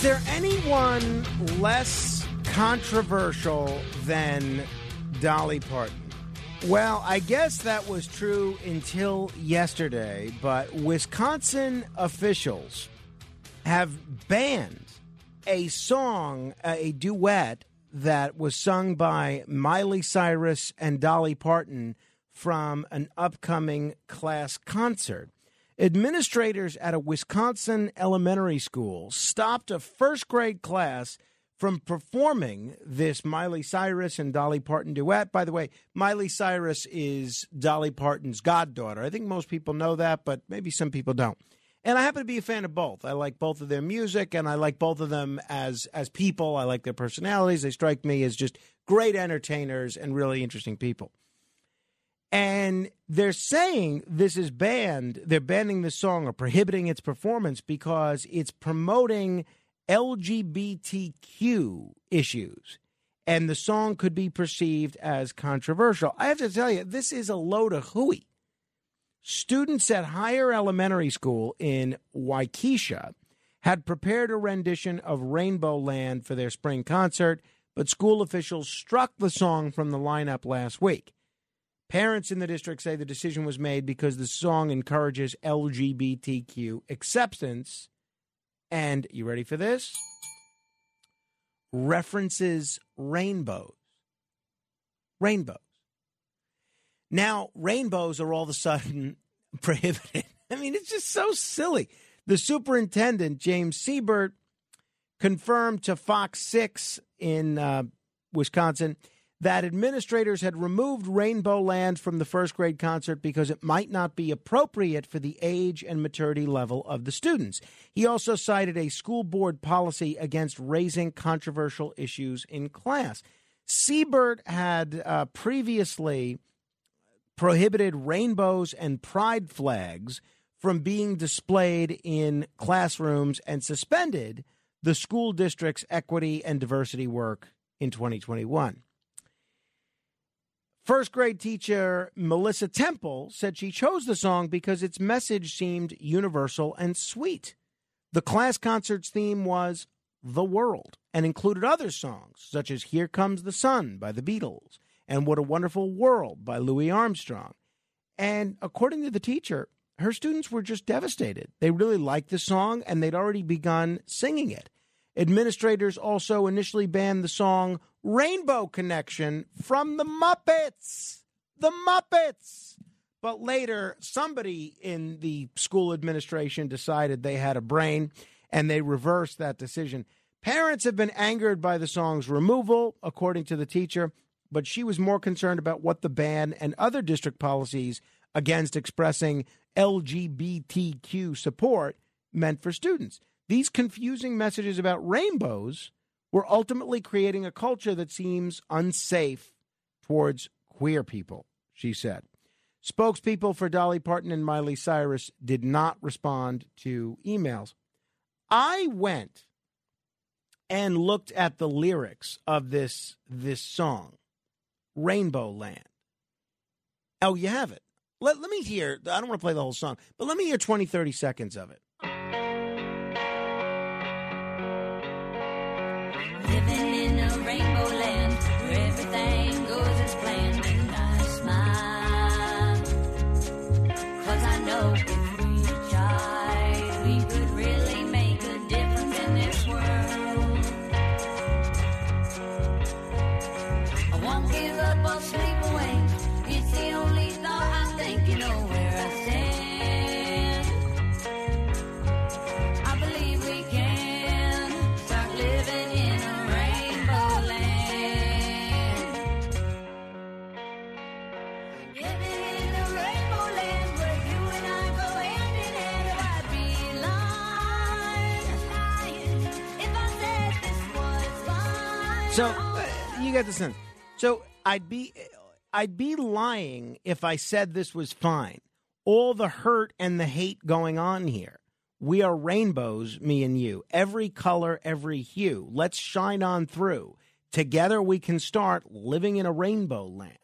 Is there anyone less controversial than Dolly Parton? Well, I guess that was true until yesterday, but Wisconsin officials have banned a song, a duet that was sung by Miley Cyrus and Dolly Parton from an upcoming class concert. Administrators at a Wisconsin elementary school stopped a first grade class from performing this Miley Cyrus and Dolly Parton duet. By the way, Miley Cyrus is Dolly Parton's goddaughter. I think most people know that, but maybe some people don't. And I happen to be a fan of both. I like both of their music and I like both of them as as people. I like their personalities. They strike me as just great entertainers and really interesting people. And they're saying this is banned. They're banning the song or prohibiting its performance because it's promoting LGBTQ issues. And the song could be perceived as controversial. I have to tell you, this is a load of hooey. Students at Heyer elementary school in Waukesha had prepared a rendition of Rainbowland for their spring concert, but school officials struck the song from the lineup last week. Parents in the district say the decision was made because the song encourages LGBTQ acceptance. And you ready for this? References rainbows. Rainbows. Now, rainbows are all of a sudden prohibited. I mean, it's just so silly. The superintendent, James Sebert, confirmed to Fox 6 in uh, Wisconsin that administrators had removed Rainbowland from the first grade concert because it might not be appropriate for the age and maturity level of the students. He also cited a school board policy against raising controversial issues in class. Sebert had uh, previously prohibited rainbows and pride flags from being displayed in classrooms and suspended the school district's equity and diversity work in 2021. First grade teacher Melissa Temple said she chose the song because its message seemed universal and sweet. The class concert's theme was The World and included other songs such as Here Comes the Sun by the Beatles and What a Wonderful World by Louis Armstrong. And according to the teacher, her students were just devastated. They really liked the song and they'd already begun singing it. Administrators also initially banned the song Rainbow Connection from the Muppets. The Muppets. But later, somebody in the school administration decided they had a brain and they reversed that decision. Parents have been angered by the song's removal, according to the teacher, but she was more concerned about what the ban and other district policies against expressing LGBTQ support meant for students. These confusing messages about rainbows we're ultimately creating a culture that seems unsafe towards queer people, she said. Spokespeople for Dolly Parton and Miley Cyrus did not respond to emails. I went and looked at the lyrics of this this song, Rainbowland. Oh, you have it. Let, let me hear. I don't want to play the whole song, but let me hear 20, 30 seconds of it. You get the sense. So I'd be I'd be lying if I said this was fine. All the hurt and the hate going on here. We are rainbows, me and you. Every color, every hue. Let's shine on through. Together we can start living in a rainbow land.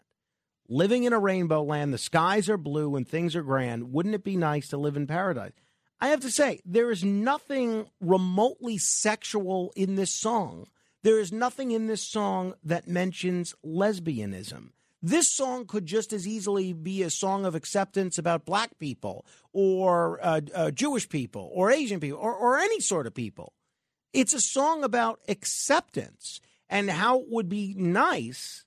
Living in a rainbow land, the skies are blue and things are grand. Wouldn't it be nice to live in paradise? I have to say, there is nothing remotely sexual in this song. There is nothing in this song that mentions lesbianism. This song could just as easily be a song of acceptance about black people or uh, uh, Jewish people or Asian people or, or any sort of people. It's a song about acceptance and how it would be nice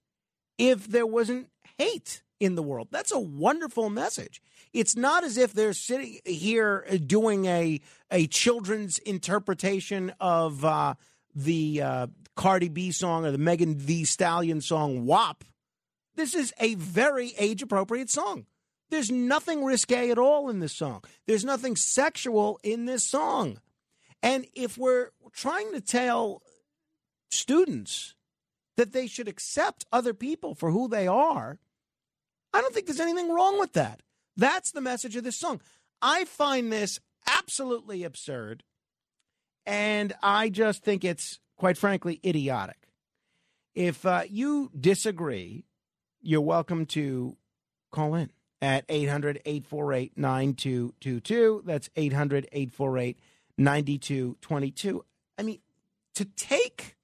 if there wasn't hate in the world. That's a wonderful message. It's not as if they're sitting here doing a a children's interpretation of uh, the uh, Cardi B song or the Megan Thee Stallion song WAP. This is a very age appropriate song. There's nothing risque at all in this song. There's nothing sexual in this song. And if we're trying to tell students that they should accept other people for who they are, I don't think there's anything wrong with that. That's the message of this song. I find this absolutely absurd. And I just think it's, quite frankly, idiotic. If uh, you disagree, you're welcome to call in at 800 848 9222. That's 800 848 9222. I mean, to take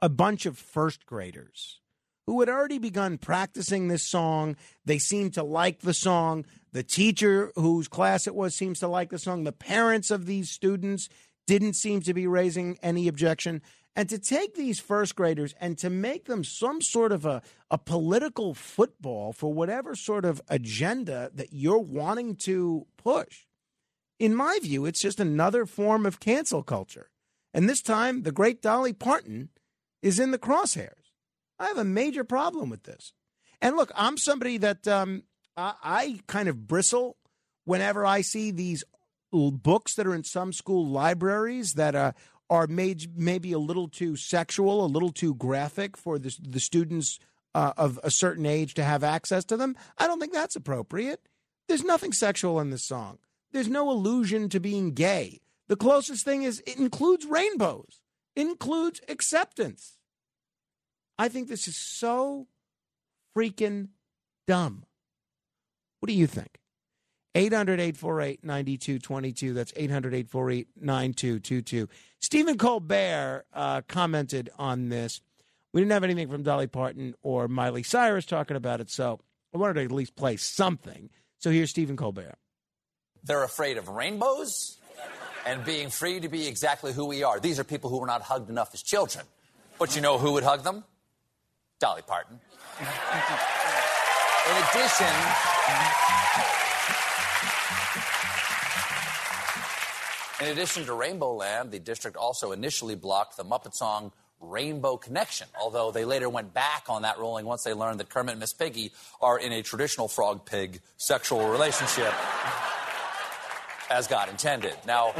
a bunch of first graders who had already begun practicing this song, they seem to like the song. The teacher whose class it was seems to like the song. The parents of these students didn't seem to be raising any objection. And to take these first graders and to make them some sort of a, a political football for whatever sort of agenda that you're wanting to push, in my view, it's just another form of cancel culture. And this time, the great Dolly Parton is in the crosshairs. I have a major problem with this. And look, I'm somebody that um, I, I kind of bristle whenever I see these books that are in some school libraries that uh, are made maybe a little too sexual, a little too graphic for the, the students uh, of a certain age to have access to them. I don't think that's appropriate. There's nothing sexual in this song. There's no allusion to being gay. The closest thing is it includes rainbows, includes acceptance. I think this is so freaking dumb. What do you think? 800 848 9222. That's 800 848 9222. Stephen Colbert uh, commented on this. We didn't have anything from Dolly Parton or Miley Cyrus talking about it, so I wanted to at least play something. So here's Stephen Colbert. They're afraid of rainbows and being free to be exactly who we are. These are people who were not hugged enough as children. But you know who would hug them? Dolly Parton. In addition, in addition to Rainbowland, the district also initially blocked the Muppet song Rainbow Connection, although they later went back on that ruling once they learned that Kermit and Miss Piggy are in a traditional frog pig sexual relationship as God intended. Now,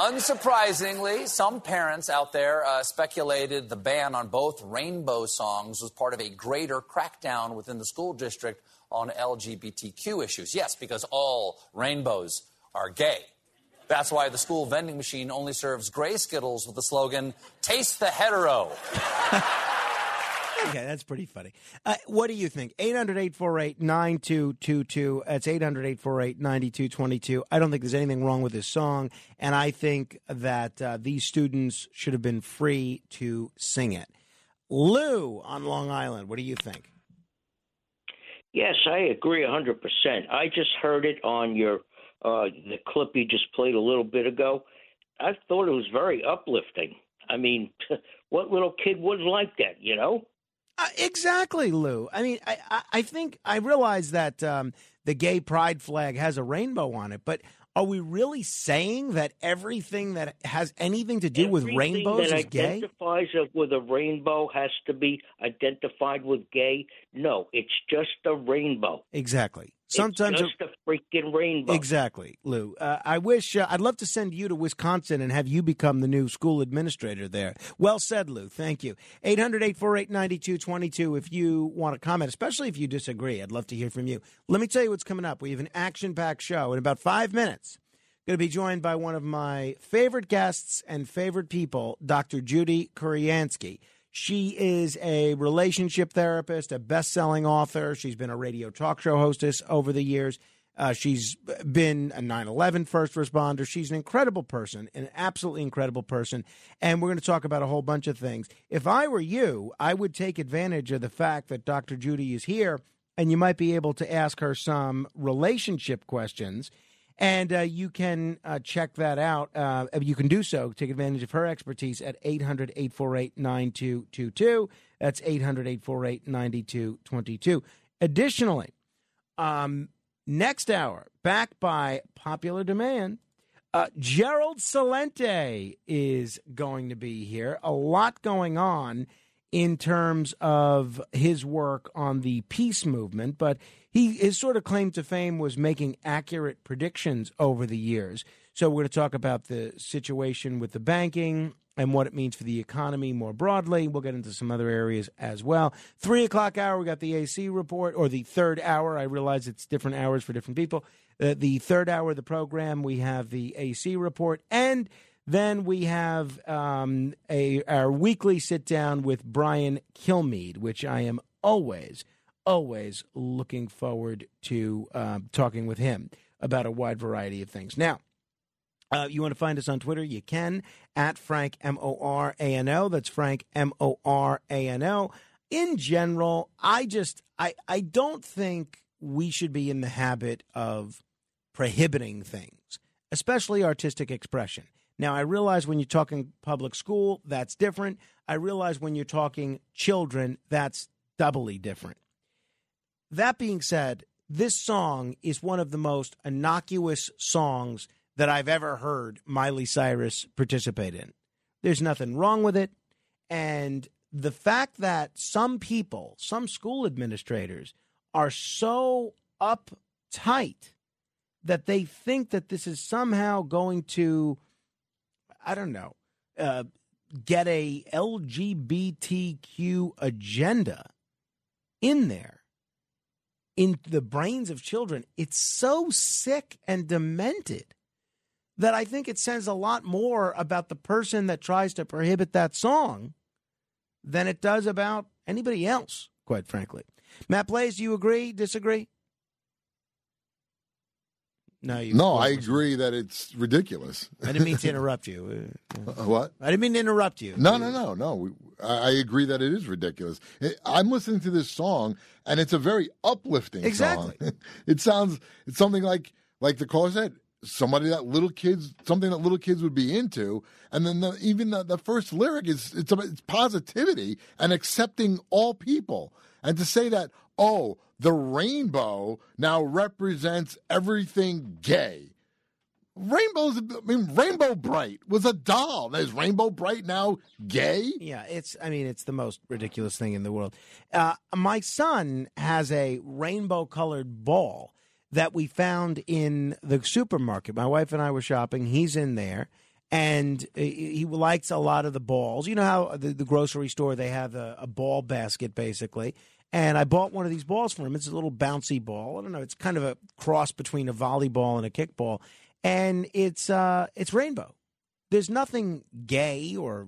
Unsurprisingly, some parents out there uh, speculated the ban on both rainbow songs was part of a greater crackdown within the school district on LGBTQ issues. Yes, because all rainbows are gay. That's why the school vending machine only serves gray Skittles with the slogan, Taste the Hetero. Okay, that's pretty funny. Uh, what do you think? 800 848 9222. That's 800 848 9222. I don't think there's anything wrong with this song, and I think that uh, these students should have been free to sing it. Lou on Long Island, what do you think? Yes, I agree 100%. I just heard it on your uh, the clip you just played a little bit ago. I thought it was very uplifting. I mean, what little kid would like that, you know? Uh, exactly, Lou. I mean, I, I, I think I realize that um, the gay pride flag has a rainbow on it, but are we really saying that everything that has anything to do with Everything rainbows that is gay? identifies with a rainbow has to be identified with gay. No, it's just a rainbow. Exactly. Sometimes it's just a freaking rainbow. Exactly, Lou. Uh, I wish uh, I'd love to send you to Wisconsin and have you become the new school administrator there. Well said, Lou. Thank you. 800 848 9222 if you want to comment, especially if you disagree. I'd love to hear from you. Let me tell you what's coming up. We have an action packed show in about five minutes. Going to be joined by one of my favorite guests and favorite people, Dr. Judy Kuriansky. She is a relationship therapist, a best selling author. She's been a radio talk show hostess over the years. Uh, she's been a 9 11 first responder. She's an incredible person, an absolutely incredible person. And we're going to talk about a whole bunch of things. If I were you, I would take advantage of the fact that Dr. Judy is here and you might be able to ask her some relationship questions. And uh, you can uh, check that out. Uh, you can do so, take advantage of her expertise at 800 848 9222. That's 800 848 9222. Additionally, um, next hour, back by popular demand, uh, Gerald Celente is going to be here. A lot going on in terms of his work on the peace movement, but he his sort of claim to fame was making accurate predictions over the years. So we're going to talk about the situation with the banking and what it means for the economy more broadly. We'll get into some other areas as well. Three o'clock hour, we got the AC report, or the third hour. I realize it's different hours for different people. Uh, the third hour of the program, we have the AC report and then we have um, a our weekly sit down with Brian Kilmeade, which I am always, always looking forward to um, talking with him about a wide variety of things. Now, uh, you want to find us on Twitter? You can at Frank M O R A N O. That's Frank M O R A N O. In general, I just I I don't think we should be in the habit of prohibiting things, especially artistic expression. Now, I realize when you're talking public school, that's different. I realize when you're talking children, that's doubly different. That being said, this song is one of the most innocuous songs that I've ever heard Miley Cyrus participate in. There's nothing wrong with it. And the fact that some people, some school administrators, are so uptight that they think that this is somehow going to, I don't know, uh, get a LGBTQ agenda in there in the brains of children. It's so sick and demented that I think it says a lot more about the person that tries to prohibit that song than it does about anybody else, quite frankly. Matt Blaze, do you agree, disagree? No, you. No, I agree that it's ridiculous. I didn't mean to interrupt you. Uh, what? I didn't mean to interrupt you. No, no, no, no. We- I agree that it is ridiculous. I'm listening to this song, and it's a very uplifting Exactly. song. it sounds it's something like like the caller said, somebody that little kids, something that little kids would be into. And then the, even the, the first lyric is it's about it's positivity and accepting all people. And to say that, oh, the rainbow now represents everything gay. Rainbow's, I mean, Rainbow Brite was a doll. Is Rainbow Brite now gay? Yeah, it's. I mean, it's the most ridiculous thing in the world. Uh, my son has a rainbow-colored ball that we found in the supermarket. My wife and I were shopping. He's in there, and he he likes a lot of the balls. You know how the, the grocery store they have a, a ball basket basically. And I bought one of these balls for him. It's a little bouncy ball. I don't know. It's kind of a cross between a volleyball and a kickball, and it's uh, it's rainbow. There's nothing gay or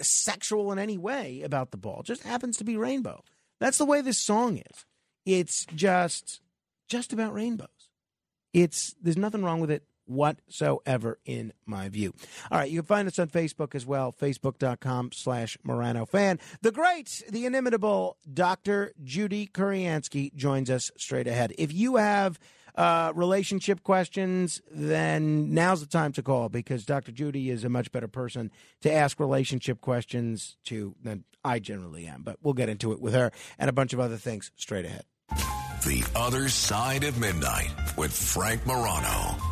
sexual in any way about the ball. It just happens to be rainbow. That's the way this song is. It's just just about rainbows. It's there's nothing wrong with it whatsoever in my view. All right, you can find us on Facebook as well, facebook.com slash Morano fan. The great, the inimitable Dr. Judy Kuriansky joins us straight ahead. If you have uh, relationship questions, then now's the time to call because Dr. Judy is a much better person to ask relationship questions to than I generally am. But we'll get into it with her and a bunch of other things straight ahead. The Other Side of Midnight with Frank Morano.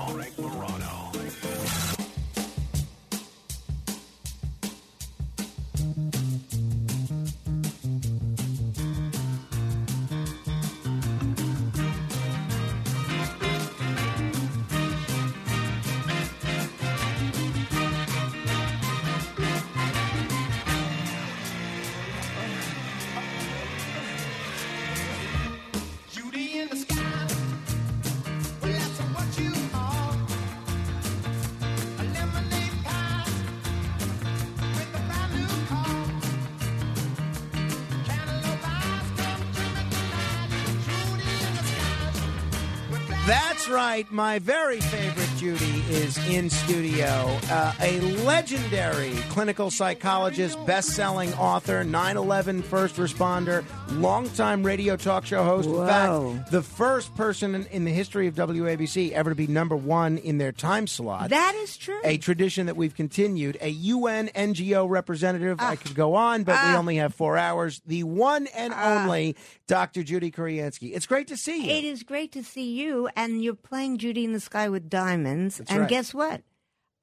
Right. My very favorite Judy is in studio. Uh, a legendary clinical psychologist, best selling author, 9 11 first responder, longtime radio talk show host. In fact, the first person in, in the history of WABC ever to be number one in their time slot. That is true. a tradition that we've continued. A UN NGO representative. Ah. I could go on, but we only have four hours. The one and only Dr. Judy Kuriansky. It's great to see you. It is great to see you, and you're playing Judy in the Sky with Diamonds. That's and right. guess what?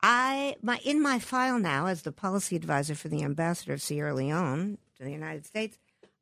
I my in my file now as the policy advisor for the ambassador of Sierra Leone to the United States.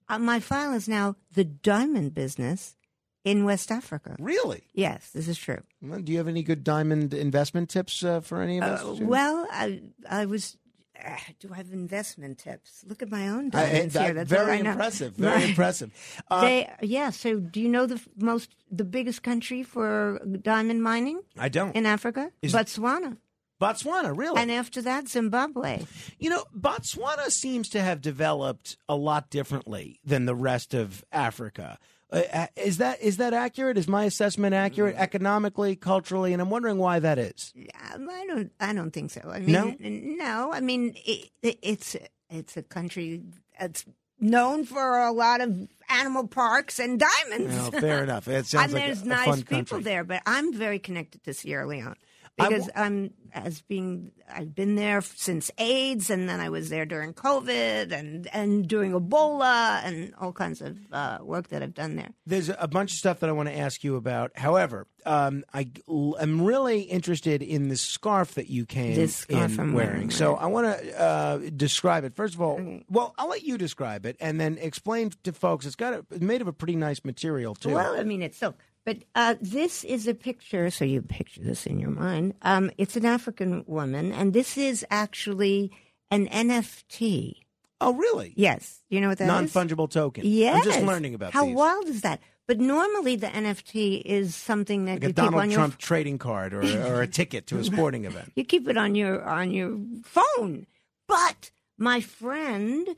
Uh, my file is now the diamond business in West Africa. Really? Yes, this is true. Well, Do you have any good diamond investment tips uh, for any of us? Uh, well, I I was. Uh, do I have investment tips? Look at my own I- that- here. That's very impressive. Very My- impressive. Uh, they, yeah. So, do you know the most, the biggest country for diamond mining I don't. in Africa? Is- Botswana, Botswana, really? and after that, Zimbabwe. you know, Botswana seems to have developed a lot differently than the rest of Africa. Uh, uh, is that is that accurate? Is my assessment accurate Mm. economically, culturally? And I'm wondering why that is. Um, I don't. I don't think so. I mean, No? no. I mean, it, it, it's it's a country that's known for a lot of animal parks and diamonds. Well, fair enough. It sounds and like there's a nice people country. there, but I'm very connected to Sierra Leone because wa- I'm as being I've been there since AIDS, and then I was there during COVID and and during Ebola and all kinds of uh, work that I've done there. There's a bunch of stuff that I want to ask you about. However, um, I am really interested in the scarf that you came This scarf in I'm wearing. wearing, So. I want to uh, describe it. First of all, well, I'll let you describe it and then explain to folks. It's got a, it's made of a pretty nice material too. Well, I mean, it's silk. But uh, this is a picture, so you picture this in your mind. Um, it's an African woman, and this is actually an NFT. oh, really? Yes. You know what that is? Non fungible token. Yes. I'm just learning about these. How these. wild is that? But normally the NFT is something that Like you a keep Donald on your Trump trading card or, or a ticket to a sporting event. you keep it on your on your phone. But my friend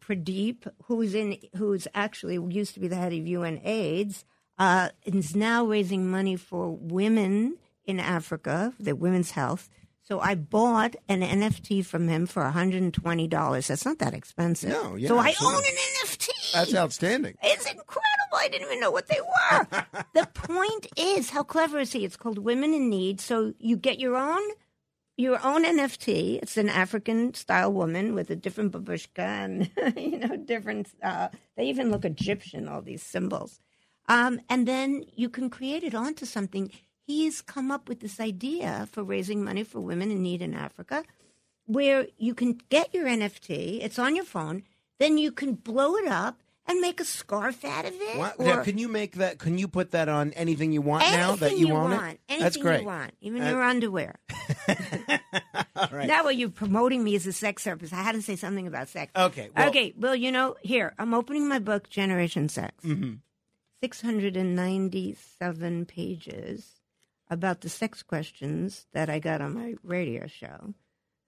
Pradeep, who's in who's actually used to be the head of UN AIDS, uh, is now raising money for women in Africa, the women's health. So I bought an NFT from him for $120. That's not that expensive. No, yeah, So I absolutely. own an NFT. That's outstanding. It's incredible. I didn't even know what they were. the point is, how clever is he? It's called Women in Need. So you get your own your own NFT. It's an African style woman with a different babushka and you know different. Uh, they even look Egyptian. All these symbols, um, and then you can create it onto something. He's come up with this idea for raising money for women in need in Africa, where you can get your NFT. It's on your phone. Then you can blow it up and make a scarf out of it. What? Now, can you make that? Can you put that on anything you want now that anything you, own want. it? Anything That's great. you want, even Uh, your underwear. All right. Now, are you promoting me as a sex therapist? I had to say something about sex. Okay, well- okay. Well, you know, here I'm opening my book, Generation Sex. Mm-hmm. 697 pages about the sex questions that I got on my radio show.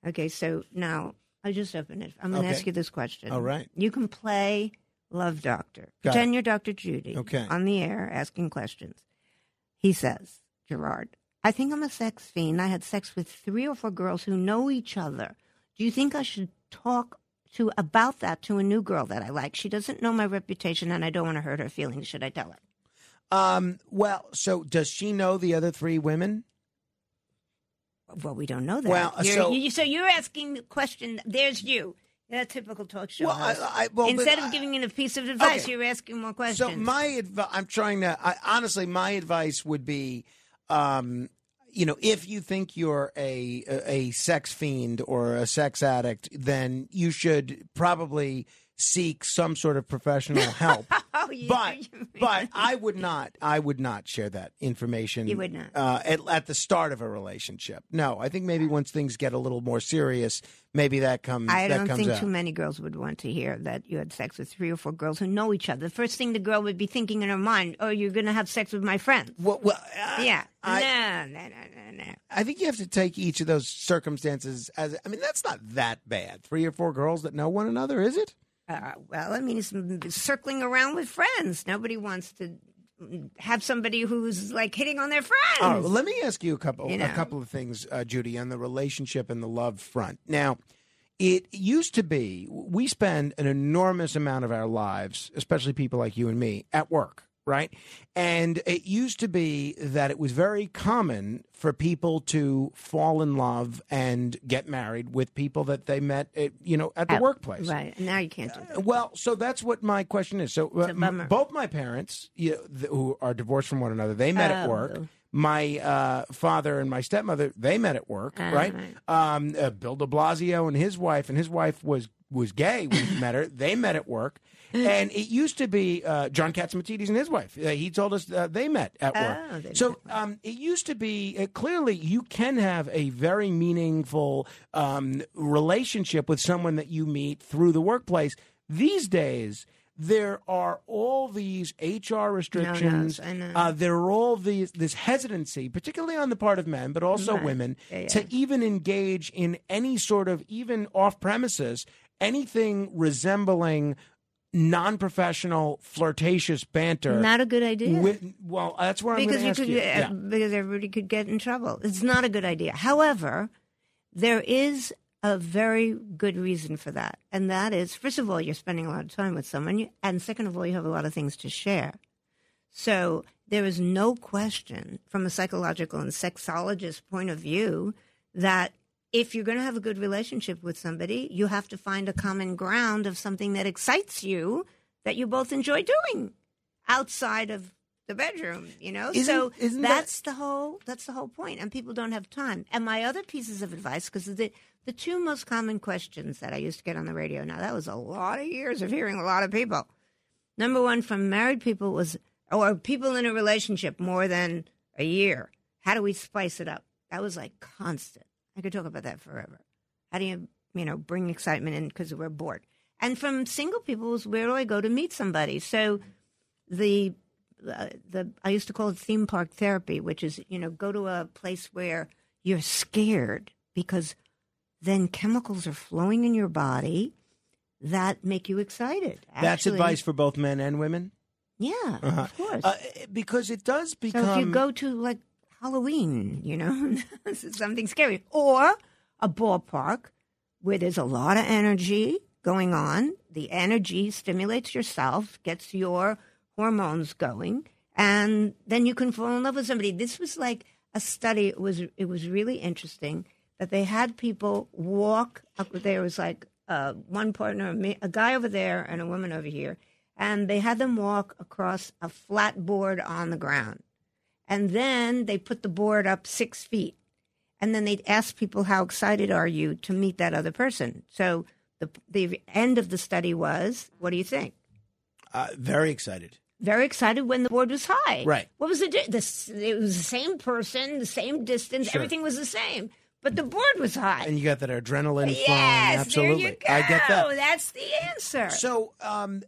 Okay, so now I just opened it. I'm going to Okay. ask you this question. All right. You can play Love Doctor. Got Pretend you're Dr. Judy. Okay. On the air asking questions. He says, Gerard, I think I'm a sex fiend. I had sex with three or four girls who know each other. Do you think I should talk to about that to a new girl that I like? She doesn't know my reputation and I don't want to hurt her feelings. Should I tell her? Um. Well, so does she know the other three women? Well, we don't know that. Well, You're- so- you, so you're asking the question. There's you. Yeah, typical talk show. Well, I-. I- well, Instead of giving in a piece of advice, Okay. you're asking more questions. So my advice, I'm trying to. I, honestly, my advice would be, um, you know, if you think you're a, a sex fiend or a sex addict, then you should probably seek some sort of professional help. oh, you, but you- but I would not I would not share that information. You would not. uh, at, at the start of a relationship. No, I think maybe once things get a little more serious, maybe that comes. I don't comes think out. too many girls would want to hear that you had sex with three or four girls who know each other. The first thing the girl would be thinking in her mind, "Oh, you're going to have sex with my friends." Well, well uh, yeah, I- no, no, no, no. I think you have to take each of those circumstances as. I mean, that's not that bad. Three or four girls that know one another, is it? Uh, well, I mean, it's circling around with friends. Nobody wants to have somebody who's like hitting on their friends. Well, let me ask you a couple You a couple of things, uh, Judy, on the relationship and the love front. Now, it used to be we spend an enormous amount of our lives, especially people like you and me, at work, right? And it used to be that it was very common for people to fall in love and get married with people that they met, uh, you know, at the At- workplace. Right. Now you can't do that. Well, so that's what my question is. So, uh, It's a bummer. m- both my parents, you know, th- who are divorced from one another, they met at Oh. work. My uh, father and my stepmother, they met at work, Uh, right? right. Um, uh, Bill De Blasio and his wife, and his wife was was gay when he met her. They met at work. And it used to be uh, John Catsimatidis and his wife. Uh, he told us uh, they met at work. Oh, they so um, it used to be uh, clearly you can have a very meaningful um, relationship with someone that you meet through the workplace. These days, there are all these HR restrictions. I know. Uh, there are all these this hesitancy, particularly on the part of men, but also Right. women, Yeah, yeah. to even engage in any sort of even off premises anything resembling non-professional flirtatious banter. Not a good idea. With, well, that's where I'm because going to you ask could, you. Yeah. because everybody could get in trouble. It's not a good idea. However, there is a very good reason for that, and that is, first of all, you're spending a lot of time with someone, and second of all, you have a lot of things to share. So there is no question, from a psychological and sexologist point of view, that if you're going to have a good relationship with somebody, you have to find a common ground of something that excites you that you both enjoy doing outside of the bedroom, you know? Isn't- so isn't that- that's the whole that's the whole point. point and people don't have time. And my other pieces of advice because the the two most common questions that I used to get on the radio. Now that was a lot of years of hearing a lot of people. Number one from married people was or people in a relationship more than a year. How do we spice it up? That was like constant. I could talk about that forever. How do you, you know, bring excitement in because we're bored? And from single people was where do I go to meet somebody? So the uh, the I used to call it theme park therapy, which is you know go to a place where you're scared because then chemicals are flowing in your body that make you excited. That's advice for both men and women. Yeah, of course. Uh, because it does become. So if you go to like Halloween, you know, something scary, or a ballpark where there's a lot of energy going on, the energy stimulates yourself, gets your hormones going, and then you can fall in love with somebody. This was like a study. It was it was really interesting that they had people walk. Up, there was like uh, one partner, a guy over there, and a woman over here, and they had them walk across a flat board on the ground and then they put the board up six feet and then they'd ask people how excited are you to meet that other person so the, the end of the study was what do you think uh, very excited. very excited when the board was high Right. what was the, di- the it was the same person the same distance Sure. everything was the same but the board was high And you got that adrenaline yes Absolutely. there you go I get that. that's the answer So, um,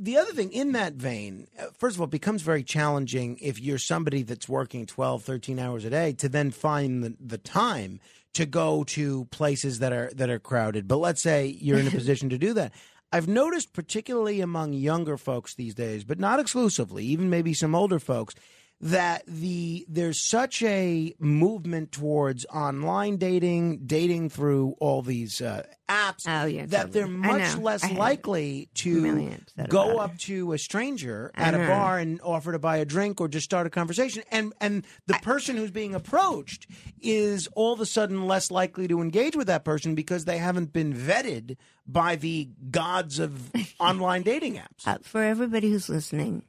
the other thing in that vein, uh, first of all, it becomes very challenging if you're somebody that's working 12, 13 hours a day to then find the, the time to go to places that are that are crowded. But let's say you're in a position to do that. I've noticed, particularly among younger folks these days, but not exclusively, even maybe some older folks, that the there's such a movement towards online dating, dating through all these uh, apps Oh, yeah, that they're much less likely to go up to a stranger at a bar and offer to buy a drink or just start a conversation. And and the person who's being approached is all of a sudden less likely to engage with that person because they haven't been vetted by the gods of online dating apps. Uh, for everybody who's listening,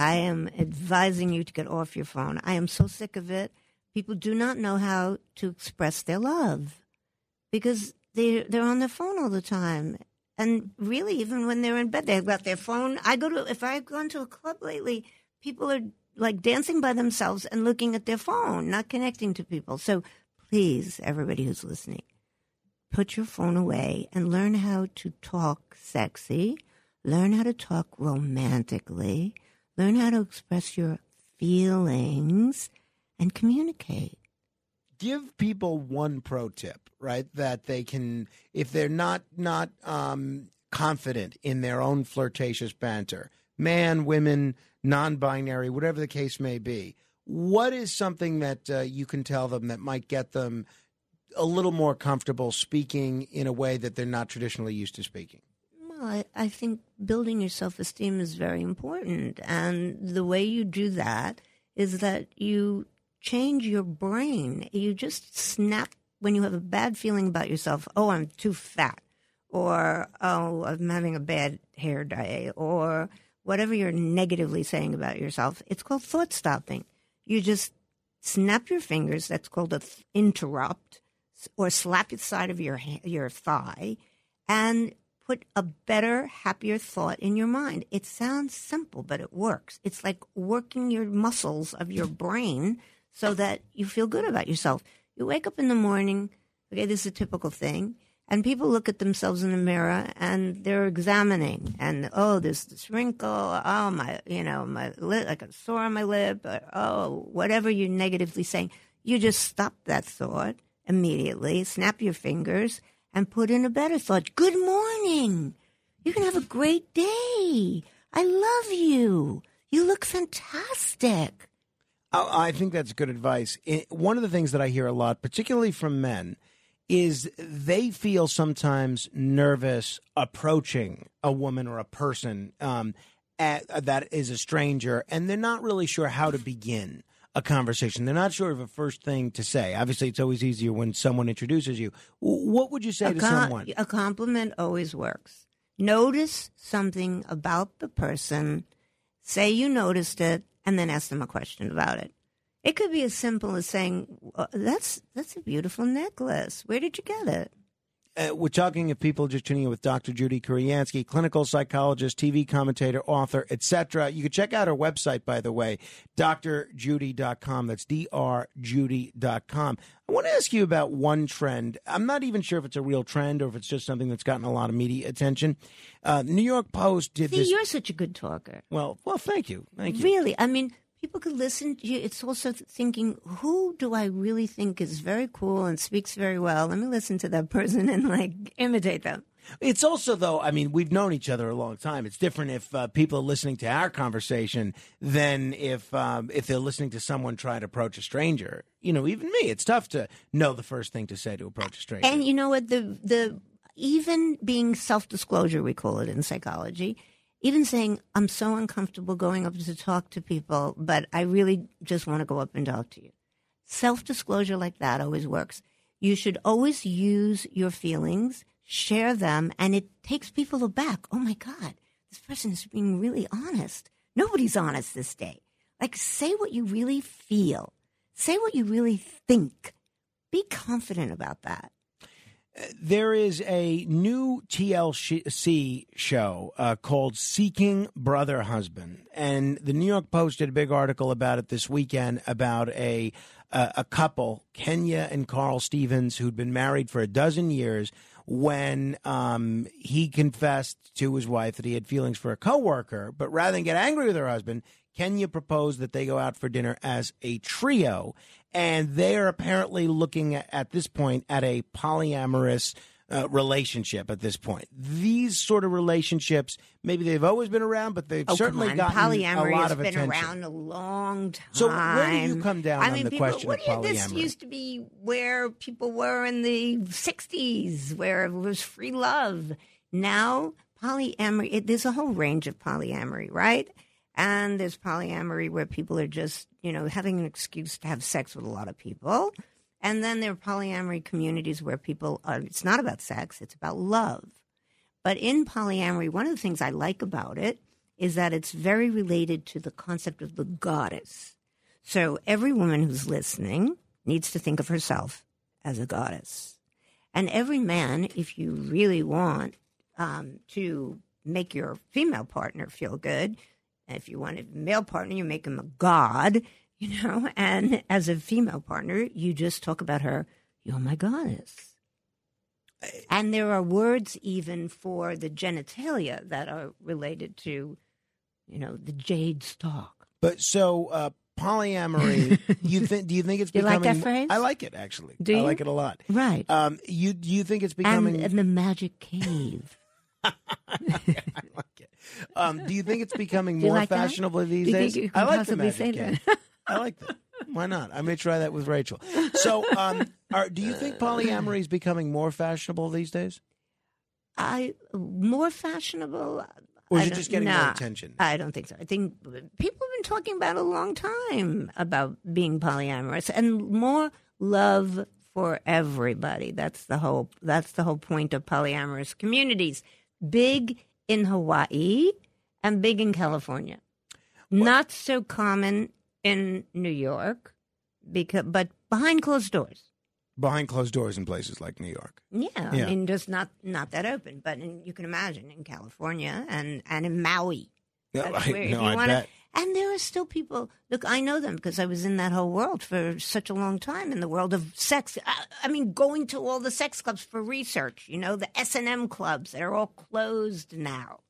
I am advising you to get off your phone. I am so sick of it. People do not know how to express their love because they they're on their phone all the time. And really, even when they're in bed, they've got their phone. I go to if I've gone to a club lately, people are like dancing by themselves and looking at their phone, not connecting to people. So please, everybody who's listening, put your phone away and learn how to talk sexy, learn how to talk romantically, learn how to express your feelings, and communicate. give people one pro tip, right? That they can, if they're not not um, confident in their own flirtatious banter, man, women, non-binary, whatever the case may be. What is something that uh, you can tell them that might get them a little more comfortable speaking in a way that they're not traditionally used to speaking? I, I think building your self esteem is very important. And the way you do that is that you change your brain. You just snap when you have a bad feeling about yourself. Oh, I'm too fat. Or, oh, I'm having a bad hair day. Or whatever you're negatively saying about yourself. It's called thought stopping. You just snap your fingers. That's called a th- interrupt. Or slap the side of your ha- your thigh, and put a better, happier thought in your mind. It sounds simple, but it works. It's like working your muscles of your brain so that you feel good about yourself. You wake up in the morning, okay, this is a typical thing, and people look at themselves in the mirror and they're examining, and oh, there's this wrinkle, oh, my, you know, my lip, like a sore on my lip, or, oh, whatever you're negatively saying. You just stop that thought immediately, snap your fingers, and put in a better thought. Good morning. You can have a great day. I love you. You look fantastic. I think that's good advice. One of the things that I hear a lot, particularly from men, is they feel sometimes nervous approaching a woman or a person um, at, that is a stranger, and they're not really sure how to begin a conversation. They're not sure of a first thing to say. Obviously, it's always easier when someone introduces you. What would you say a, to com- someone? a compliment always works. Notice something about the person, say you noticed it, and then ask them a question about it. It could be as simple as saying, "Uh, "That's that's a beautiful necklace. Where did you get it?" Uh, we're talking if people just tuning in with Dr. Judy Kuriansky, clinical psychologist, TV commentator, author, etc. You can check out her website, by the way, drjudy.com. That's drjudy.com. I want to ask you about one trend. I'm not even sure if it's a real trend or if it's just something that's gotten a lot of media attention. Uh, New York Post did See, this. you're such a good talker. Well, well, thank you, thank you. Really, I mean, people could listen to you. It's also thinking, who do I really think is very cool and speaks very well? Let me listen to that person and like imitate them. It's also, though, I mean, we've known each other a long time. It's different if uh, people are listening to our conversation than if um, if they're listening to someone try to approach a stranger. You know, even me, it's tough to know the first thing to say to approach a stranger. And you know what? The the even being self disclosure, we call it in psychology. Even saying I'm so uncomfortable going up to talk to people, but I really just want to go up and talk to you. Self disclosure like that always works. You should always use your feelings, share them, and it takes people aback. Oh my God, this person is being really honest. Nobody's honest this day. Like, say what you really feel, say what you really think. Be confident about that. There is a new TLC show uh, called Seeking Brother Husband, and the New York Post did a big article about it this weekend about a uh, a couple, Kenya and Carl Stevens, who'd been married for a dozen years. When um, he confessed to his wife that he had feelings for a coworker, but rather than get angry with her husband, Kenya proposed that they go out for dinner as a trio, and they are apparently looking at, at this point at a polyamorous uh, relationship at this point. These sort of relationships, maybe they've always been around, but they've Oh, certainly come on. gotten polyamory a lot has of been attention. around a long time. So where do you come down I on mean, the people, question what you, This used to be where people were in the '60s, where it was free love. Now polyamory. It, there's a whole range of polyamory, right? And there's polyamory where people are just, you know, having an excuse to have sex with a lot of people. And then there are polyamory communities where people are, it's not about sex, it's about love. But in polyamory, one of the things I like about it is that it's very related to the concept of the goddess. So every woman who's listening needs to think of herself as a goddess. And every man, if you really want um, to make your female partner feel good, if you want a male partner, you make him a god, you know, and as a female partner, you just talk about her, you're my goddess. And there are words even for the genitalia that are related to, you know, the jade stalk. But so uh, polyamory, you think? Do you think it's You like becoming? that phrase? I like it actually. Do I you? like it a lot. Right. Um, you do you think it's and, becoming? and the magic cave. I like it. Um, do you think it's becoming more like that? fashionable these Do days? I like the magic that? I like that. Why not? I may try that with Rachel. So, um, are, do you think polyamory is becoming more fashionable these days, I more fashionable. or is it just getting more attention? I don't think so. I think people have been talking about a long time about being polyamorous and more love for everybody. That's the whole. That's the whole point of polyamorous communities. Big in Hawaii and big in California. Not so common in New York, because but behind closed doors. Behind closed doors in places like New York. Yeah, Yeah. I mean, just not not that open, but in, you can imagine in California and and in Maui. No, I- where no, I wanna- bet. And there are still people. Look, I know them because I was in that whole world for such a long time in the world of sex. I, I mean, going to all the sex clubs for research. You know, the S and M clubs that are all closed now.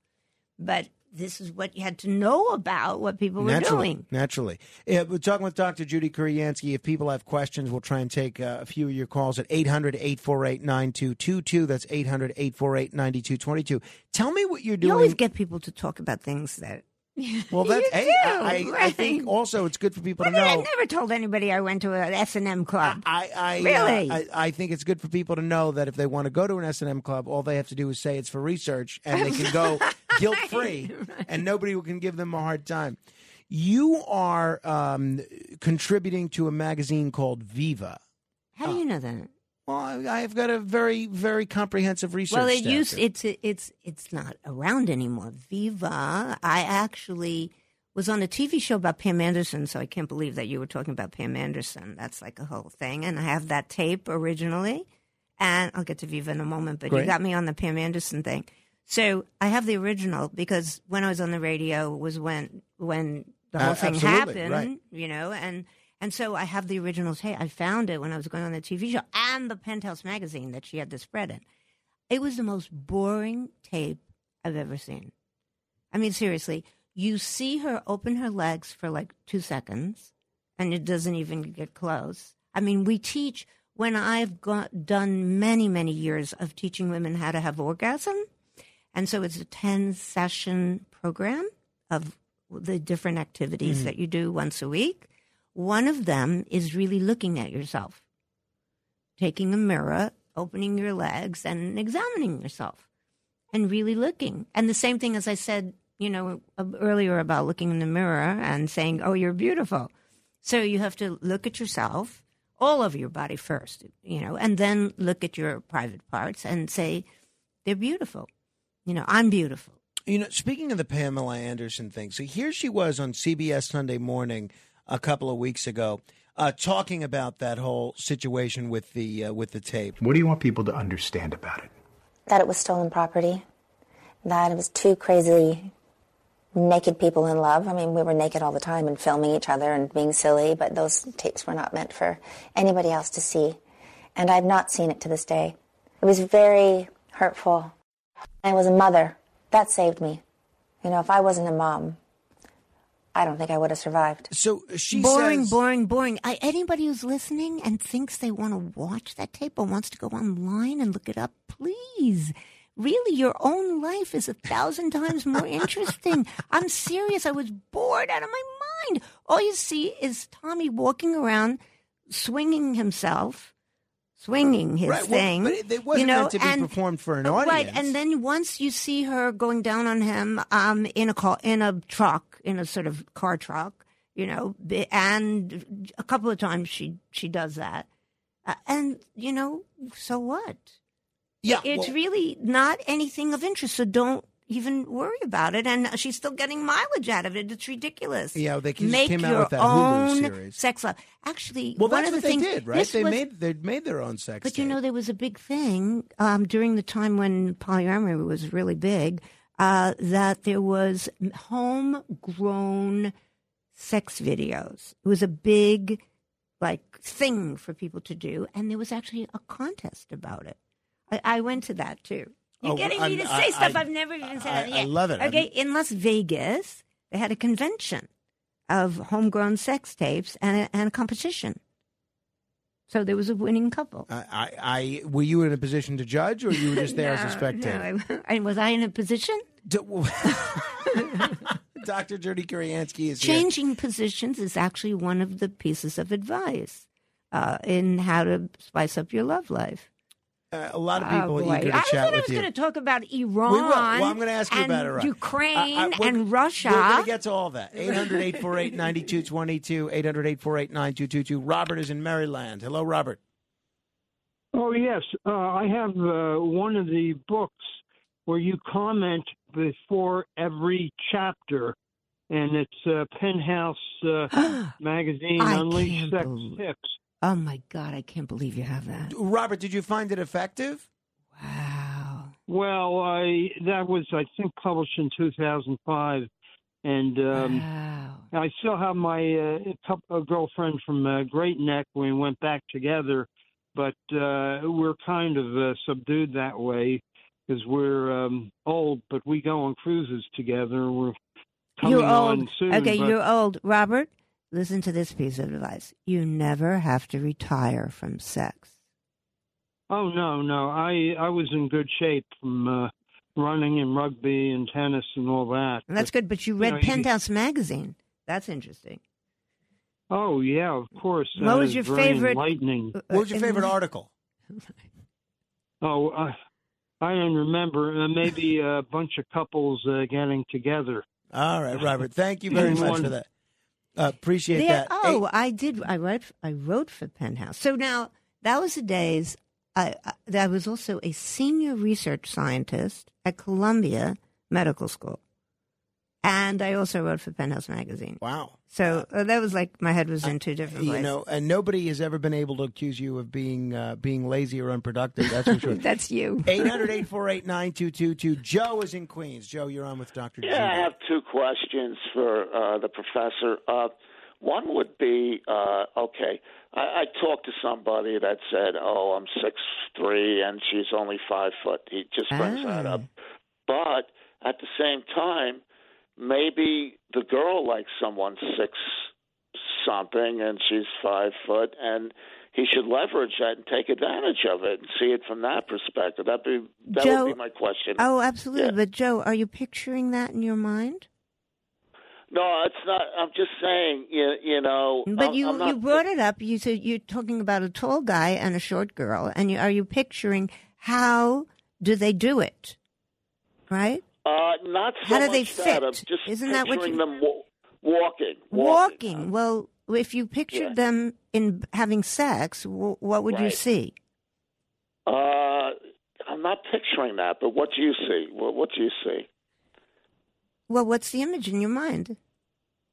But this is what you had to know about what people were naturally, doing. Naturally. Yeah, we're talking with Dr. Judy Kuriansky. If people have questions, we'll try and take uh, a few of your calls at 800 848 9222. That's 800 848 9222. Tell me what you're doing. You always get people to talk about things that. well, that's, You do, I, I, I think also it's good for people to know. I never told anybody I went to an S and M club. I, I uh, Really? I, I think it's good for people to know that if they want to go to an S and M club, all they have to do is say it's for research, and they can go guilt free, and nobody can give them a hard time. You are um, contributing to a magazine called Viva. How do you know that? Well, I- I've got a very, very comprehensive research. Well, it used here. it's it's it's not around anymore. Viva. I actually was on a TV show about Pam Anderson, so I can't believe that you were talking about Pam Anderson. That's like a whole thing, and I have that tape originally, and I'll get to Viva in a moment. But Great. you got me on the Pam Anderson thing, so I have the original because when I was on the radio was when when the whole Uh, thing happened, right. you know, and. And so I have the original tape. I found it when I was going on the TV show and the Penthouse magazine that she had the spread in. It was the most boring tape I've ever seen. I mean, seriously, you see her open her legs for like two seconds, and it doesn't even get close. I mean, we teach when I've got, done many, many years of teaching women how to have orgasm, and so it's a ten session program of the different activities mm. that you do once a week. One of them is really looking at yourself taking a mirror, opening your legs, and examining yourself and really looking. And the same thing as I said, you know, earlier about looking in the mirror and saying, oh, you're beautiful. So you have to look at yourself, all of your body first, you know, and then look at your private parts and say, they're beautiful. You know, I'm beautiful. You know, speaking of the Pamela Anderson thing, so here she was on CBS Sunday Morning a couple of weeks ago, uh, talking about that whole situation with the uh, with the tape. What do you want people to understand about it? that it was stolen property, that it was two crazy naked people in love. I mean, we were naked all the time and filming each other and being silly, but those tapes were not meant for anybody else to see. And I've not seen it to this day. It was very hurtful. I was a mother. That saved me. You know, if I wasn't a mom, I don't think I would have survived. So she boring, says, boring, boring. I, anybody who's listening and thinks they want to watch that tape or wants to go online and look it up, please. Really, your own life is a thousand times more interesting. I'm serious. I was bored out of my mind. All you see is Tommy walking around, swinging himself, swinging his Right, well, thing. but it- it wasn't you know, meant to be and- performed for an audience. Right, and then once you see her going down on him um, in a car, in a truck, in a sort of car truck, you know, and a couple of times she she does that, uh, and you know, so what? Yeah, it's well- really not anything of interest. So don't even worry about it. And she's still getting mileage out of it. It's ridiculous. Yeah, they just make came out your with that Hulu own series. sex love. Actually, well, one that's of the what they things did, right? They was- made they made their own sex. but you know, there was a big thing um, during the time when polyamory was really big. Uh, that there was homegrown sex videos. It was a big, like, thing for people to do, and there was actually a contest about it. I, I went to that too. You're Oh, getting I'm- me to I- say stuff I- I, have never even said. I- the I love it. Okay, I'm- in Las Vegas, they had a convention of homegrown sex tapes and a, and a competition. So there was a winning couple. I, I, I were you in a position to judge, or you were just there as a spectator? no, I, and was I in a position? Dr. Judy Kuriansky is here. Changing positions is actually one of the pieces of advice uh, in how to spice up your love life. Uh, a lot of people oh, are eager to I chat said I with was going to talk about Iran. We will. Well, I'm going to ask you about Iran. Ukraine I- I- and Russia. We're going to get to all that. 800 848 9222. 800 848 9222. Robert is in Maryland. Hello, Robert. Oh yes, uh, I have uh, one of the books where you comment before every chapter, and it's uh, Penthouse uh, magazine I Unleash Sex believe- Tips. Oh my God, I can't believe you have that. Robert, did you find it effective? Wow. Well, I that was I think published in 2005, and um, I still have my uh, couple, a girlfriend from uh, Great Neck. We went back together, but uh, we're kind of uh, subdued that way because we're um, old. But we go on cruises together. We're coming You're on old. soon. okay, but- you're old. Robert, listen to this piece of advice. You never have to retire from sex. Oh no, no. I I was in good shape from uh, running and rugby and tennis and all that. And that's But, good, but you read know, you- Penthouse magazine. That's interesting. Oh yeah, of course. What That was your favorite- Enlightening. uh, What was your favorite article? Oh, uh, I don't remember. Uh, maybe a bunch of couples uh, getting together. All right, Robert. Thank you very much for that. Uh, appreciate There- that. oh, I did. I wrote. I wrote for Penthouse. So now that was the days. I, I, I was also a senior research scientist at Columbia Medical School, and I also wrote for Penthouse magazine. Wow. So uh, that was like my head was in two different you places. know, and nobody has ever been able to accuse you of being uh, being lazy or unproductive. That's for sure. That's you. 800-848-9222. Joe is in Queens. Joe, you're on with Dr. Yeah, I have two questions for uh, the professor. Uh, one would be uh, okay. I, I talked to somebody that said, "Oh, I'm six three and she's only five foot." He just brings that up. But at the same time, maybe the girl likes someone six something and she's five foot, and he should leverage that and take advantage of it and see it from that perspective. That be that Joe- would be my question. Oh, absolutely. Yeah. But Joe, are you picturing that in your mind? No, it's not. I'm just saying, you, you know. But I'm, you I'm not, you brought it up. You said you're talking about a tall guy and a short girl, and you, are you picturing how do they do it? Right? Uh, not so How do they that. Fit? just Isn't that what you- them wa- walking. Walking. Well, if you pictured Yeah. them in having sex, w- what would you see? Uh, I'm not picturing that, but what do you see? What, what do you see? Well, what's the image in your mind?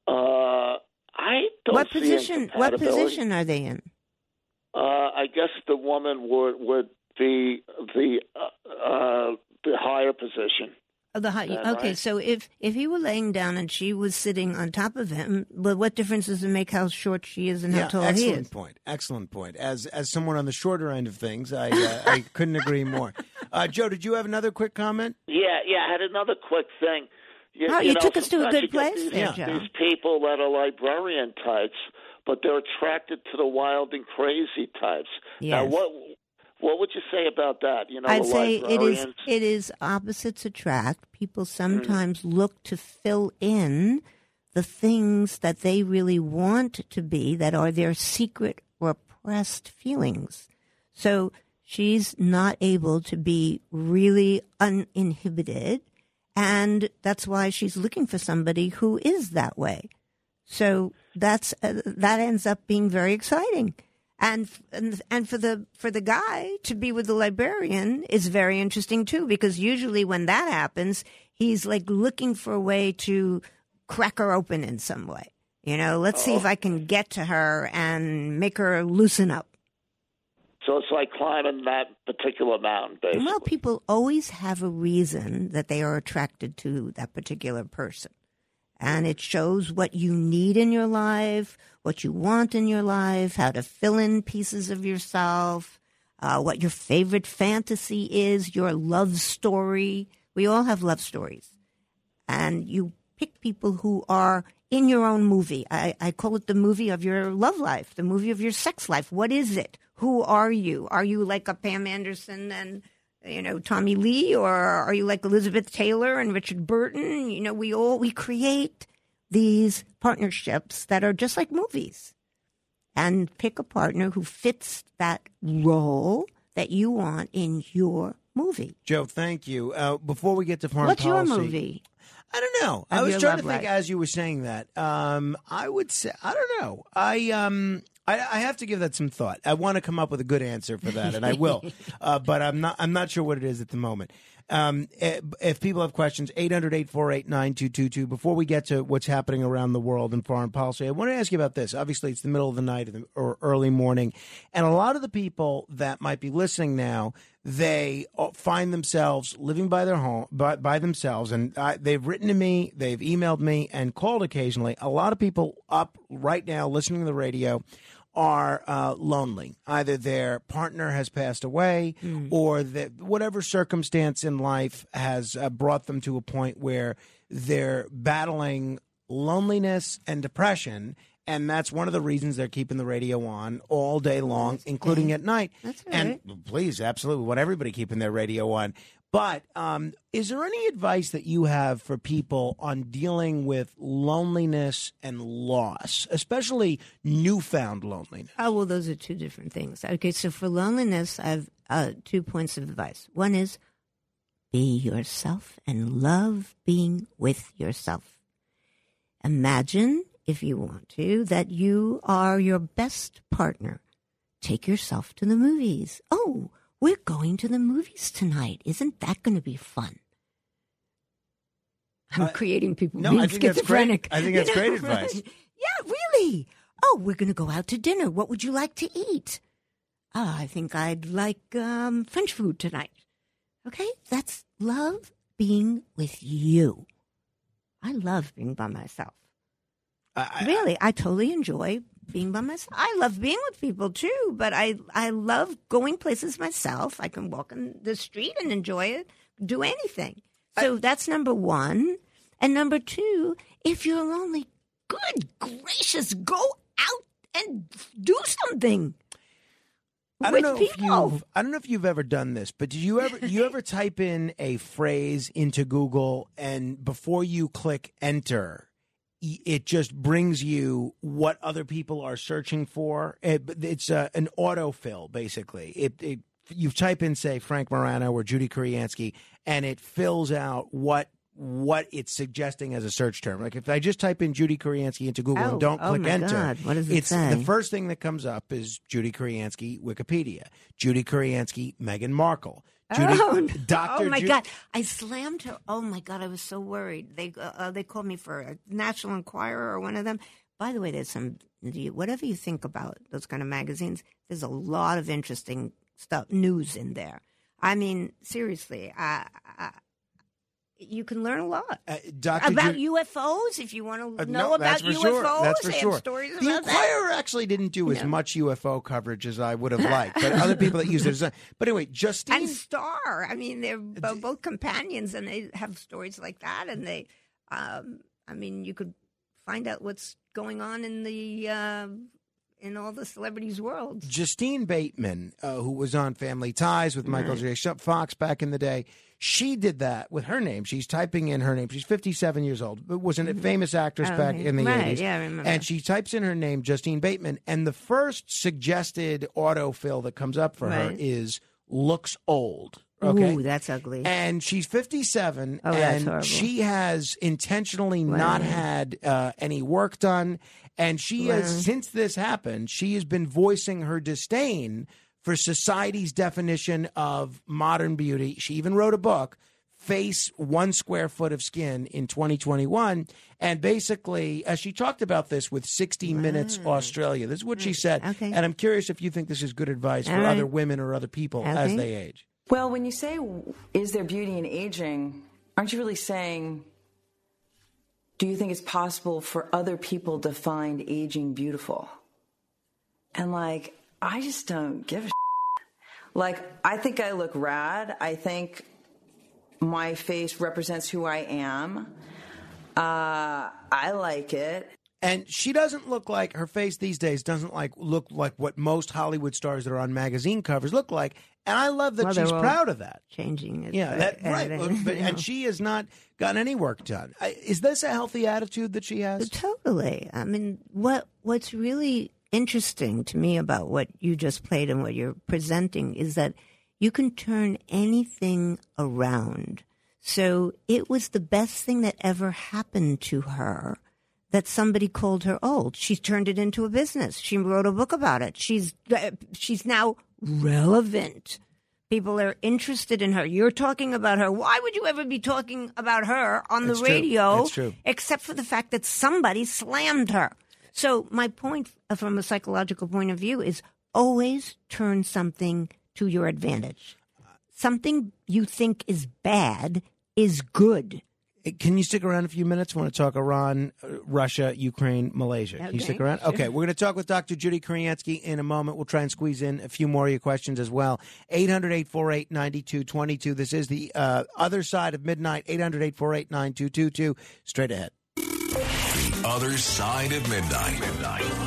Uh, I don't what see position? What position are they in? Uh, I guess the woman would would be the uh, uh, the higher position. Oh, the height. Okay, right? so if if he were laying down and she was sitting on top of him, well, what difference does it make how short she is and how yeah, tall he is? excellent point. Excellent point. As as someone on the shorter end of things, I uh, I couldn't agree more. Uh, Joe, did you have another quick comment? Yeah, yeah. I had another quick thing. You, Oh, you know, took us to a good place these, there, Joe. These people that are librarian types, but they're attracted to the wild and crazy types. Now, Yes. what what would you say about that? You know, I'd say it is it is opposites attract. People Mm. sometimes look to fill in the things that they really want to be that are their secret repressed feelings. So she's not able to be really uninhibited and that's why she's looking for somebody who is that way. So that's uh, that ends up being very exciting. And, and and for the for the guy to be with the librarian is very interesting too because usually when that happens he's like looking for a way to crack her open in some way. You know, let's see if oh. I can get to her and make her loosen up. So it's like climbing that particular mountain, basically. Well, people always have a reason that they are attracted to that particular person. And it shows what you need in your life, what you want in your life, how to fill in pieces of yourself, uh, what your favorite fantasy is, your love story. We all have love stories. And you pick people who are in your own movie. I, I call it the movie of your love life, the movie of your sex life. What is it? Who are you? Are you like a Pam Anderson and you know Tommy Lee, or are you like Elizabeth Taylor and Richard Burton? You know, we all we create these partnerships that are just like movies, and pick a partner who fits that role that you want in your movie. Joe, thank you. Uh, before we get to foreign What's your movie? I don't know. I was trying to think life? as you were saying that. Um, I would say I don't know. I um I, I have to give that some thought. I want to come up with a good answer for that, and I will. uh, but I'm not. I'm not sure what it is at the moment. Um, eh, if people have questions, 800-848-9222. Before we get to what's happening around the world in foreign policy, I want to ask you about this. Obviously, it's the middle of the night or early morning, and a lot of the people that might be listening now, they uh, find themselves living by their home by, by themselves, and I, they've written to me, they've emailed me, and called occasionally. A lot of people up right now listening to the radio are uh, lonely. Either their partner has passed away, or that whatever circumstance in life has uh, brought them to a point where they're battling loneliness and depression. And that's one of the reasons they're keeping the radio on all day long, including at night. That's all and please, absolutely, want everybody keeping their radio on. But um, is there any advice that you have for people on dealing with loneliness and loss, especially newfound loneliness? Oh, well, those are two different things. Okay, so for loneliness, I have uh, two points of advice. One is be yourself and love being with yourself. Imagine, if you want to, that you are your best partner. Take yourself to the movies. Oh, we're going to the movies tonight. Isn't that going to be fun? I'm Uh, creating people no, being I think that's great. schizophrenic. I think you that's great advice. Yeah, really. Oh, we're going to go out to dinner. What would you like to eat? Ah, I think I'd like um, French food tonight. Okay, that's love being with you. I love being by myself. really, I totally enjoy being by myself. I love being with people too, but I I love going places myself. I can walk in the street and enjoy it, do anything. So that's number one. And number two, if you're lonely, good gracious, go out and do something. I don't with know if people. you've I don't know if you've ever done this, but did you ever you ever type in a phrase into Google and before you click enter, it just brings you what other people are searching for. It, it's uh, an autofill basically. It, it you type in say Frank Morano or Judy Kuriansky, and it fills out what what it's suggesting as a search term. Like if I just type in Judy Kuriansky into Google Oh, and don't oh click enter, God, what does it it's say? the first thing that comes up is Judy Kuriansky Wikipedia. Judy Kuriansky Meghan Markle. Judy, oh. Dr. oh my Ju- God! I slammed her. Oh my God! I was so worried. They uh, uh, they called me for a National Enquirer or one of them. By the way, there's some whatever you think about those kind of magazines. There's a lot of interesting stuff, news in there. I mean, seriously, I, I, you can learn a lot Dr. about Ju- UFOs if you want to Uh, know no, about UFOs. sure. That's for sure. stories the about that. Inquirer actually didn't do as No. much UFO coverage as I would have liked, but other people that use it. As, but anyway, Justine. and Star. I mean, they're bo- both companions, and they have stories like that. And they, Um, I mean, you could find out what's going on in the uh, in all the celebrities' worlds. Justine Bateman, uh, who was on Family Ties with Michael Right. J. Fox back in the day, she did that with her name. She's typing in her name. She's 57 years old, but was a famous actress Oh, back okay. in the Right, 80s. yeah, I remember. And she types in her name, Justine Bateman, and the first suggested autofill that comes up for her is looks old. Okay. Ooh, that's ugly. And she's 57, Oh, that's and she has intentionally not had uh, any work done. And she Wow. has, since this happened, she has been voicing her disdain for society's definition of modern beauty. She even wrote a book, Face One Square Foot of Skin, in 2021. And basically, uh, she talked about this with 60 Minutes Australia. This is what she said. Okay. And I'm curious if you think this is good advice for All right. other women or other people as they age. Well, when you say, is there beauty in aging, aren't you really saying, do you think it's possible for other people to find aging beautiful? And like, I just don't give a shit. Like, I think I look rad. I think my face represents who I am. Uh, I like it. And she doesn't look like her face these days doesn't like look like what most Hollywood stars that are on magazine covers look like. And I love that Well, she's proud of that. Changing it. Yeah, that, uh, right. uh, But, and she has not gotten any work done. I- Is this a healthy attitude that she has? Totally. I mean, what what's really interesting to me about what you just played and what you're presenting is that you can turn anything around. So it was the best thing that ever happened to her that somebody called her old. She turned it into a business. She wrote a book about it. She's uh, she's now relevant. People are interested in her. You're talking about her. Why would you ever be talking about her on the radio? Except for the fact that somebody slammed her. So my point uh, from a psychological point of view is always turn something to your advantage. Something you think is bad is good. Can you stick around a few minutes? I want to talk Iran, uh, Russia, Ukraine, Malaysia. Can you stick around? sure. Okay, we're going to talk with Dr. Judy Kuriansky in a moment. We'll try and squeeze in a few more of your questions as well. 800 848 9222. This is the uh, other side of midnight. 800 848 9222. Straight ahead. The other side of midnight. Midnight.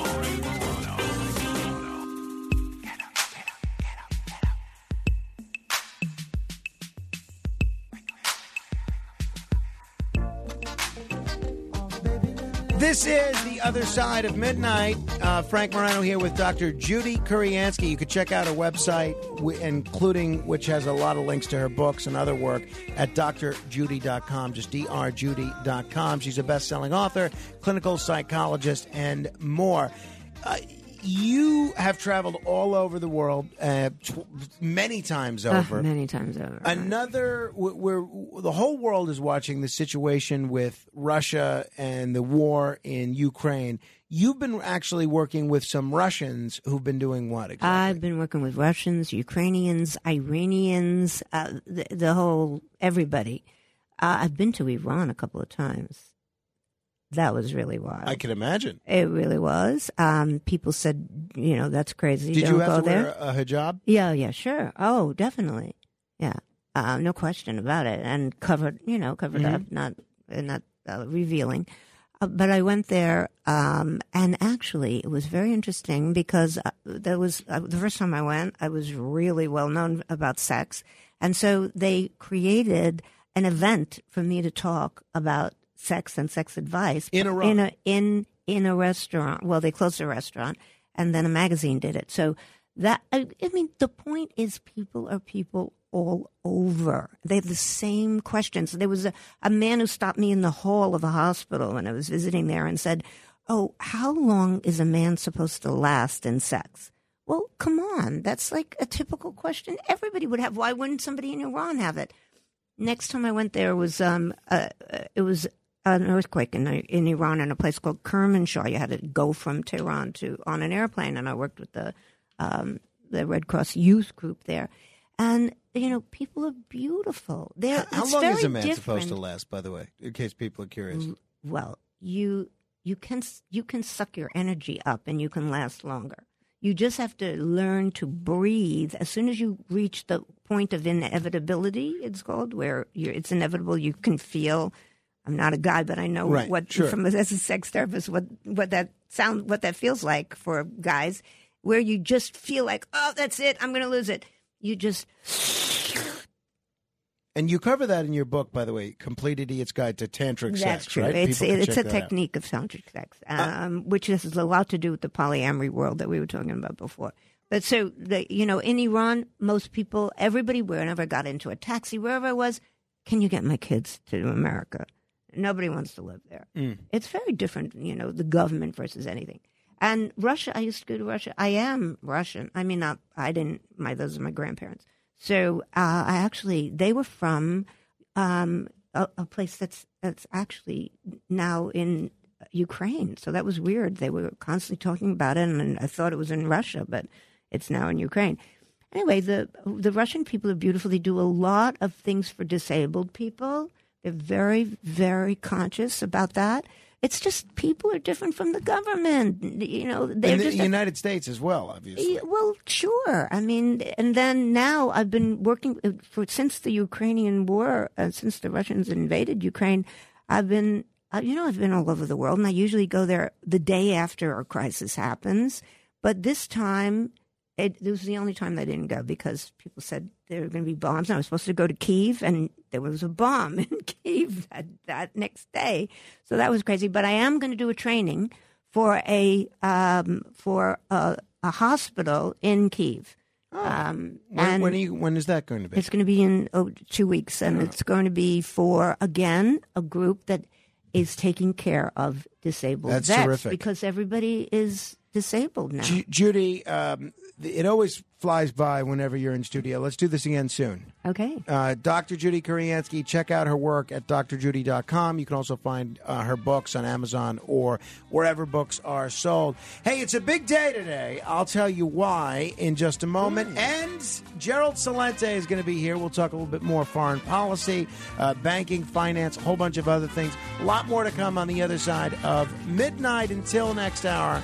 This is the other side of midnight. Uh, Frank Morano here with Dr. Judy Kuriansky. You can check out her website, including which has a lot of links to her books and other work at drjudy.com. Just drjudy.com. She's a best-selling author, clinical psychologist, and more. Uh, you have traveled all over the world, uh, tw- many times Ah, over. many times over. Another, where the whole world is watching the situation with Russia and the war in Ukraine. You've been actually working with some Russians who've been doing what exactly? I've been working with Russians, Ukrainians, Iranians, uh, the, the whole everybody. Uh, I've been to Iran a couple of times. That was really wild. I can imagine. It really was. Um, people said, you know, that's crazy. Did Don't you have go to there. wear a hijab? Yeah, yeah, sure. Oh, definitely. Yeah, uh, no question about it. And covered, you know, covered Mhm. up, not not uh, revealing. Uh, but I went there, um, and actually, it was very interesting because uh, there was uh, the first time I went, I was really well known about sex, and so they created an event for me to talk about sex and sex advice In a in a in in a restaurant. Well, they closed the restaurant, and then a magazine did it. So that I, I mean, the point is, people are people all over. They have the same questions. There was a, a man who stopped me in the hall of a hospital when I was visiting there and said, "Oh, how long is a man supposed to last in sex?" Well, come on, that's like a typical question everybody would have. Why wouldn't somebody in Iran have it? Next time I went there was um uh, uh, it was an earthquake in in Iran in a place called Kermanshah. You had to go from Tehran to on an airplane, and I worked with the um, the Red Cross youth group there. And you know, people are beautiful. They're How it's long very is a man different. supposed to last? By the way, in case people are curious. Well, you you can you can suck your energy up and you can last longer. You just have to learn to breathe. As soon as you reach the point of inevitability, it's called where it's inevitable. You can feel. I'm not a guy, but I know Right, what sure. from as a sex therapist what what that sound what that feels like for guys, where you just feel like oh that's it I'm going to lose it. You just And you cover that in your book, by the way, "Complete Idiot's Guide to Tantric That's Sex." true. Right? It's it's a that out. Uh, technique of tantric sex, um, which has a lot to do with the polyamory world that we were talking about before. But so the you know in Iran, most people, everybody, wherever I got into a taxi, wherever I was, can you get my kids to America? Nobody wants to live there. Mm. It's very different, you know, the government versus anything. And Russia, I used to go to Russia. I am Russian. I mean, not I didn't. My those are my grandparents. So uh, I actually they were from um, a, a place that's that's actually now in Ukraine. So that was weird. They were constantly talking about it, and I thought it was in Russia, but it's now in Ukraine. Anyway, the the Russian people are beautiful. They do a lot of things for disabled people. They're very, very conscious about that. It's just people are different from the government. You know, they're in the just United States as well, obviously. Well, sure. I mean, and then now I've been working uh, for since the Ukrainian war, uh, since the Russians invaded Ukraine. I've been, uh, you know, I've been all over the world, and I usually go there the day after a crisis happens. But this time, it, it was the only time I didn't go because people said there were going to be bombs. And I was supposed to go to Kiev, and there was a bomb in Kiev that, that next day. So that was crazy. But I am going to do a training for a um, for a, a hospital in Kiev. Um, When, and when, are you, when is that going to be? it's going to be in oh, two weeks, and it's going to be for again a group that is taking care of disabled That's vets terrific. because everybody is disabled now. Ju- Judy, um, it always flies by whenever you're in studio. Let's do this again soon. Okay. Uh, Dr. Judy Kuriansky, check out her work at drjudy.com. You can also find uh, her books on Amazon or wherever books are sold. Hey, it's a big day today. I'll tell you why in just a moment. And Gerald Celente is going to be here. We'll talk a little bit more foreign policy, uh, banking, finance, a whole bunch of other things. A lot more to come on the other side of midnight until next hour.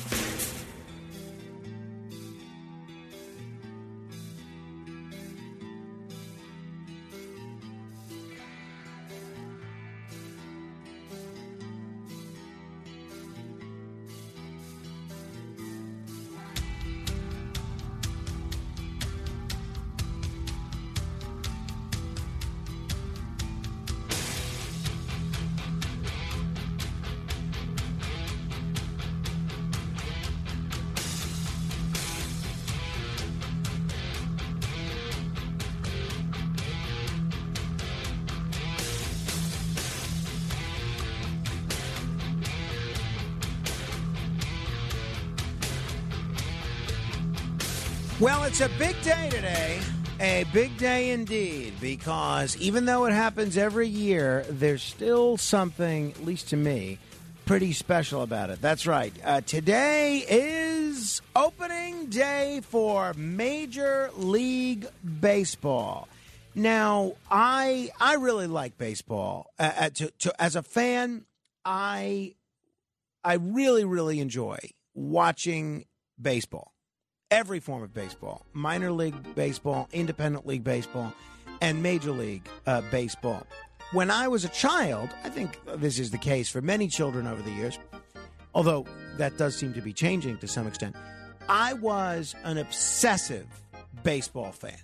It's a big day today. A big day indeed, because even though it happens every year, there's still something, at least to me, pretty special about it. That's right. Uh, today is opening day for Major League Baseball. Now, I I really like baseball. Uh, uh, to, to, as a fan, I I really really enjoy watching baseball every form of baseball minor league baseball, independent league baseball, and major league uh, baseball. When I was a child, I think this is the case for many children over the years, although that does seem to be changing to some extent. I was an obsessive baseball fan.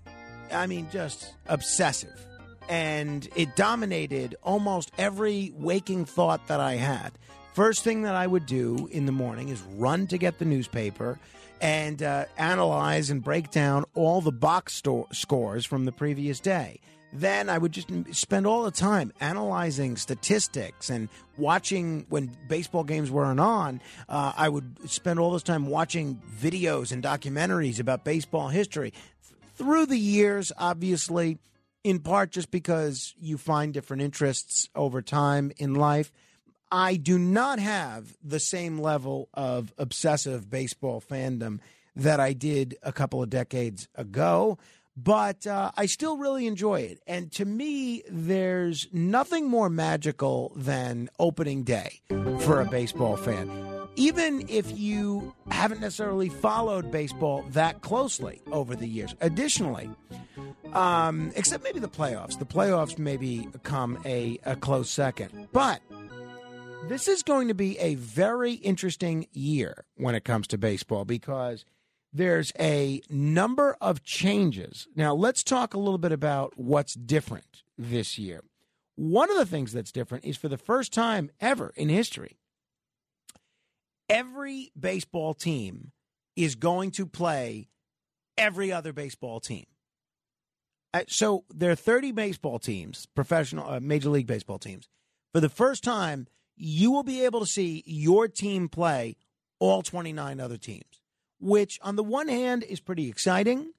I mean, just obsessive. And it dominated almost every waking thought that I had. First thing that I would do in the morning is run to get the newspaper and uh, analyze and break down all the box scores from the previous day. Then I would just spend all the time analyzing statistics and watching when baseball games weren't on. Uh, I would spend all this time watching videos and documentaries about baseball history. through the years, obviously, in part just because you find different interests over time in life. I do not have the same level of obsessive baseball fandom that I did a couple of decades ago, but uh, I still really enjoy it. And to me, there's nothing more magical than opening day for a baseball fan. Even if you haven't necessarily followed baseball that closely over the years. Additionally, um, except maybe the playoffs. The playoffs maybe come a, a close second. But this is going to be a very interesting year when it comes to baseball because there's a number of changes. Now, let's talk a little bit about what's different this year. One of the things that's different is for the first time ever in history, every baseball team is going to play every other baseball team. Uh, So there are 30 baseball teams, professional, uh, major league baseball teams. For the first time, you will be able to see your team play all 29 other teams, which on the one hand is pretty exciting.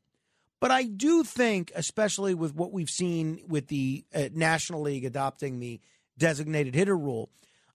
But I do think, especially with what we've seen with the uh, National League adopting the designated hitter rule,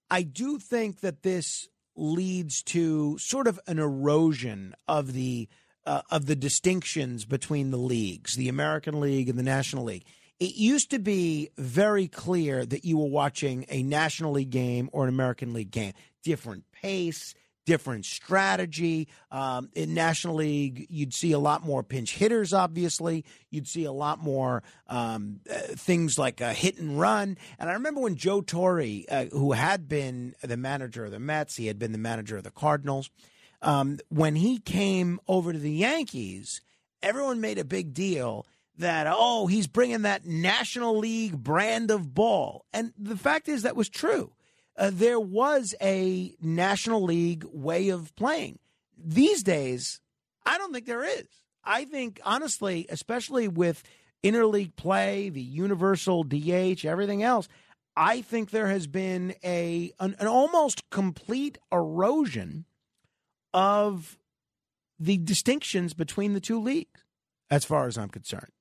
I do think that this leads to sort of an erosion of the uh, of the distinctions between the leagues, the American League and the National League. It used to be very clear that you were watching a National League game or an American League game. Different pace, different strategy. Um, in National League, you'd see a lot more pinch hitters, obviously. You'd see a lot more um, uh, things like a hit and run. And I remember when Joe Torre, uh, who had been the manager of the Mets, he had been the manager of the Cardinals. Um, when he came over to the Yankees, everyone made a big deal that, oh, he's bringing that National League brand of ball. And the fact is, that was true. Uh, there was a National League way of playing. These days, I don't think there is. I think, honestly, especially with interleague play, the universal DH, everything else, I think there has been a an, an almost complete erosion of the distinctions between the two leagues, as far as I'm concerned.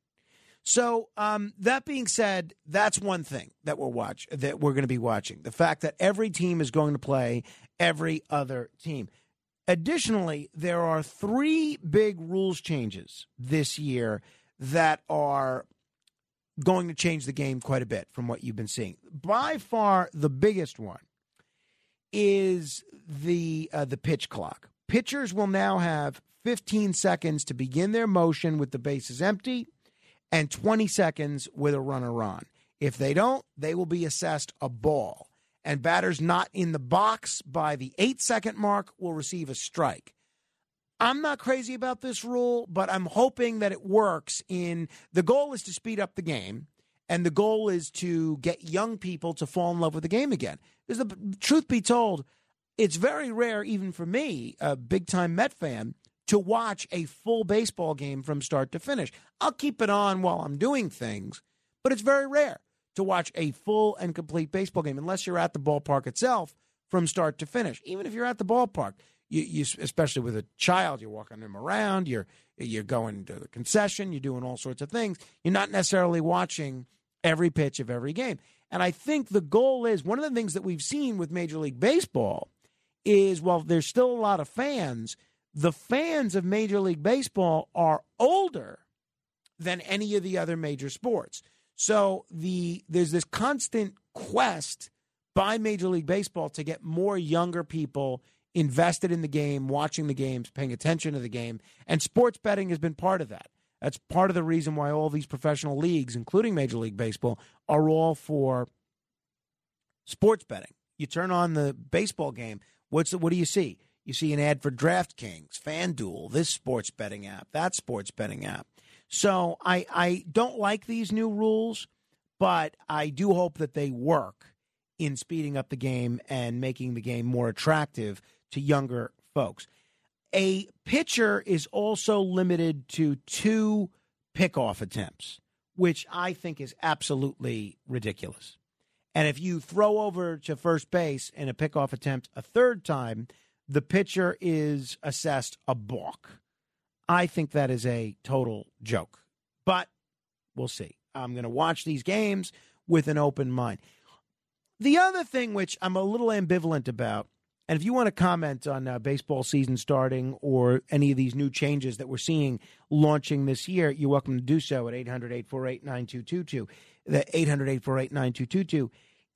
So um, that being said, that's one thing that we're watch that we're going to be watching: the fact that every team is going to play every other team. Additionally, there are three big rules changes this year that are going to change the game quite a bit from what you've been seeing. By far, the biggest one is the uh, the pitch clock. Pitchers will now have 15 seconds to begin their motion with the bases empty and 20 seconds with a runner on. If they don't, they will be assessed a ball. And batters not in the box by the eight second mark will receive a strike. I'm not crazy about this rule, but I'm hoping that it works in the goal is to speed up the game and the goal is to get young people to fall in love with the game again. Because the truth be told, it's very rare, even for me, a big time Met fan, to watch a full baseball game from start to finish. I'll keep it on while I'm doing things, but it's very rare to watch a full and complete baseball game unless you're at the ballpark itself from start to finish. Even if you're at the ballpark, you, you especially with a child, you're walking them around, you're you're going to the concession, you're doing all sorts of things. You're not necessarily watching every pitch of every game. And I think the goal is one of the things that we've seen with Major League Baseball is while there's still a lot of fans, the fans of Major League Baseball are older than any of the other major sports. So the there's this constant quest by Major League Baseball to get more younger people invested in the game, watching the games, paying attention to the game, and sports betting has been part of that. That's part of the reason why all these professional leagues, including Major League Baseball, are all for sports betting. You turn on the baseball game, what's the, what do you see? You see an ad for DraftKings, FanDuel, this sports betting app, that sports betting app. So I I don't like these new rules, but I do hope that they work in speeding up the game and making the game more attractive to younger folks. A pitcher is also limited to two pickoff attempts, which I think is absolutely ridiculous. And if you throw over to first base in a pickoff attempt a third time, the pitcher is assessed a balk. I think that is a total joke. But we'll see. I'm going to watch these games with an open mind. The other thing which I'm a little ambivalent about, and if you want to comment on uh, baseball season starting or any of these new changes that we're seeing launching this year, you're welcome to do so at 800 848 9222. The 800 848 9222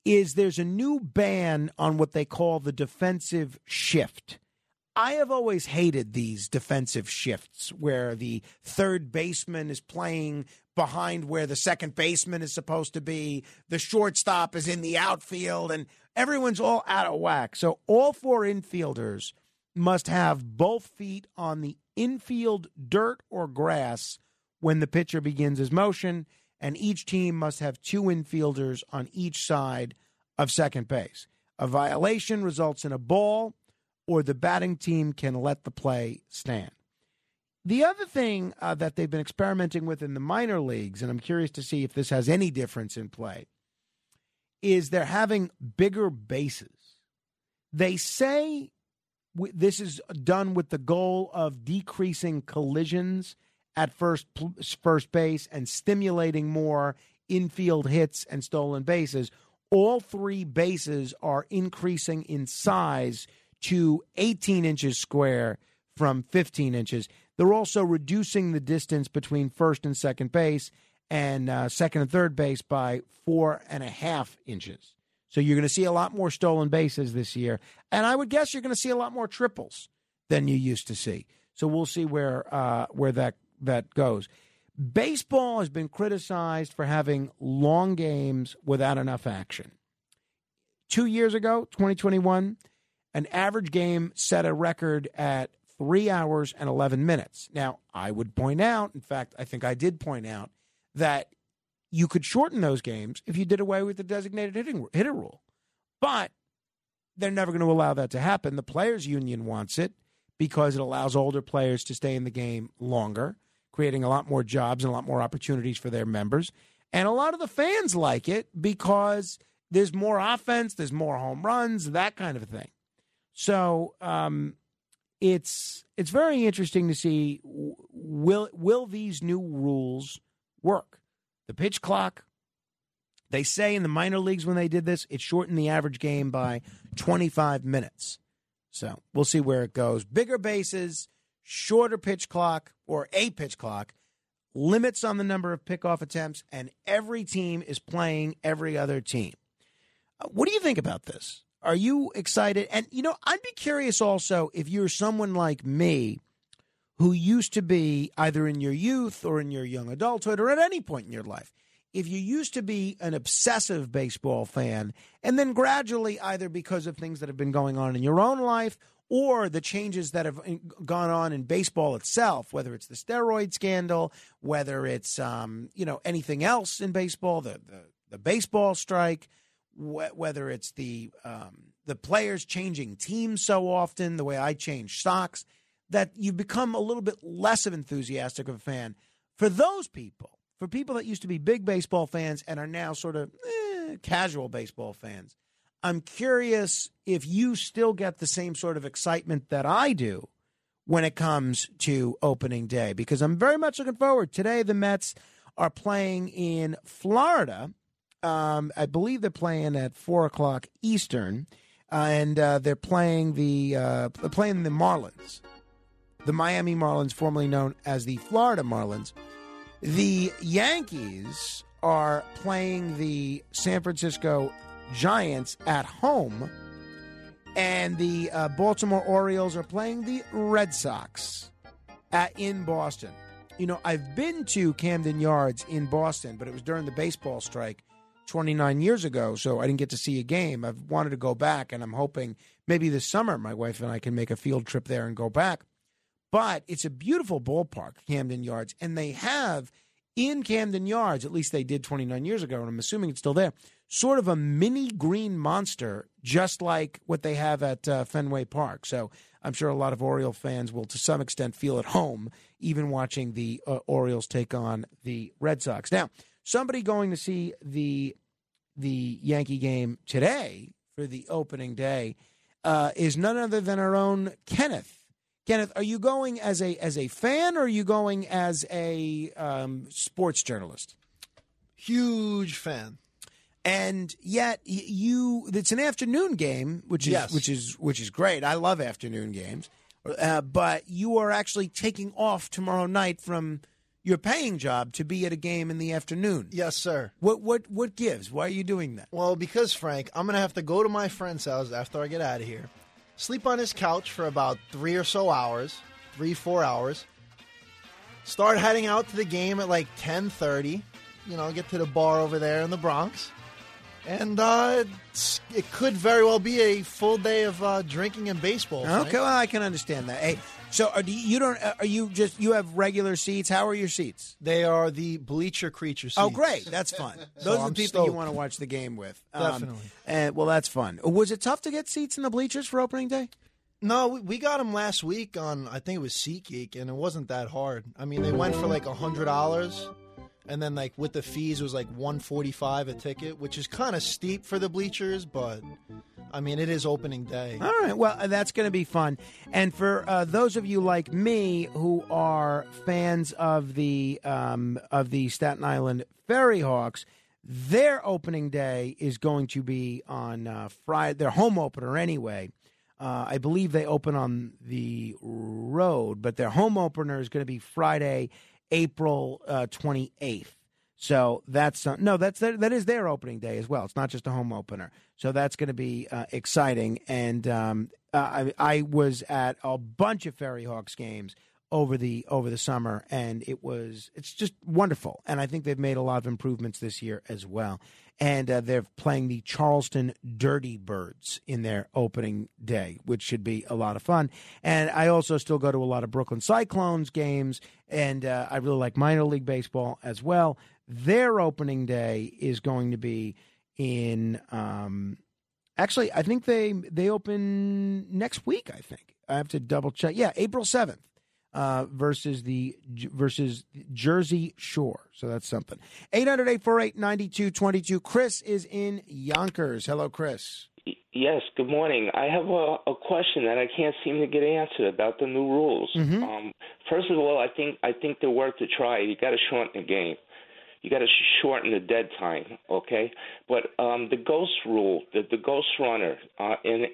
is there's a new ban on what they call the defensive shift. I have always hated these defensive shifts where the third baseman is playing behind where the second baseman is supposed to be, the shortstop is in the outfield, and everyone's all out of whack. So all four infielders must have both feet on the infield dirt or grass when the pitcher begins his motion, and each team must have two infielders on each side of second base. A violation results in a ball or the batting team can let the play stand. The other thing uh, that they've been experimenting with in the minor leagues, and I'm curious to see if this has any difference in play, is they're having bigger bases. They say this is done with the goal of decreasing collisions at first first base and stimulating more infield hits and stolen bases. All three bases are increasing in size to 18 inches square from 15 inches. They're also reducing the distance between first and second base and uh, second and third base by four and a half inches. So you're going to see a lot more stolen bases this year. And I would guess you're going to see a lot more triples than you used to see. So we'll see where uh, where that that goes. Baseball has been criticized for having long games without enough action. Two years ago, 2021, an average game set a record at three hours and 11 minutes. Now, I would point out, in fact, I think I did point out, that you could shorten those games if you did away with the designated hitting, hitter rule. But they're never going to allow that to happen. The players' union wants it because it allows older players to stay in the game longer, creating a lot more jobs and a lot more opportunities for their members. And a lot of the fans like it because there's more offense, there's more home runs, that kind of a thing. So um, it's it's very interesting to see will will these new rules work? The pitch clock. They say in the minor leagues when they did this, it shortened the average game by 25 minutes. So we'll see where it goes. Bigger bases, shorter pitch clock or a pitch clock, limits on the number of pickoff attempts, and every team is playing every other team. Uh, What do you think about this? Are you excited? And, you know, I'd be curious also if you're someone like me who used to be either in your youth or in your young adulthood or at any point in your life, if you used to be an obsessive baseball fan and then gradually, either because of things that have been going on in your own life or the changes that have gone on in baseball itself, whether it's the steroid scandal, whether it's um, you know anything else in baseball, the the, the baseball strike, wh- whether it's the um, the players changing teams so often, the way I change stocks, that you become a little bit less of enthusiastic of a fan. For those people, for people that used to be big baseball fans and are now sort of eh, casual baseball fans, I'm curious if you still get the same sort of excitement that I do when it comes to opening day, because I'm very much looking forward. Today, the Mets are playing in Florida. Um, I believe they're playing at four o'clock Eastern, uh, and uh, they're playing the uh, playing the Marlins, the Miami Marlins, formerly known as the Florida Marlins. The Yankees are playing the San Francisco Giants at home, and the uh, Baltimore Orioles are playing the Red Sox at, in Boston. You know, I've been to Camden Yards in Boston, but it was during the baseball strike 29 years ago, so I didn't get to see a game. I've wanted to go back, and I'm hoping maybe this summer my wife and I can make a field trip there and go back. But it's a beautiful ballpark, Camden Yards, and they have in Camden Yards, at least they did 29 years ago, and I'm assuming it's still there, sort of a mini green monster, just like what they have at uh, Fenway Park. So I'm sure a lot of Oriole fans will, to some extent, feel at home, even watching the uh, Orioles take on the Red Sox. Now, somebody going to see the the Yankee game today for the opening day uh, is none other than our own Kenneth. Kenneth, are you going as a as a fan or are you going as a um, sports journalist? Huge fan. And yet you it's an afternoon game, which is Yes. which is which is great. I love afternoon games. Uh, but you are actually taking off tomorrow night from your paying job to be at a game in the afternoon. Yes, sir. What what what gives? Why are you doing that? Well, because Frank, I'm gonna have to go to my friend's house after I get out of here, sleep on his couch for about three or so hours, three four hours. Start heading out to the game at like 10:30. You know, get to the bar over there in the Bronx, and uh, it could very well be a full day of uh, drinking and baseball. Frank. Okay, well I can understand that. Hey, so are, do you, don't uh, are you just you have regular seats? How are your seats? They are the bleacher creature seats. Oh, great! That's fun. So Those are I'm the people you want to watch the game with. Um, Definitely. and well, that's fun. Was it tough to get seats in the bleachers for opening day? No, we- we got them last week on I think it was SeatGeek, and it wasn't that hard. I mean, they went for like a hundred dollars, and then like with the fees, was like one forty five a ticket, which is kind of steep for the bleachers, but I mean, it is opening day. All right. Well, that's going to be fun. And for uh, those of you like me who are fans of the um, of the Staten Island Ferry Hawks, their opening day is going to be on uh, Friday. Their home opener, anyway. Uh, I believe they open on the road, but their home opener is going to be Friday, April twenty eighth. So that's uh, no, that's that is their opening day as well. It's not just a home opener. So that's going to be uh, exciting. And um, uh, I, I was at a bunch of Ferry Hawks games over the over the summer, and it was it's just wonderful. And I think they've made a lot of improvements this year as well. And uh, they're playing the Charleston Dirty Birds in their opening day, which should be a lot of fun. And I also still go to a lot of Brooklyn Cyclones games, and uh, I really like minor league baseball as well. Their opening day is going to be in. Um, actually, I think they they open next week. I think I have to double check. Yeah, April seventh. Uh, versus the versus Jersey Shore. So that's something. 800-848-9222. Chris is in Yonkers. Hello, Chris. Yes, good morning. I have a, a question that I can't seem to get answered about the new rules. Mhm. Um, first of all, I think I think they're worth a try. You got to shorten the game. You got to sh- shorten the dead time, okay? But um, the ghost rule, the, the ghost runner uh, in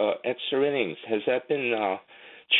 uh, extra innings, has that been uh,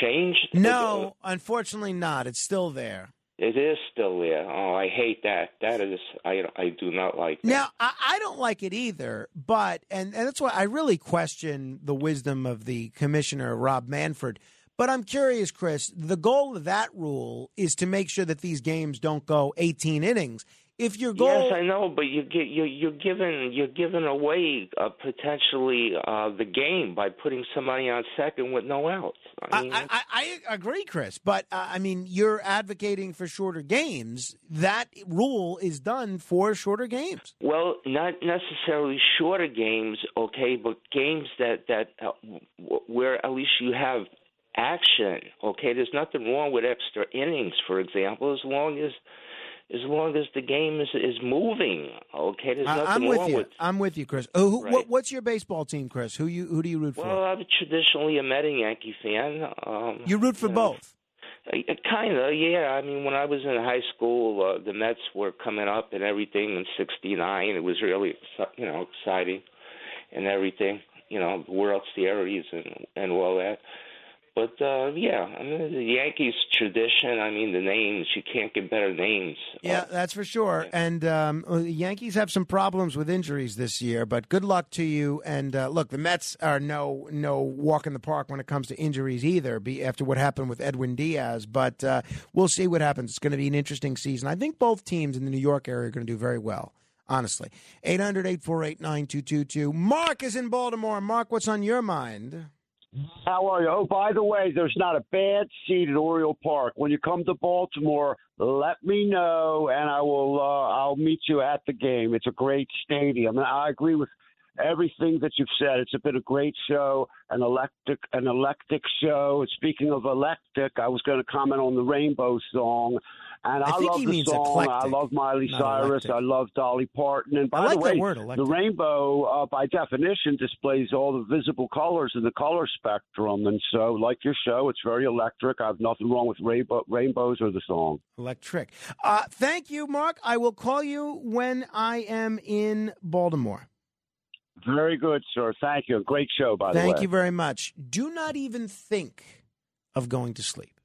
changed? No, unfortunately not. It's still there. It is still there. Oh, I hate that. That is, I I do not like. That. Now, I, I don't like it either, but and, and that's why I really question the wisdom of the commissioner Rob Manfred. But I'm curious, Chris. The goal of that rule is to make sure that these games don't go 18 innings. If your goal, Yes, I know, but you get you're you're giving you're giving away uh, potentially uh, the game by putting somebody on second with no outs. I mean, I, I, I agree, Chris. But uh, I mean, you're advocating for shorter games. That rule is done for shorter games. well, not necessarily shorter games, okay, but games that that uh, where at least you have action. Okay, there's nothing wrong with extra innings, for example, as long as as long as the game is is moving. Okay, there's nothing I'm with wrong you. with I'm with you, Chris. Oh, who, Right. what, what's your baseball team, Chris? Who you who do you root for? Well, I'm traditionally a Met and Yankee fan. Um, you root for know, both. Kind of, yeah. I mean, when I was in high school, uh, the Mets were coming up and everything in '69. It was really, you know, exciting and everything. You know, the World Series and and all that. But uh yeah, I mean, the Yankees tradition. I mean, the names you can't get better names. Yeah, that's for sure. And um, well, the Yankees have some problems with injuries this year, but good luck to you. And uh, look, the Mets are no no walk in the park when it comes to injuries either. Be after what happened with Edwin Diaz, but uh, we'll see what happens. It's going to be an interesting season. I think both teams in the New York area are going to do very well. Honestly, 800-848-9222. Mark is in Baltimore. Mark, what's on your mind? How are you? Oh, by the way, there's not a bad seat at Oriole Park. When you come to Baltimore, let me know, and I will. Uh, I'll meet you at the game. It's a great stadium, and I agree with everything that you've said. It's been a great show, an electric, an electric show. Speaking of electric, I was going to comment on the Rainbow song, And I I, love the song. I love Miley Cyrus. electric. I love Dolly Parton. And by I like the way, word, the rainbow, uh, by definition, displays all the visible colors in the color spectrum. And so, like your show, it's very electric. I have nothing wrong with rainbow, rainbows or the song. Electric. Uh, thank you, Mark. I will call you when I am in Baltimore. Very good, sir. Thank you. Great show, by the way. Thank you very much. Do not even think of going to sleep.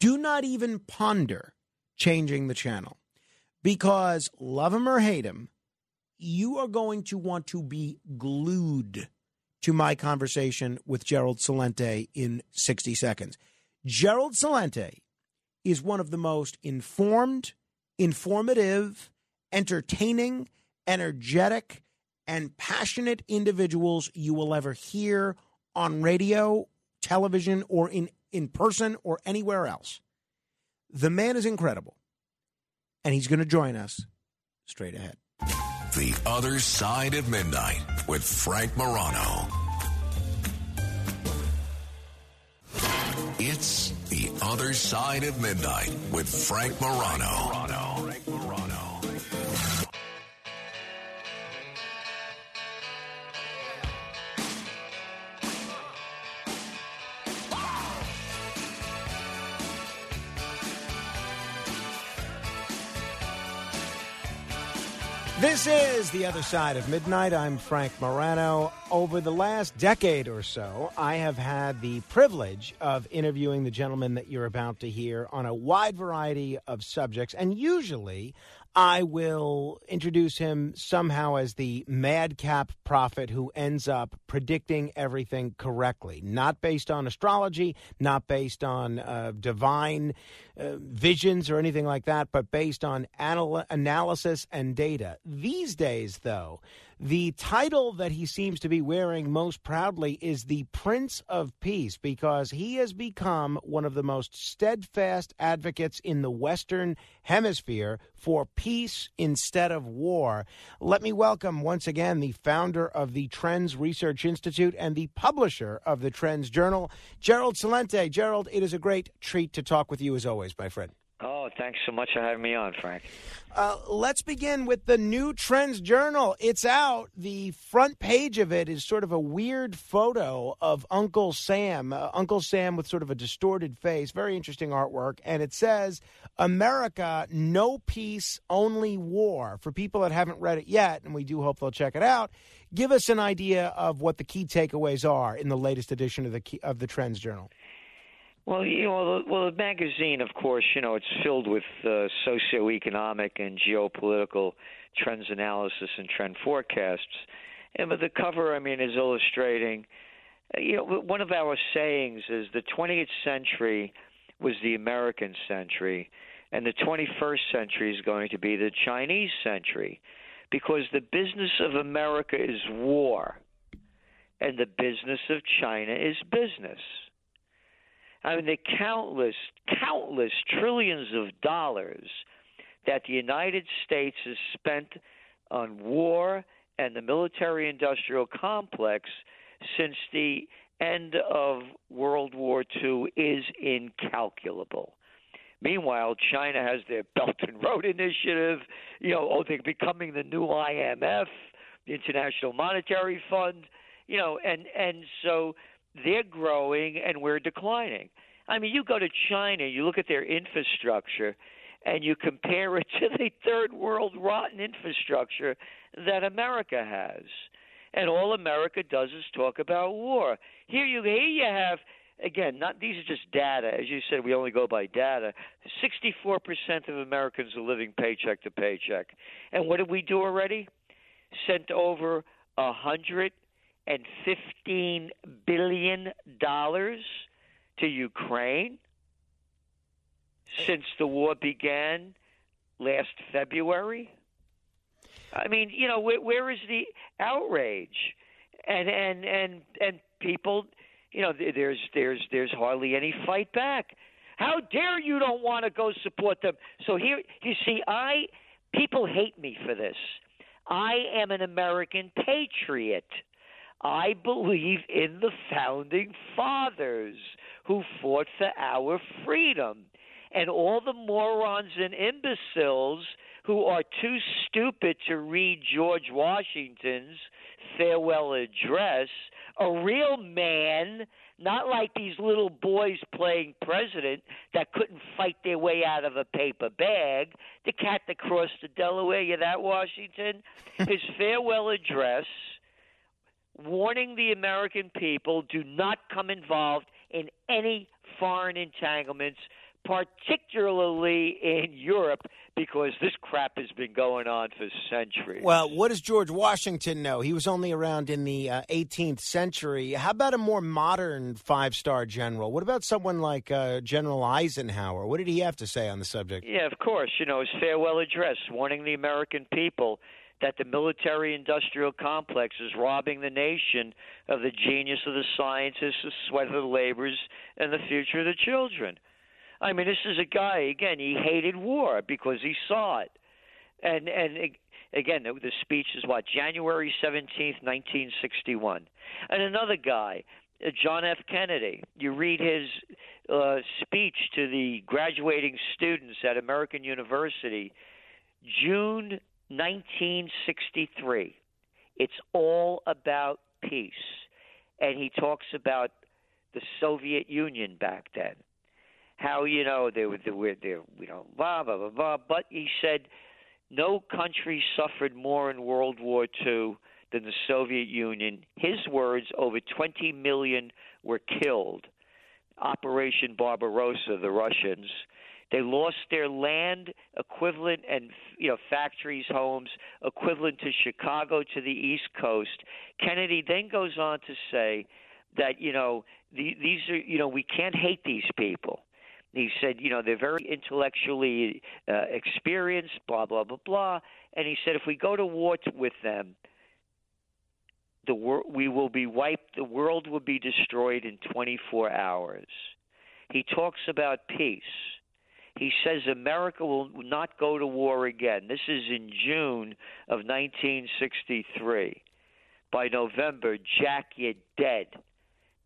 Do not even ponder changing the channel because love him or hate him, you are going to want to be glued to my conversation with Gerald Celente in 60 seconds. Gerald Celente is one of the most informed, informative, entertaining, energetic, and passionate individuals you will ever hear on radio, television, or in, in person or anywhere else. The man is incredible, and he's going to join us straight ahead. The Other Side of Midnight with Frank Morano. It's The Other Side of Midnight with Frank Morano. This is The Other Side of Midnight. I'm Frank Morano. Over the last decade or so, I have had the privilege of interviewing the gentleman that you're about to hear on a wide variety of subjects. And usually, I will introduce him somehow as the madcap prophet who ends up predicting everything correctly, not based on astrology, not based on uh, divine uh, visions or anything like that, but based on anal- analysis and data. These days, though, the title that he seems to be wearing most proudly is the Prince of Peace because he has become one of the most steadfast advocates in the Western Hemisphere for peace instead of war. Let me welcome once again the founder of the Trends Research Institute and the publisher of the Trends Journal, Gerald Celente. Gerald, it is a great treat to talk with you as always, my friend. Oh, thanks so much for having me on, Frank. Uh, let's begin with the new Trends Journal. It's out. The front page of it is sort of a weird photo of Uncle Sam, uh, Uncle Sam with sort of a distorted face. Very interesting artwork. And it says, America, no peace, only war. For people that haven't read it yet, and we do hope they'll check it out, give us an idea of what the key takeaways are in the latest edition of the, key, of the Trends Journal. Well, you know, the, well, the magazine, of course, you know, it's filled with uh, socioeconomic and geopolitical trends analysis and trend forecasts. And but the cover, I mean, is illustrating. uh, You know, one of our sayings is the 20th century was the American century, and the 21st century is going to be the Chinese century, because the business of America is war, and the business of China is business. I mean, the countless, countless trillions of dollars that the United States has spent on war and the military industrial complex since the end of World War II is incalculable. Meanwhile, China has their Belt and Road Initiative. You know, oh, they're becoming the new IMF, the International Monetary Fund. You know, and and so they're growing and we're declining. I mean, you go to China, you look at their infrastructure, and you compare it to the third world rotten infrastructure that America has. And all America does is talk about war. Here you here you have again, not these are just data. As you said, we only go by data. Sixty-four percent of Americans are living paycheck to paycheck. And what did we do already? Sent over a hundred and fifteen billion dollars to Ukraine since the war began last February. I mean, you know, where, where is the outrage? And and and and people, you know, there's there's there's hardly any fight back. How dare you don't want to go support them? So here, you see, I people hate me for this. I am an American patriot. I believe in the founding fathers who fought for our freedom. and all the morons and imbeciles who are too stupid to read George Washington's farewell address, a real man, not like these little boys playing president that couldn't fight their way out of a paper bag. The cat that crossed the Delaware, you that Washington? His farewell address warning the American people do not come involved in any foreign entanglements, particularly in Europe, because this crap has been going on for centuries. Well, what does George Washington know? He was only around in the uh, 18th century. How about a more modern five star general? What about someone like uh, General Eisenhower? What did he have to say on the subject? Yeah, of course. You know, his farewell address warning the American people that the military industrial complex is robbing the nation of the genius of the scientists, the sweat of the laborers, and the future of the children. I mean, this is a guy, again, he hated war because he saw it. And, and again, the, the speech is what, January 17th, 1961. And another guy, uh, John F. Kennedy, you read his uh, speech to the graduating students at American University, June 1963. It's all about peace. And he talks about the Soviet Union back then. How, you know, they were, they were, they were you know, blah, blah, blah, blah. But he said no country suffered more in World War II than the Soviet Union. His words over 20 million were killed. Operation Barbarossa, the Russians. They lost their land equivalent and you know factories, homes equivalent to Chicago to the East Coast. Kennedy then goes on to say that you know the, these are you know we can't hate these people. He said, you know, they're very intellectually uh, experienced, blah blah blah blah. And he said, if we go to war t- with them, the wor- we will be wiped. The world will be destroyed in 24 hours. He talks about peace. He says America will not go to war again. This is in June of 1963. By November, Jack, you're dead.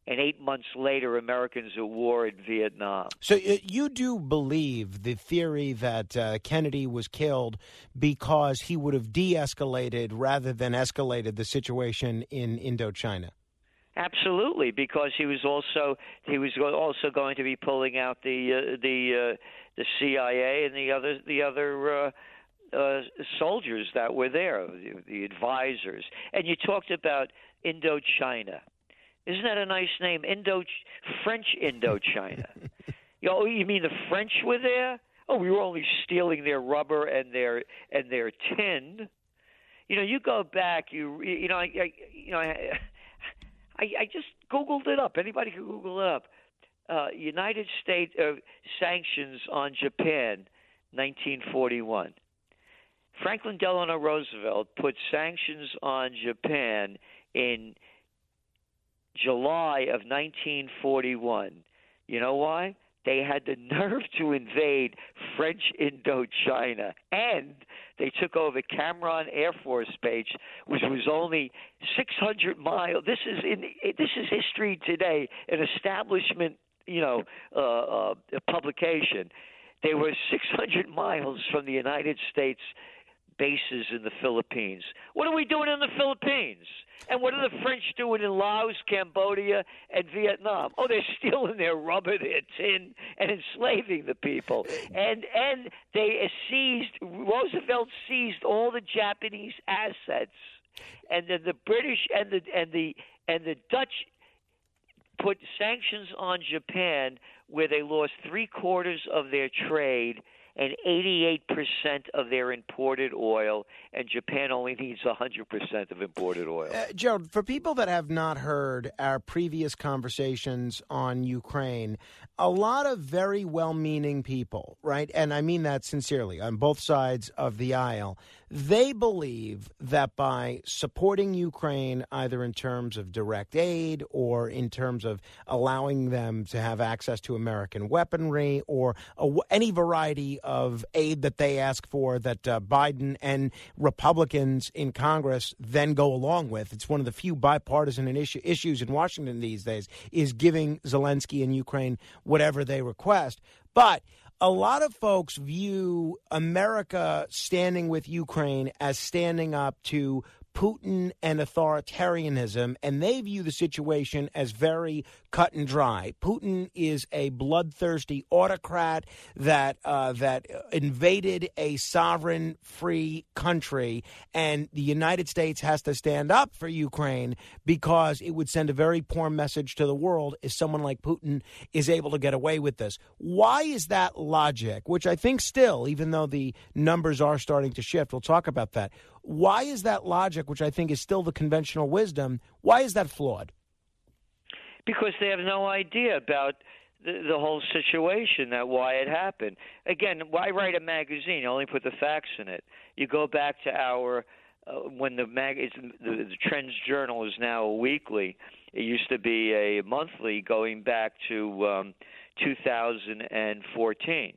And eight months later, Americans at war in Vietnam. So uh, you do believe the theory that uh, Kennedy was killed because he would have de-escalated rather than escalated the situation in Indochina? Absolutely, because he was also he was also going to be pulling out the uh, the uh, the CIA and the other the other uh, uh, soldiers that were there, the, the advisors. And you talked about Indochina. Isn't that a nice name? Indo French Indochina. you know, you mean the French were there? Oh, we were only stealing their rubber and their and their tin. You know, you go back. You you know, I, I you know, I, I I just googled it up. Anybody can Google it up. Uh, United States uh, sanctions on Japan, 1941. Franklin Delano Roosevelt put sanctions on Japan in July of 1941. You know why? They had the nerve to invade French Indochina, and they took over Cam Ranh Air Force Base, which was only 600 miles. This is in this is history today. An establishment, you know, uh, uh, publication. They were 600 miles from the United States bases in the Philippines. What are we doing in the Philippines? And what are the French doing in Laos, Cambodia, and Vietnam? Oh, they're stealing their rubber, their tin, and enslaving the people. And and they seized Roosevelt seized all the Japanese assets, and then the British and the and the and the Dutch put sanctions on Japan, where they lost three quarters of their trade and 88% of their imported oil, and Japan only needs 100% of imported oil. Uh, Gerald, for people that have not heard our previous conversations on Ukraine, a lot of very well meaning people, right? And I mean that sincerely on both sides of the aisle. They believe that by supporting Ukraine, either in terms of direct aid or in terms of allowing them to have access to American weaponry or a, any variety of aid that they ask for that uh, Biden and Republicans in Congress then go along with. It's one of the few bipartisan issue, issues in Washington these days is giving Zelensky and Ukraine whatever they request. But a lot of folks view America standing with Ukraine as standing up to Putin and authoritarianism, and they view the situation as very cut and dry. Putin is a bloodthirsty autocrat that uh, that invaded a sovereign, free country, and the United States has to stand up for Ukraine because it would send a very poor message to the world if someone like Putin is able to get away with this. Why is that logic? Which I think still, even though the numbers are starting to shift, we'll talk about that. Why is that logic, which I think is still the conventional wisdom, why is that flawed? because they have no idea about the, the whole situation that why it happened. Again, why write a magazine? You only put the facts in it. You go back to our uh, when the mag the, the Trends Journal is now a weekly. It used to be a monthly, going back to um, 2014.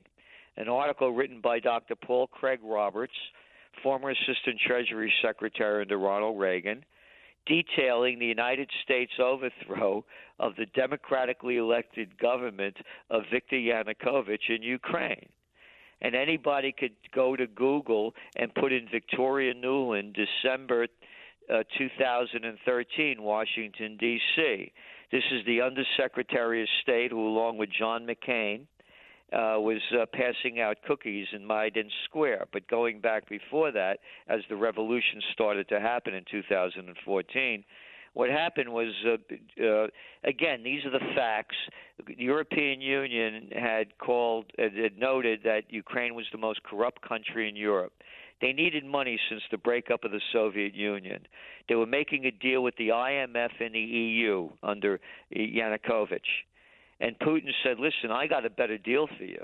An article written by Dr. Paul Craig Roberts, former Assistant Treasury Secretary under Ronald Reagan, detailing the United States overthrow of the democratically elected government of Viktor Yanukovych in Ukraine. And anybody could go to Google and put in Victoria Nuland, December uh, 2013, Washington, D.C. This is the Undersecretary of State who, along with John McCain, uh, was uh, passing out cookies in Maidan Square. But going back before that, as the revolution started to happen in 2014, what happened was, uh, uh, again, these are the facts. The European Union had called, had noted that Ukraine was the most corrupt country in Europe. They needed money since the breakup of the Soviet Union. They were making a deal with the IMF and the EU under Yanukovych. And Putin said, listen, I got a better deal for you.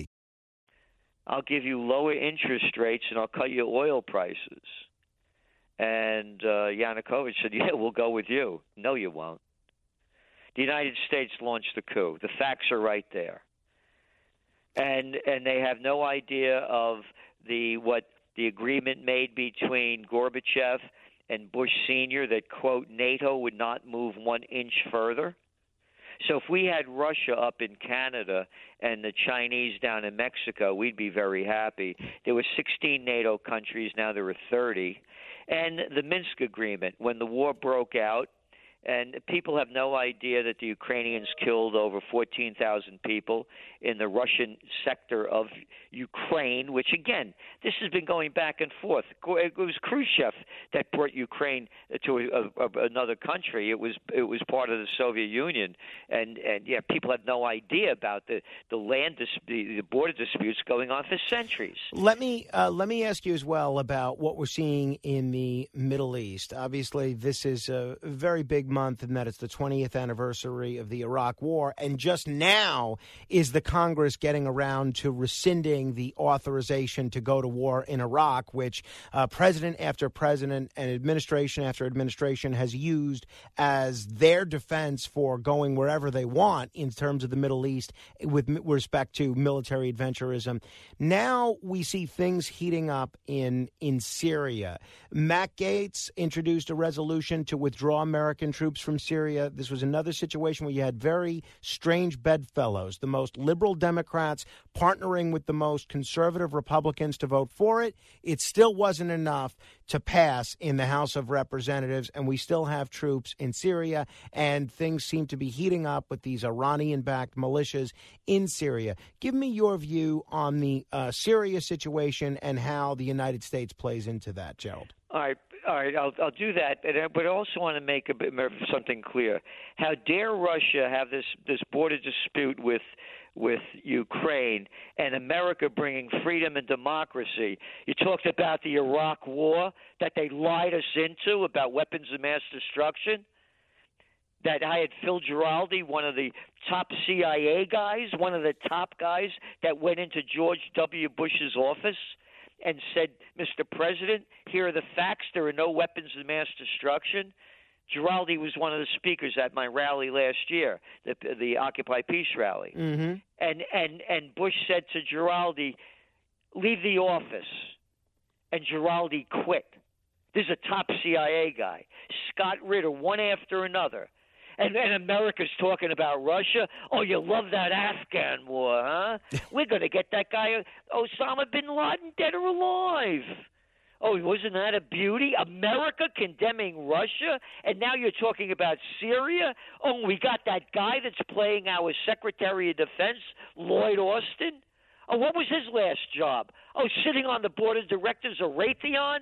I'll give you lower interest rates and I'll cut your oil prices. And uh, Yanukovych said, Yeah, we'll go with you. No, you won't. The United States launched the coup. The facts are right there. And and they have no idea of the what the agreement made between Gorbachev and Bush Senior that quote NATO would not move one inch further. So if we had Russia up in Canada and the Chinese down in Mexico, we'd be very happy. There were 16 NATO countries, now there are 30. And the Minsk agreement, when the war broke out, and people have no idea that the Ukrainians killed over 14,000 people in the Russian sector of Ukraine, which again, this has been going back and forth. It was Khrushchev that brought Ukraine to a, a, another country. It was it was part of the Soviet Union, and and yeah, people have no idea about the the land dis- the, the border disputes going on for centuries. Let me uh, let me ask you as well about what we're seeing in the Middle East. Obviously, this is a very big month, and that it's the 20th anniversary of the Iraq War, and just now is the Congress getting around to rescinding the authorization to go to war in Iraq, which uh, president after president and administration after administration has used as their defense for going wherever they want in terms of the Middle East with respect to military adventurism. Now we see things heating up in in Syria. Matt Gaetz introduced a resolution to withdraw American troops from Syria. This was another situation where you had very strange bedfellows, the most liberal Democrats partnering with the most conservative Republicans to vote for it. It still wasn't enough to pass in the House of Representatives, and we still have troops in Syria, and things seem to be heating up with these Iranian backed militias in Syria. Give me your view on the uh, Syria situation and how the United States plays into that, Gerald. All right, all right, I'll I'll do that, but I, but also want to make a bit something clear. How dare Russia have this this border dispute with with Ukraine and America bringing freedom and democracy? You talked about the Iraq War that they lied us into about weapons of mass destruction. that I had Phil Giraldi, one of the top CIA guys, one of the top guys that went into George W. Bush's office and said, Mr. President, here are the facts. There are no weapons of mass destruction. Giraldi was one of the speakers at my rally last year, the, the Occupy Peace rally. Mm-hmm. And, and, and Bush said to Giraldi, leave the office. And Giraldi quit. This is a top CIA guy. Scott Ritter, one after another. And, and America's talking about Russia. Oh, you love that Afghan war, huh? We're going to get that guy, Osama bin Laden, dead or alive. Oh, wasn't that a beauty? America condemning Russia, and now you're talking about Syria. Oh, we got that guy that's playing our Secretary of Defense, Lloyd Austin. Oh, what was his last job? Oh, sitting on the board of directors of Raytheon,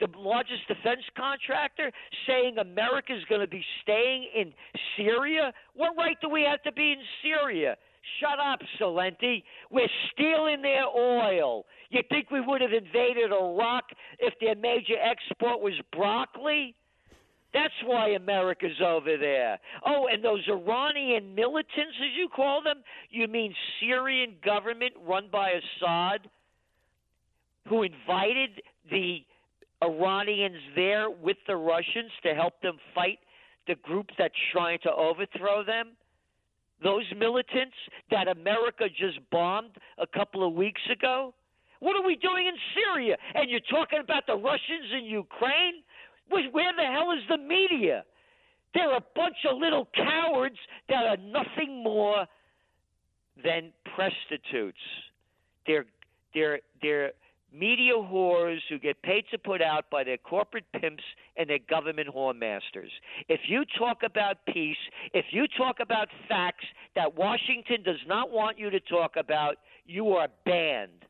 the largest defense contractor, saying America's going to be staying in Syria. What right do we have to be in Syria? Shut up, Celente. We're stealing their oil. You think we would have invaded Iraq if their major export was broccoli? That's why America's over there. Oh, and those Iranian militants, as you call them, you mean Syrian government run by Assad, who invited the Iranians there with the Russians to help them fight the group that's trying to overthrow them? Those militants that America just bombed a couple of weeks ago? What are we doing in Syria? And you're talking about the Russians in Ukraine? Where the hell is the media? They're a bunch of little cowards that are nothing more than prostitutes. They're they're they're media whores who get paid to put out by their corporate pimps and their government whore masters. If you talk about peace, if you talk about facts that Washington does not want you to talk about, you are banned.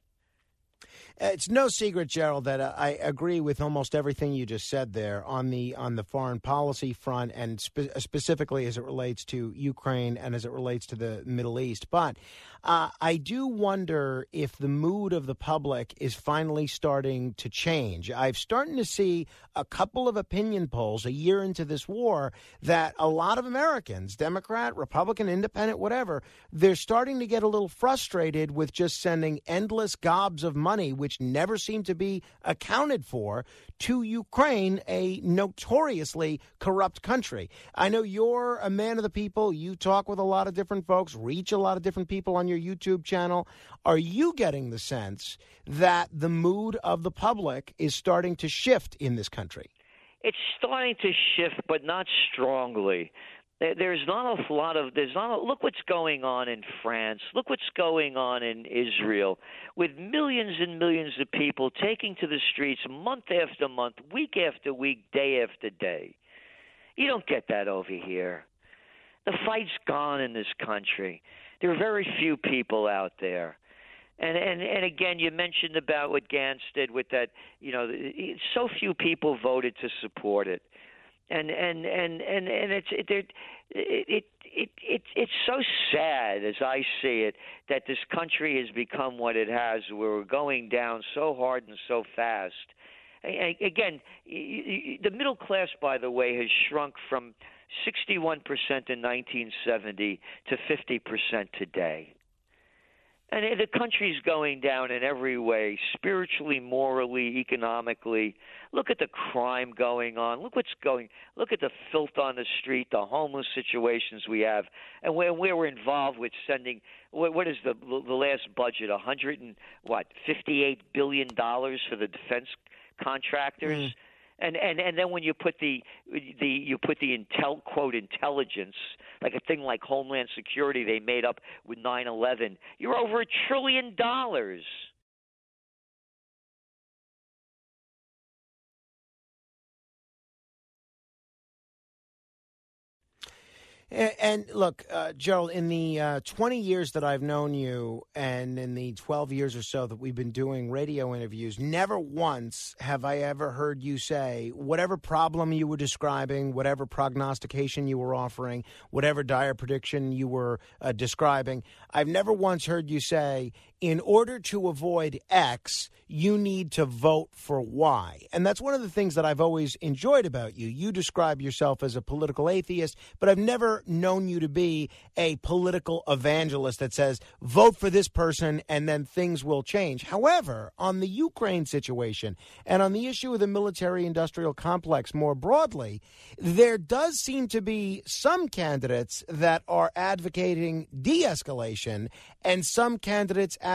Uh, It's no secret, Gerald, that uh, I agree with almost everything you just said there on the on the foreign policy front, and spe- specifically as it relates to Ukraine and as it relates to the Middle East. But uh, I do wonder if the mood of the public is finally starting to change. I'm starting to see a couple of opinion polls a year into this war that a lot of Americans, Democrat, Republican, Independent, whatever, they're starting to get a little frustrated with just sending endless gobs of money, which never seem to be accounted for, to Ukraine, a notoriously corrupt country. I know you're a man of the people. You talk with a lot of different folks, reach a lot of different people on your YouTube channel. Are you getting the sense that the mood of the public is starting to shift in this country? It's starting to shift, but not strongly. There's not a lot of there's not a, look what's going on in France. Look what's going on in Israel with millions and millions of people taking to the streets month after month, week after week, day after day. You don't get that over here. The fight's gone in this country. There are very few people out there. And and and again, you mentioned about what Gaetz did with that. You know, so few people voted to support it, and and and and and it's it it it it, it it's so sad as I see it that this country has become what it has. We're going down so hard and so fast. Again, the middle class, by the way, has shrunk from 61% in 1970 to 50% today. And eh, the country's going down in every way spiritually, morally, economically. Look at the crime going on. Look what's going. Look at the filth on the street, the homeless situations we have, and where, where we're involved with sending. What, what is the the last budget? A hundred and what? Fifty-eight billion dollars for the defense contractors. Hmm. And, and and then when you put the the you put the intel quote intelligence like a thing like Homeland Security they made up with 9/11 you're over a trillion dollars. And, look, uh, Gerald, in the uh, 20 years that I've known you and in the 12 years or so that we've been doing radio interviews, never once have I ever heard you say whatever problem you were describing, whatever prognostication you were offering, whatever dire prediction you were uh, describing, I've never once heard you say, in order to avoid X, you need to vote for Y. And that's one of the things that I've always enjoyed about you. You describe yourself as a political atheist, but I've never known you to be a political evangelist that says, vote for this person and then things will change. However, on the Ukraine situation and on the issue of the military industrial complex more broadly, there does seem to be some candidates that are advocating de escalation and some candidates advocating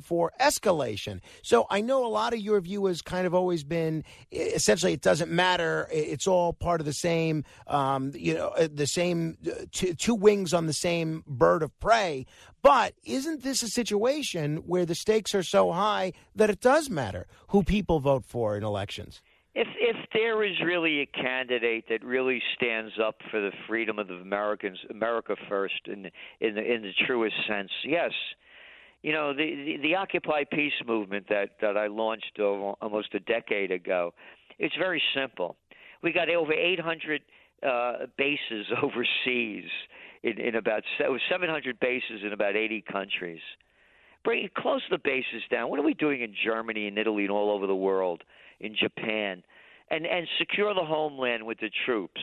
for escalation. So I know a lot of your view has kind of always been essentially it doesn't matter. It's all part of the same, um, you know, uh, the same uh, two, two wings on the same bird of prey. But isn't this a situation where the stakes are so high that it does matter who people vote for in elections? If if there is really a candidate that really stands up for the freedom of the Americans, America first, in in the in the truest sense, yes. You know the the, the Occupy Peace movement that that I launched almost a decade ago. It's very simple. We got over 800 uh, bases overseas in, in about se- 700 bases in about 80 countries. Bring close the bases down. What are we doing in Germany and Italy and all over the world, in Japan, and and secure the homeland with the troops,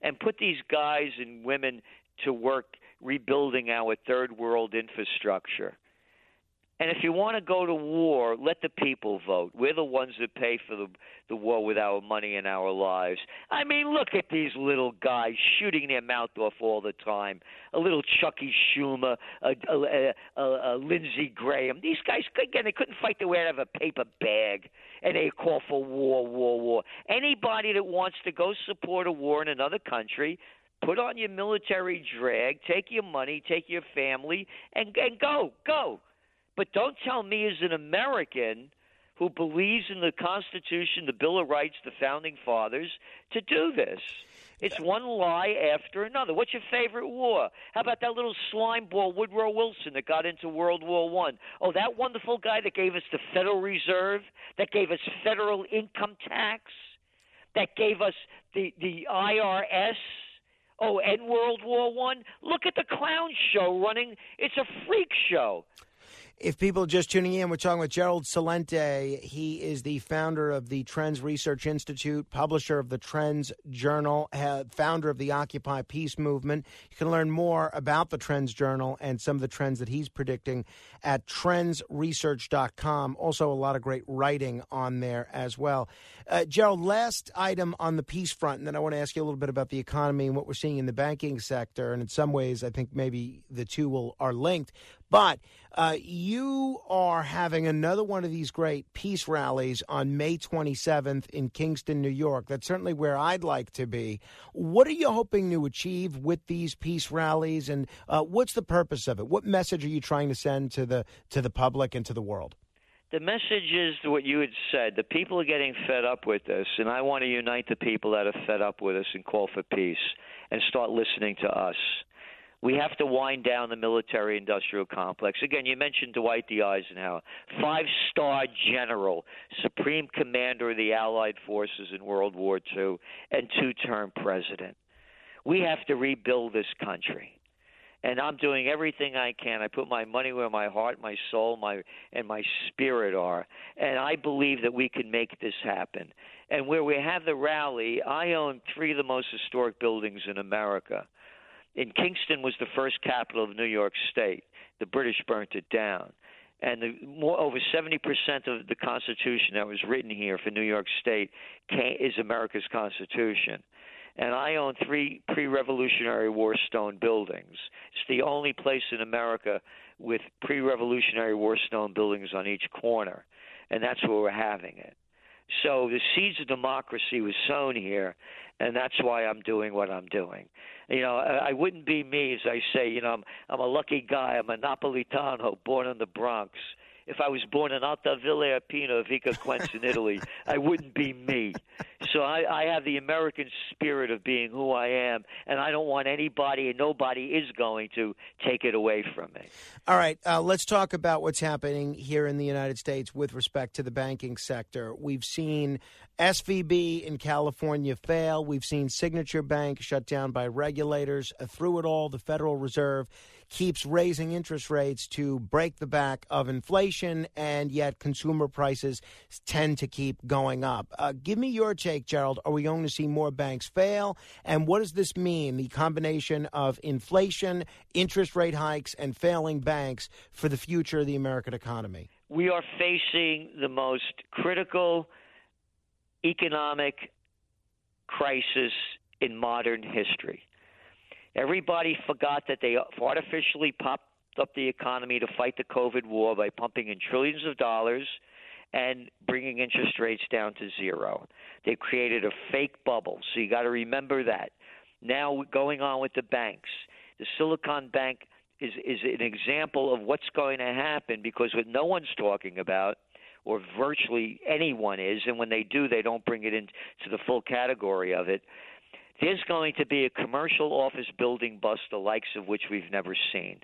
and put these guys and women to work rebuilding our third world infrastructure. And if you want to go to war, let the people vote. We're the ones that pay for the the war with our money and our lives. I mean, look at these little guys shooting their mouth off all the time. A little Chucky Schumer, a, a, a, a Lindsey Graham. These guys again, they couldn't fight their way out of a paper bag, and they call for war, war, war. Anybody that wants to go support a war in another country, put on your military drag, take your money, take your family, and and go, go. But don't tell me as an American who believes in the Constitution, the Bill of Rights, the founding fathers, to do this. It's one lie after another. What's your favorite war? How about that little slime ball Woodrow Wilson that got into World War One? Oh, that wonderful guy that gave us the Federal Reserve, that gave us federal income tax, that gave us the the IRS. Oh, and World War One. Look at the clown show running. It's a freak show. If people are just tuning in, we're talking with Gerald Celente. He is the founder of the Trends Research Institute, publisher of the Trends Journal, founder of the Occupy Peace movement. You can learn more about the Trends Journal and some of the trends that he's predicting at trendsresearch.com. Also, a lot of great writing on there as well. Uh, Gerald, last item on the peace front, and then I want to ask you a little bit about the economy and what we're seeing in the banking sector. And in some ways, I think maybe the two will are linked. But uh, you are having another one of these great peace rallies on May 27th in Kingston, New York. That's certainly where I'd like to be. What are you hoping to achieve with these peace rallies, and uh, what's the purpose of it? What message are you trying to send to the to the public and to the world? The message is what you had said. The people are getting fed up with this, and I want to unite the people that are fed up with us and call for peace and start listening to us. We have to wind down the military industrial complex. Again, you mentioned Dwight D. Eisenhower, five star general, supreme commander of the Allied forces in World War II, and two term president. We have to rebuild this country. And I'm doing everything I can. I put my money where my heart, my soul, my and my spirit are. And I believe that we can make this happen. And where we have the rally, I own three of the most historic buildings in America in Kingston was the first capital of New York State. The British burnt it down. And the, more, over 70% of the Constitution that was written here for New York State came, is America's Constitution. And I own three pre Revolutionary War stone buildings. It's the only place in America with pre Revolutionary War stone buildings on each corner. And that's where we're having it. So the seeds of democracy was sown here, and that's why I'm doing what I'm doing. You know, I I wouldn't be me, as I say. You know, I'm I'm a lucky guy. I'm a Napolitano, born in the Bronx. If I was born in Alta Villa Arpino, Vica Quenz in Italy, I wouldn't be me. So I, I have the American spirit of being who I am, and I don't want anybody and nobody is going to take it away from me. All right, uh, let's talk about what's happening here in the United States with respect to the banking sector. We've seen SVB in California fail. We've seen Signature Bank shut down by regulators. Uh, through it all, the Federal Reserve keeps raising interest rates to break the back of inflation, and yet consumer prices tend to keep going up. Uh, give me your take, Gerald. Are we going to see more banks fail? And what does this mean, the combination of inflation, interest rate hikes, and failing banks for the future of the American economy? We are facing the most critical economic crisis in modern history. Everybody forgot that they artificially popped up the economy to fight the COVID war by pumping in trillions of dollars and bringing interest rates down to zero. They created a fake bubble. So you got to remember that. Now going on with the banks. The Silicon Bank is is an example of what's going to happen because what no one's talking about or virtually anyone is and when they do they don't bring it into the full category of it there's going to be a commercial office building bust the likes of which we've never seen.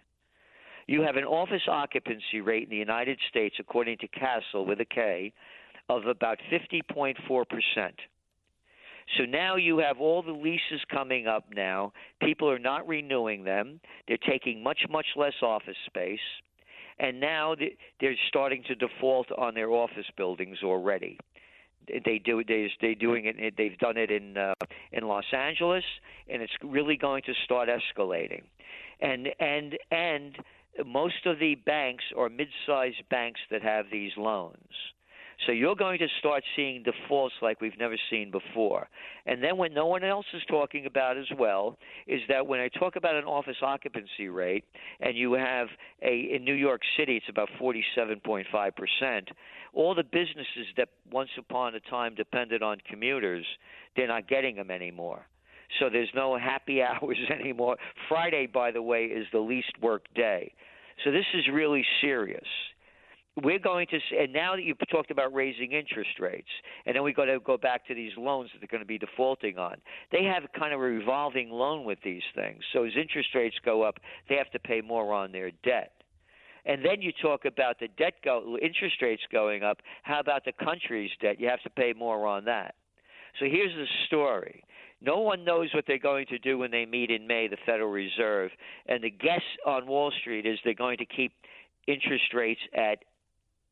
You have an office occupancy rate in the United States, according to Kastle with a K, of about 50.4%. So now you have all the leases coming up now. People are not renewing them. They're taking much, much less office space. And now they're starting to default on their office buildings already they do they they doing it they've done it in uh, in Los Angeles and it's really going to start escalating. And and and most of the banks are mid-sized banks that have these loans so you're going to start seeing defaults like we've never seen before. And then what no one else is talking about as well is that when I talk about an office occupancy rate and you have a in New York City it's about 47.5%, all the businesses that once upon a time depended on commuters, they're not getting them anymore. So there's no happy hours anymore. Friday, by the way, is the least work day. So this is really serious. We're going to, and now that you've talked about raising interest rates, and then we got to go back to these loans that they're going to be defaulting on. They have kind of a revolving loan with these things. So as interest rates go up, they have to pay more on their debt. And then you talk about the debt go interest rates going up. How about the country's debt? You have to pay more on that. So here's the story. No one knows what they're going to do when they meet in May, the Federal Reserve. And the guess on Wall Street is they're going to keep interest rates at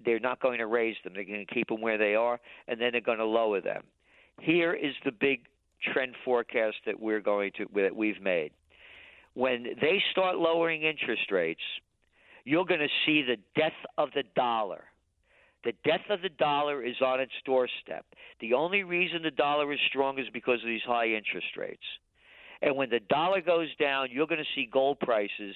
they're not going to raise them. They're going to keep them where they are, and then they're going to lower them. Here is the big trend forecast that we're going to that we've made. When they start lowering interest rates, you're going to see the death of the dollar. The death of the dollar is on its doorstep. The only reason the dollar is strong is because of these high interest rates. And when the dollar goes down, you're going to see gold prices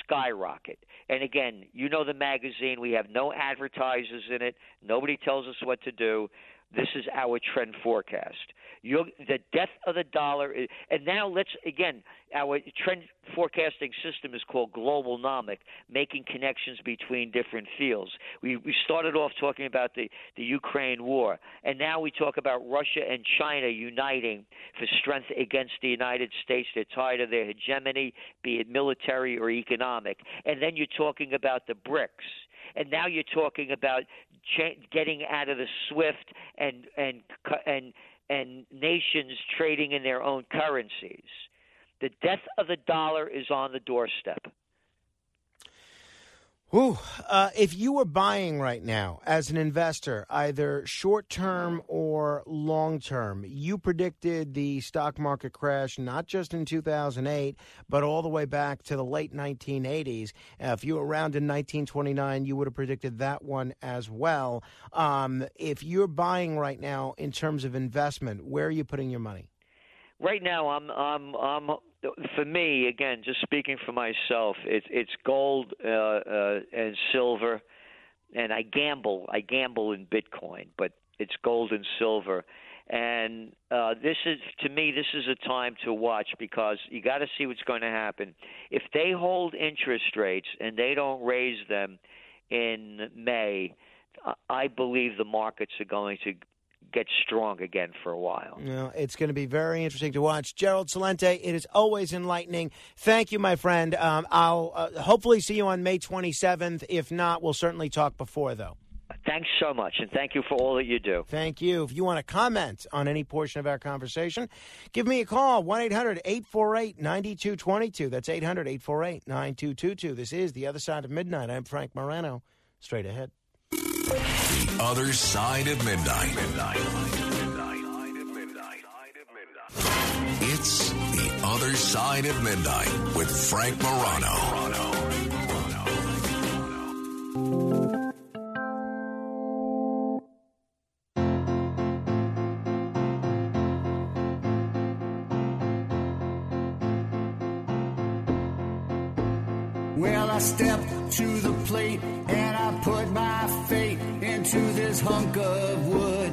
skyrocket. And again, you know the magazine, we have no advertisers in it. Nobody tells us what to do. This is our trend forecast. You're, the death of the dollar, is, and now let's again. Our trend forecasting system is called Globalnomic, making connections between different fields. We we started off talking about the the Ukraine war, and now we talk about Russia and China uniting for strength against the United States. They're of their hegemony, be it military or economic. And then you're talking about the BRICS and now you're talking about getting out of the SWIFT and and and and nations trading in their own currencies. The death of the dollar is on the doorstep. Uh, if you were buying right now as an investor, either short term or long term, you predicted the stock market crash not just in 2008, but all the way back to the late 1980s. Uh, if you were around in 1929, you would have predicted that one as well. Um, if you're buying right now in terms of investment, where are you putting your money? Right now, I'm I'm I'm for me, again, just speaking for myself, it's it's gold uh, uh, and silver, and I gamble. I gamble in Bitcoin, but it's gold and silver. And uh, this is, to me, this is a time to watch because you got to see what's going to happen. If they hold interest rates and they don't raise them in May, I- I believe the markets are going to get strong again for a while. You know, it's going to be very interesting to watch. Gerald Celente, it is always enlightening. Thank you, my friend. Um, I'll uh, hopefully see you on May 27th. If not, we'll certainly talk before, though. Thanks so much, and thank you for all that you do. Thank you. If you want to comment on any portion of our conversation, give me a call 1 800 848 9222. That's 800 848 9222. This is The Other Side of Midnight. I'm Frank Morano. Straight ahead. The other side of midnight. It's the other side of midnight with Frank Morano. Well, I stepped to the plate and I put my into this hunk of wood.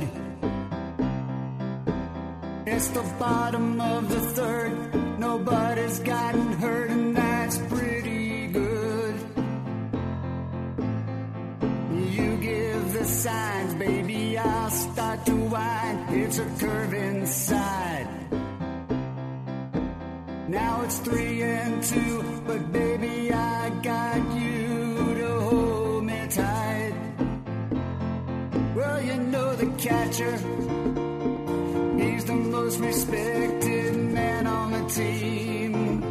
It's the bottom of the third. Nobody's gotten hurt, and that's pretty good. You give the signs, baby. I'll start to whine. It's a curve inside. He's the most respected man on the team.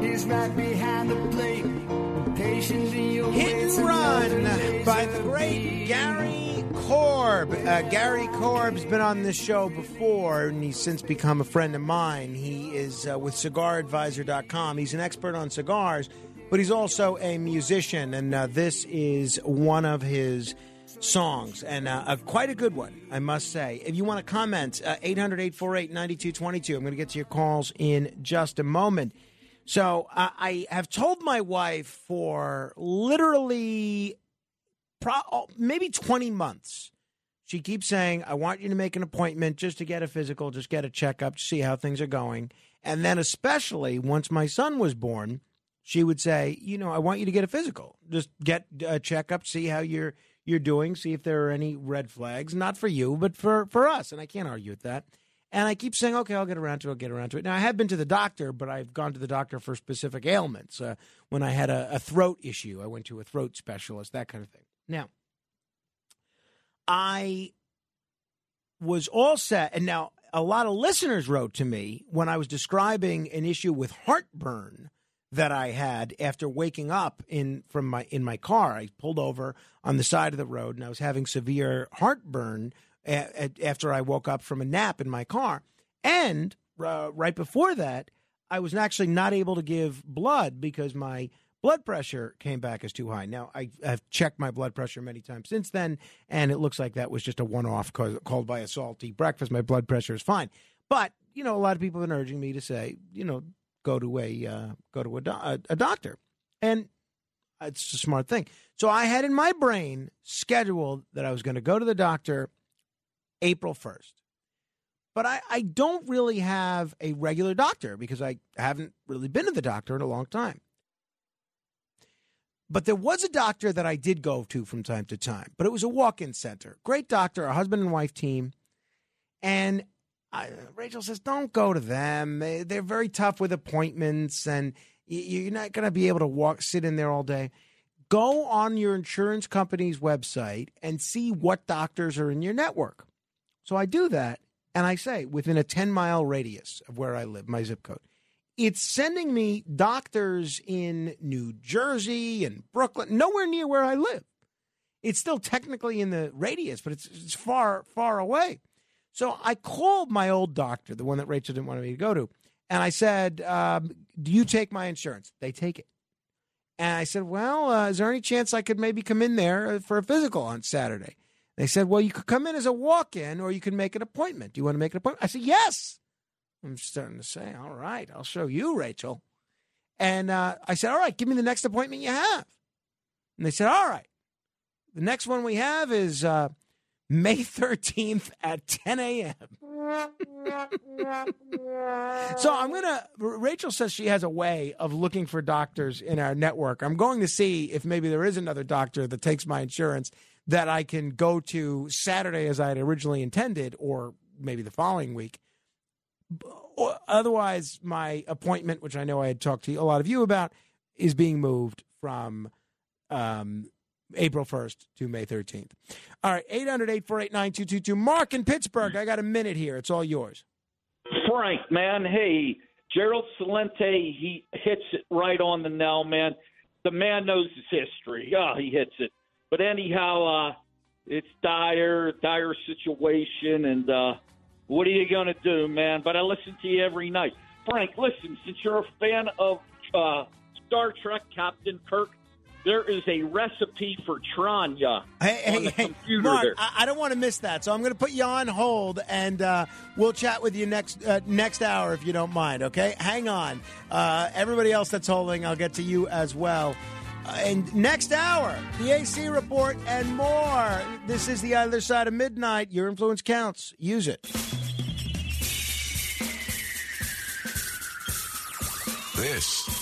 He's right behind the plate, patiently Hit and Run by the great Gary Korb. Uh, Gary Korb's been on this show before, and he's since become a friend of mine. He is uh, with CigarAdvisor.com. He's an expert on cigars, but he's also a musician, and uh, this is one of his songs, and uh, quite a good one, I must say. If you want to comment, uh, 800 848 9222. I'm going to get to your calls in just a moment. So uh, I have told my wife for literally pro- oh, maybe 20 months. She keeps saying, I want you to make an appointment just to get a physical, just get a checkup to see how things are going. And then, especially once my son was born, she would say, You know, I want you to get a physical. Just get a checkup, see how you're. You're doing, see if there are any red flags, not for you, but for, for us. And I can't argue with that. And I keep saying, okay, I'll get around to it, I'll get around to it. Now, I have been to the doctor, but I've gone to the doctor for specific ailments. Uh, when I had a, a throat issue, I went to a throat specialist, that kind of thing. Now, I was all set. And now, a lot of listeners wrote to me when I was describing an issue with heartburn that I had after waking up in from my in my car. I pulled over on the side of the road and I was having severe heartburn a- a- after I woke up from a nap in my car. And uh, right before that, I was actually not able to give blood because my blood pressure came back as too high. Now, I have checked my blood pressure many times since then, and it looks like that was just a one off called by a salty breakfast. My blood pressure is fine. But, you know, a lot of people have been urging me to say, you know, go to a uh, go to a, do- a, doctor. And it's a smart thing. So I had in my brain scheduled that I was going to go to the doctor April 1st. But I, I don't really have a regular doctor because I haven't really been to the doctor in a long time. But there was a doctor that I did go to from time to time, but it was a walk in center. Great doctor, a husband and wife team. And I, Rachel says, don't go to them. They, they're very tough with appointments, and you're not going to be able to walk, sit in there all day. Go on your insurance company's website and see what doctors are in your network. So I do that, and I say within a 10 mile radius of where I live, my zip code. It's sending me doctors in New Jersey and Brooklyn, nowhere near where I live. It's still technically in the radius, but it's, it's far, far away. So I called my old doctor, the one that Rachel didn't want me to go to, and I said, um, Do you take my insurance? They take it. And I said, Well, uh, is there any chance I could maybe come in there for a physical on Saturday? They said, Well, you could come in as a walk in or you can make an appointment. Do you want to make an appointment? I said, Yes. I'm starting to say, All right, I'll show you, Rachel. And uh, I said, All right, give me the next appointment you have. And they said, All right. The next one we have is uh, May 13th at 10 a.m. So I'm gonna. Rachel says she has a way of looking for doctors in our network. I'm going to see if maybe there is another doctor that takes my insurance that I can go to Saturday as I had originally intended, or maybe the following week. Otherwise, my appointment, which I know I had talked to a lot of you about, is being moved from um, April 1st to May 13th. All right, 800 848 9222. Mark in Pittsburgh, I got a minute here. It's all yours. Frank, man, hey, Gerald Celente, he hits it right on the nail, man. The man knows his history. Oh, he hits it. But anyhow, uh, it's dire, dire situation, and uh, what are you going to do, man? But I listen to you every night. Frank, listen, since you're a fan of uh, Star Trek Captain Kirk, there is a recipe for Tranya on the computer Mark, there. I, I don't want to miss that, so I'm going to put you on hold, and uh, we'll chat with you next uh, next hour if you don't mind. Okay, hang on. Uh, everybody else that's holding, I'll get to you as well. Uh, and next hour, the AC report and more. This is the other side of midnight. Your influence counts. Use it. This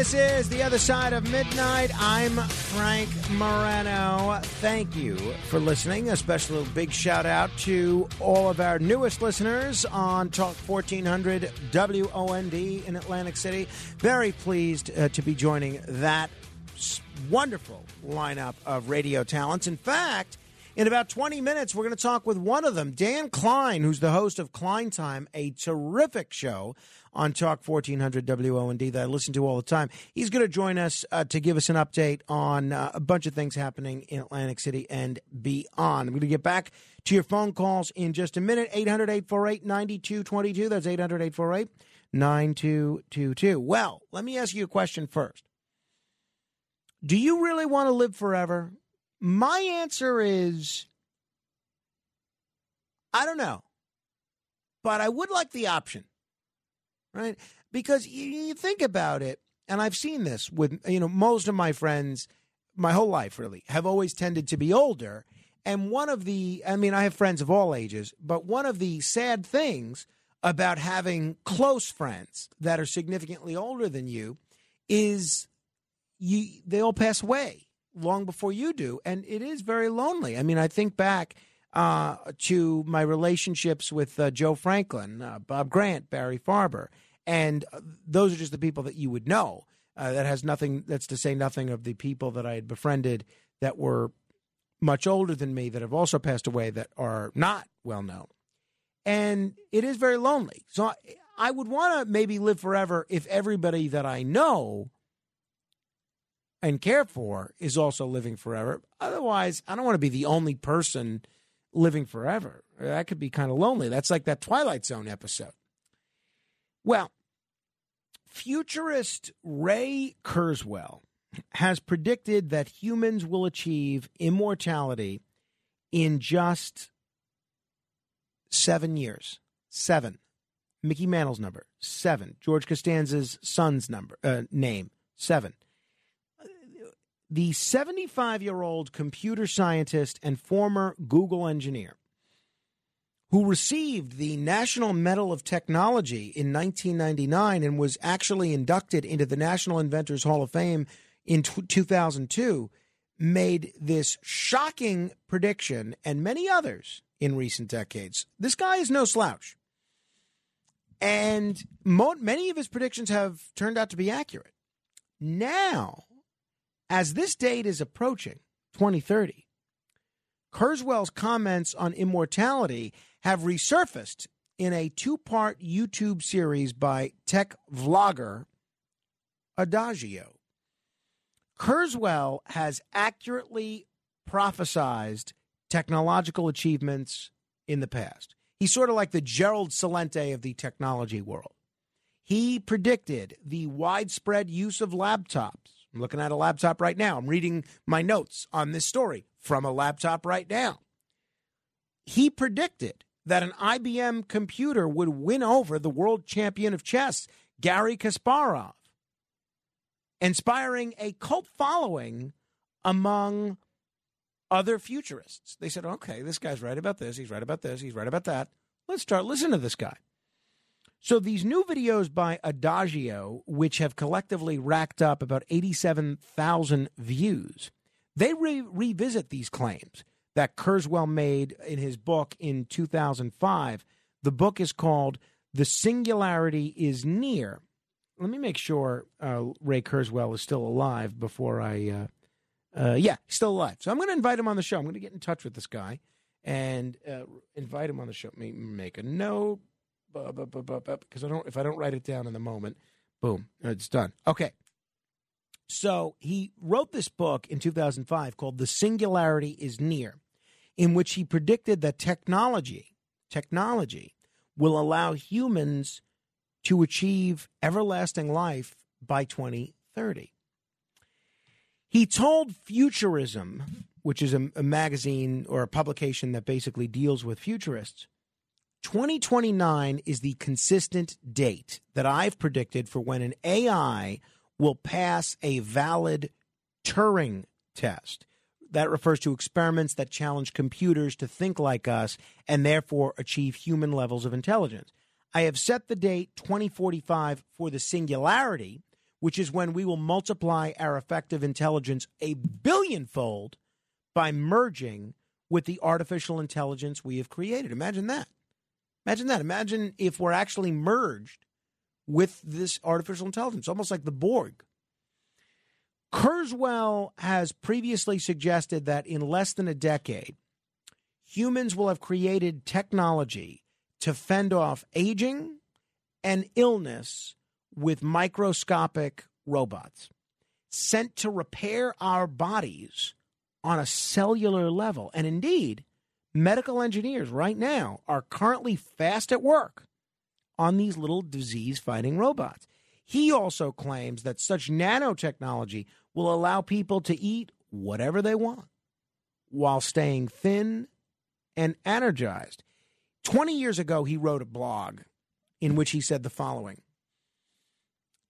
This is The Other Side of Midnight. I'm Frank Morano. Thank you for listening. A special big shout out to all of our newest listeners on Talk 1400 WOND in Atlantic City. Very pleased uh, to be joining that wonderful lineup of radio talents. In fact, in about 20 minutes, we're going to talk with one of them, Dan Klein, who's the host of Klein Time, a terrific show on Talk 1400 WOND that I listen to all the time. He's going to join us uh, to give us an update on uh, a bunch of things happening in Atlantic City and beyond. I'm going to get back to your phone calls in just a minute. 800 848 9222. That's 800 848 9222. Well, let me ask you a question first. Do you really want to live forever? My answer is I don't know. But I would like the option. Right? Because you, you think about it, and I've seen this with you know most of my friends my whole life really have always tended to be older and one of the I mean I have friends of all ages, but one of the sad things about having close friends that are significantly older than you is you they all pass away long before you do and it is very lonely. I mean i think back uh, to my relationships with uh, joe franklin uh, bob grant barry farber and uh, those are just the people that you would know. Uh, that has nothing that's to say nothing of the people that i had befriended that were much older than me that have also passed away that are not well known. And it is very lonely. So i, I would want to maybe live forever if everybody that i know and care for is also living forever. Otherwise, I don't want to be the only person living forever. That could be kind of lonely. That's like that Twilight Zone episode. Well, futurist Ray Kurzweil has predicted that humans will achieve immortality in just seven years. Seven. Mickey Mantle's number, seven. George Costanza's son's number, uh, name, seven the 75 year old computer scientist and former Google engineer who received the National Medal of Technology in 1999 and was actually inducted into the National Inventors Hall of Fame in t- 2002 made this shocking prediction and many others in recent decades. This guy is no slouch. And mo- many of his predictions have turned out to be accurate. Now, as this date is approaching, 2030, Kurzweil's comments on immortality have resurfaced in a two part YouTube series by tech vlogger Adagio. Kurzweil has accurately prophesized technological achievements in the past. He's sort of like the Gerald Celente of the technology world. He predicted the widespread use of laptops. I'm looking at a laptop right now. I'm reading my notes on this story from a laptop right now. He predicted that an IBM computer would win over the world champion of chess, Gary Kasparov, inspiring a cult following among other futurists. They said, okay, this guy's right about this, he's right about this, he's right about that. Let's start listening to this guy. So these new videos by Adagio, which have collectively racked up about 87,000 views, they re- revisit these claims that Kurzweil made in his book in 2005. The book is called The Singularity is Near. Let me make sure uh, Ray Kurzweil is still alive before I. Uh, uh, yeah, still alive. So I'm going to invite him on the show. I'm going to get in touch with this guy and uh, invite him on the show. Make a note because I don't. If I don't write it down in the moment, boom, it's done. Okay. So he wrote this book in 2005 called "The Singularity Is Near," in which he predicted that technology, technology, will allow humans to achieve everlasting life by 2030. He told Futurism, which is a, a magazine or a publication that basically deals with futurists, 2029 is the consistent date that I've predicted for when an AI will pass a valid Turing test. That refers to experiments that challenge computers to think like us and therefore achieve human levels of intelligence. I have set the date 2045 for the singularity, which is when we will multiply our effective intelligence a billionfold by merging with the artificial intelligence we have created. Imagine that. Imagine that. Imagine if we're actually merged with this artificial intelligence, almost like the Borg. Kurzweil has previously suggested that in less than a decade, humans will have created technology to fend off aging and illness with microscopic robots sent to repair our bodies on a cellular level. And indeed, medical engineers right now are currently fast at work on these little disease fighting robots. He also claims that such nanotechnology will allow people to eat whatever they want while staying thin and energized. 20 years ago, he wrote a blog in which he said the following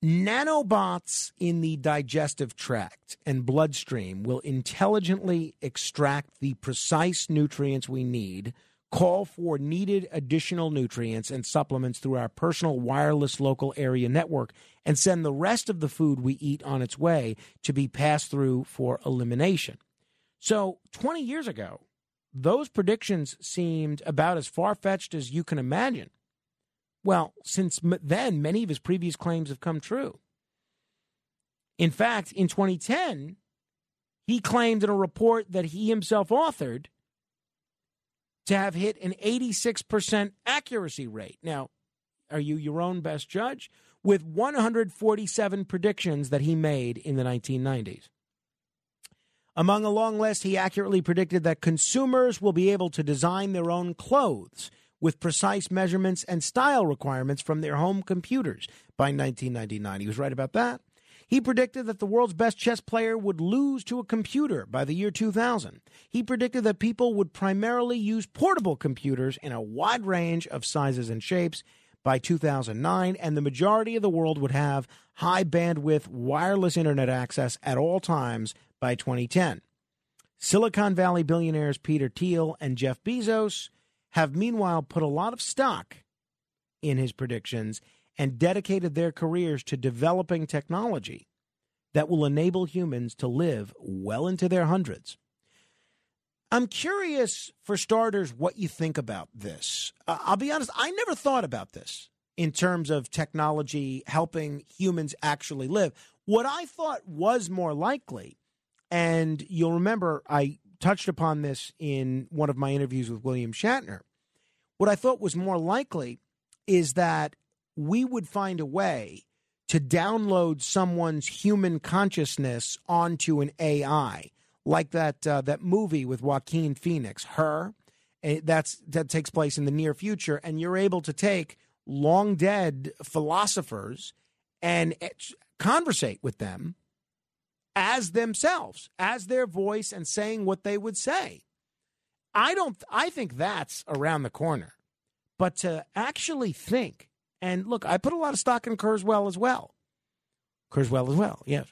Nanobots in the digestive tract and bloodstream will intelligently extract the precise nutrients we need, call for needed additional nutrients and supplements through our personal wireless local area network, and send the rest of the food we eat on its way to be passed through for elimination. So, 20 years ago, those predictions seemed about as far fetched as you can imagine. Well, since then, many of his previous claims have come true. In fact, in 2010, he claimed in a report that he himself authored to have hit an 86% accuracy rate. Now, are you your own best judge? With 147 predictions that he made in the 1990s. Among a long list, he accurately predicted that consumers will be able to design their own clothes with precise measurements and style requirements from their home computers by 1999. He was right about that. He predicted that the world's best chess player would lose to a computer by the year 2000. He predicted that people would primarily use portable computers in a wide range of sizes and shapes by 2009, and the majority of the world would have high bandwidth wireless internet access at all times by 2010. Silicon Valley billionaires Peter Thiel and Jeff Bezos have meanwhile put a lot of stock in his predictions and dedicated their careers to developing technology that will enable humans to live well into their hundreds. I'm curious, for starters, what you think about this. Uh, I'll be honest, I never thought about this in terms of technology helping humans actually live. What I thought was more likely, and you'll remember I touched upon this in one of my interviews with William Shatner, What I thought was more likely is that we would find a way to download someone's human consciousness onto an AI, like that uh, that movie with Joaquin Phoenix, Her. Eh, That's that takes place in the near future, and you're able to take long dead philosophers and eh, conversate with them as themselves, as their voice, and saying what they would say. I don't. I think that's around the corner, but to actually think and look, I put a lot of stock in Kurzweil as well. Kurzweil as well, yes.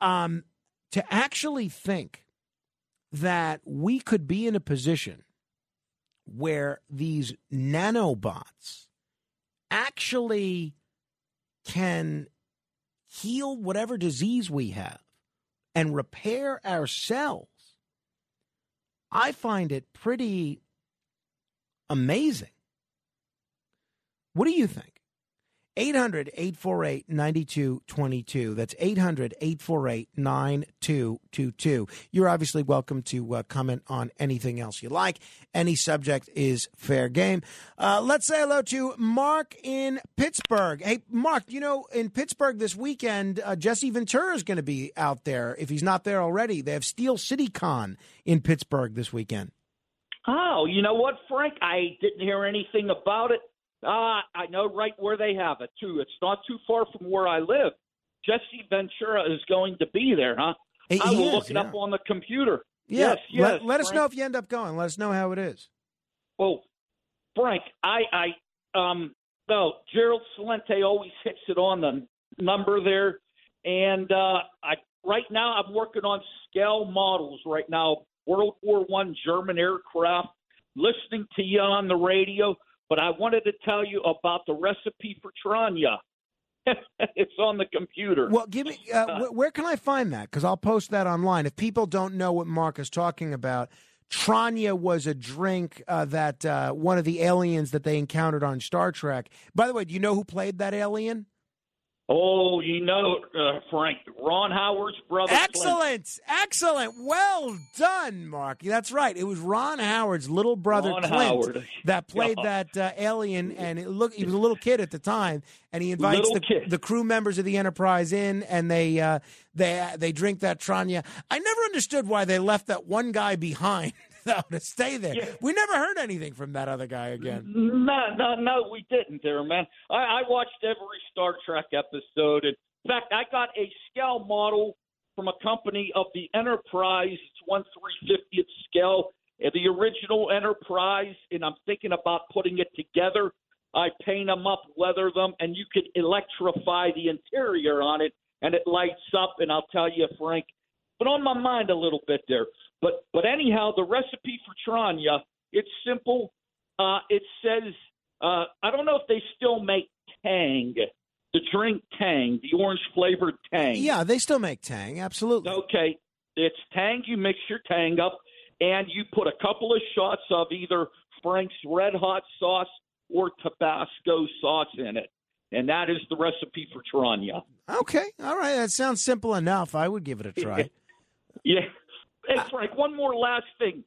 Um, to actually think that we could be in a position where these nanobots actually can heal whatever disease we have and repair ourselves, I find it pretty amazing. What do you think? 800 848 9222. That's 800 848 9222. You're obviously welcome to uh, comment on anything else you like. Any subject is fair game. Uh, let's say hello to Mark in Pittsburgh. Hey, Mark, you know, in Pittsburgh this weekend, uh, Jesse Ventura is going to be out there if he's not there already. They have Steel City Con in Pittsburgh this weekend. Oh, you know what, Frank? I didn't hear anything about it. Uh, I know right where they have it, too. It's not too far from where I live. Jesse Ventura is going to be there, huh? He- I will is, look it up on the computer. Yeah, Yes, yes. let, let us know if you end up going. Let us know how it is. Well, Frank, I, I, um, no, Gerald Celente always hits it on the number there, and uh, I right now I'm working on scale models right now. World War One German aircraft. Listening to you on the radio, but I wanted to tell you about the recipe for Tranya. it's on the computer. Well, give me uh, wh- where can I find that? Because I'll post that online. If people don't know what Mark is talking about, Tranya was a drink uh, that uh, one of the aliens that they encountered on Star Trek. By the way, do you know who played that alien? Oh, you know, uh, Frank, Ron Howard's brother. Clint. Excellent, excellent. Well done, Mark. That's right. It was Ron Howard's little brother Ron Clint Howard. that played Yeah. that uh, alien, and it look he was a little kid at the time, and he invites the, the crew members of the Enterprise in, and they uh, they they drink that Tranya. I never understood why they left that one guy behind. Though, to stay there, we never heard anything from that other guy again. No, no, no, we didn't there, man. I, I watched every Star Trek episode. And in fact, I got a scale model from a company of the Enterprise. It's one three fiftieth scale, the original Enterprise, and I'm thinking about putting it together. I paint them up, leather them, and you could electrify the interior on it, and it lights up. And I'll tell you, Frank, but on my mind a little bit there. But but anyhow, the recipe for Tranya, it's simple. Uh, it says uh, I don't know if they still make Tang, the drink Tang, the orange flavored Tang. Yeah, they still make Tang. Absolutely. Okay, it's Tang. You mix your Tang up, and you put a couple of shots of either Frank's Red Hot sauce or Tabasco sauce in it, and that is the recipe for Tranya. Okay, all right. That sounds simple enough. I would give it a try. Yeah. Hey, Frank, one more last thing.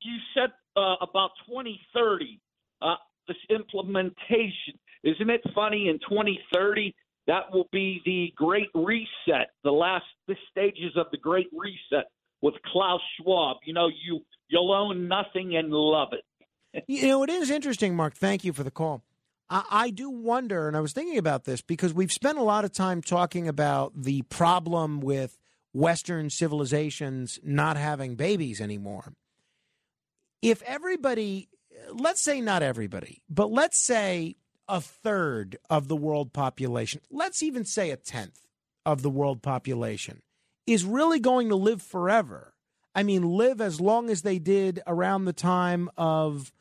You said uh, about 2030, uh, this implementation. Isn't it funny? In 2030, that will be the Great Reset, the last the stages of the Great Reset with Klaus Schwab. You know, you you'll own nothing and love it. You know, it is interesting, Mark. Thank you for the call. I, I do wonder, and I was thinking about this because we've spent a lot of time talking about the problem with Western civilizations not having babies anymore. If everybody, let's say not everybody, but let's say a third of the world population, let's even say a tenth of the world population, is really going to live forever. I mean, live as long as they did around the time of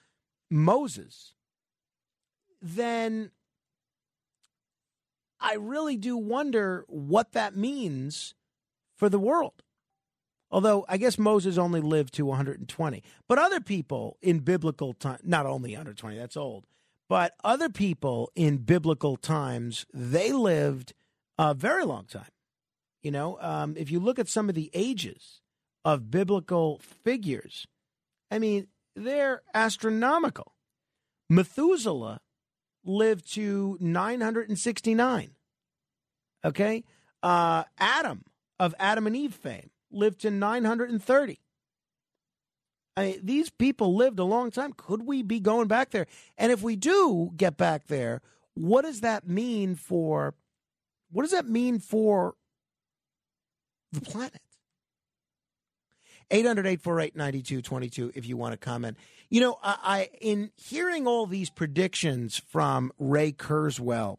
Moses, then I really do wonder what that means for the world. Although I guess Moses only lived to 120. But other people in biblical time, not only 120, that's old, but other people in biblical times, they lived a very long time. You know, um, if you look at some of the ages of biblical figures, I mean, they're astronomical. Methuselah lived to 969. Okay? Uh, Adam of Adam and Eve fame lived to 930. I mean, these people lived a long time. Could we be going back there? And if we do get back there, what does that mean for what does that mean for the planet? 800 848 9222 if you want to comment. You know, I, I in hearing all these predictions from Ray Kurzweil,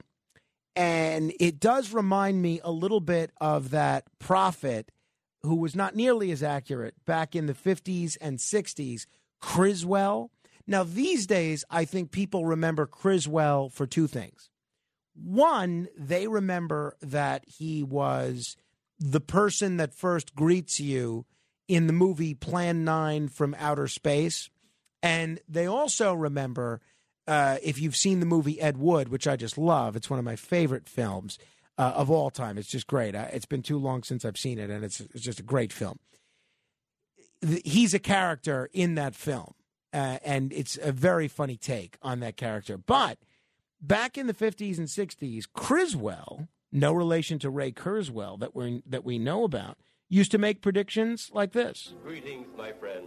and it does remind me a little bit of that prophet who was not nearly as accurate back in the 50s and 60s, Criswell. Now, these days, I think people remember Criswell for two things. One, they remember that he was the person that first greets you in the movie Plan 9 from Outer Space. And they also remember, uh, if you've seen the movie Ed Wood, which I just love, it's one of my favorite films uh, of all time. It's just great. Uh, it's been too long since I've seen it, and it's, it's just a great film. Th- He's a character in that film, uh, and it's a very funny take on that character. But back in the 50s and 60s, Criswell, no relation to Ray Kurzweil that we that we know about, used to make predictions like this. Greetings, my friend.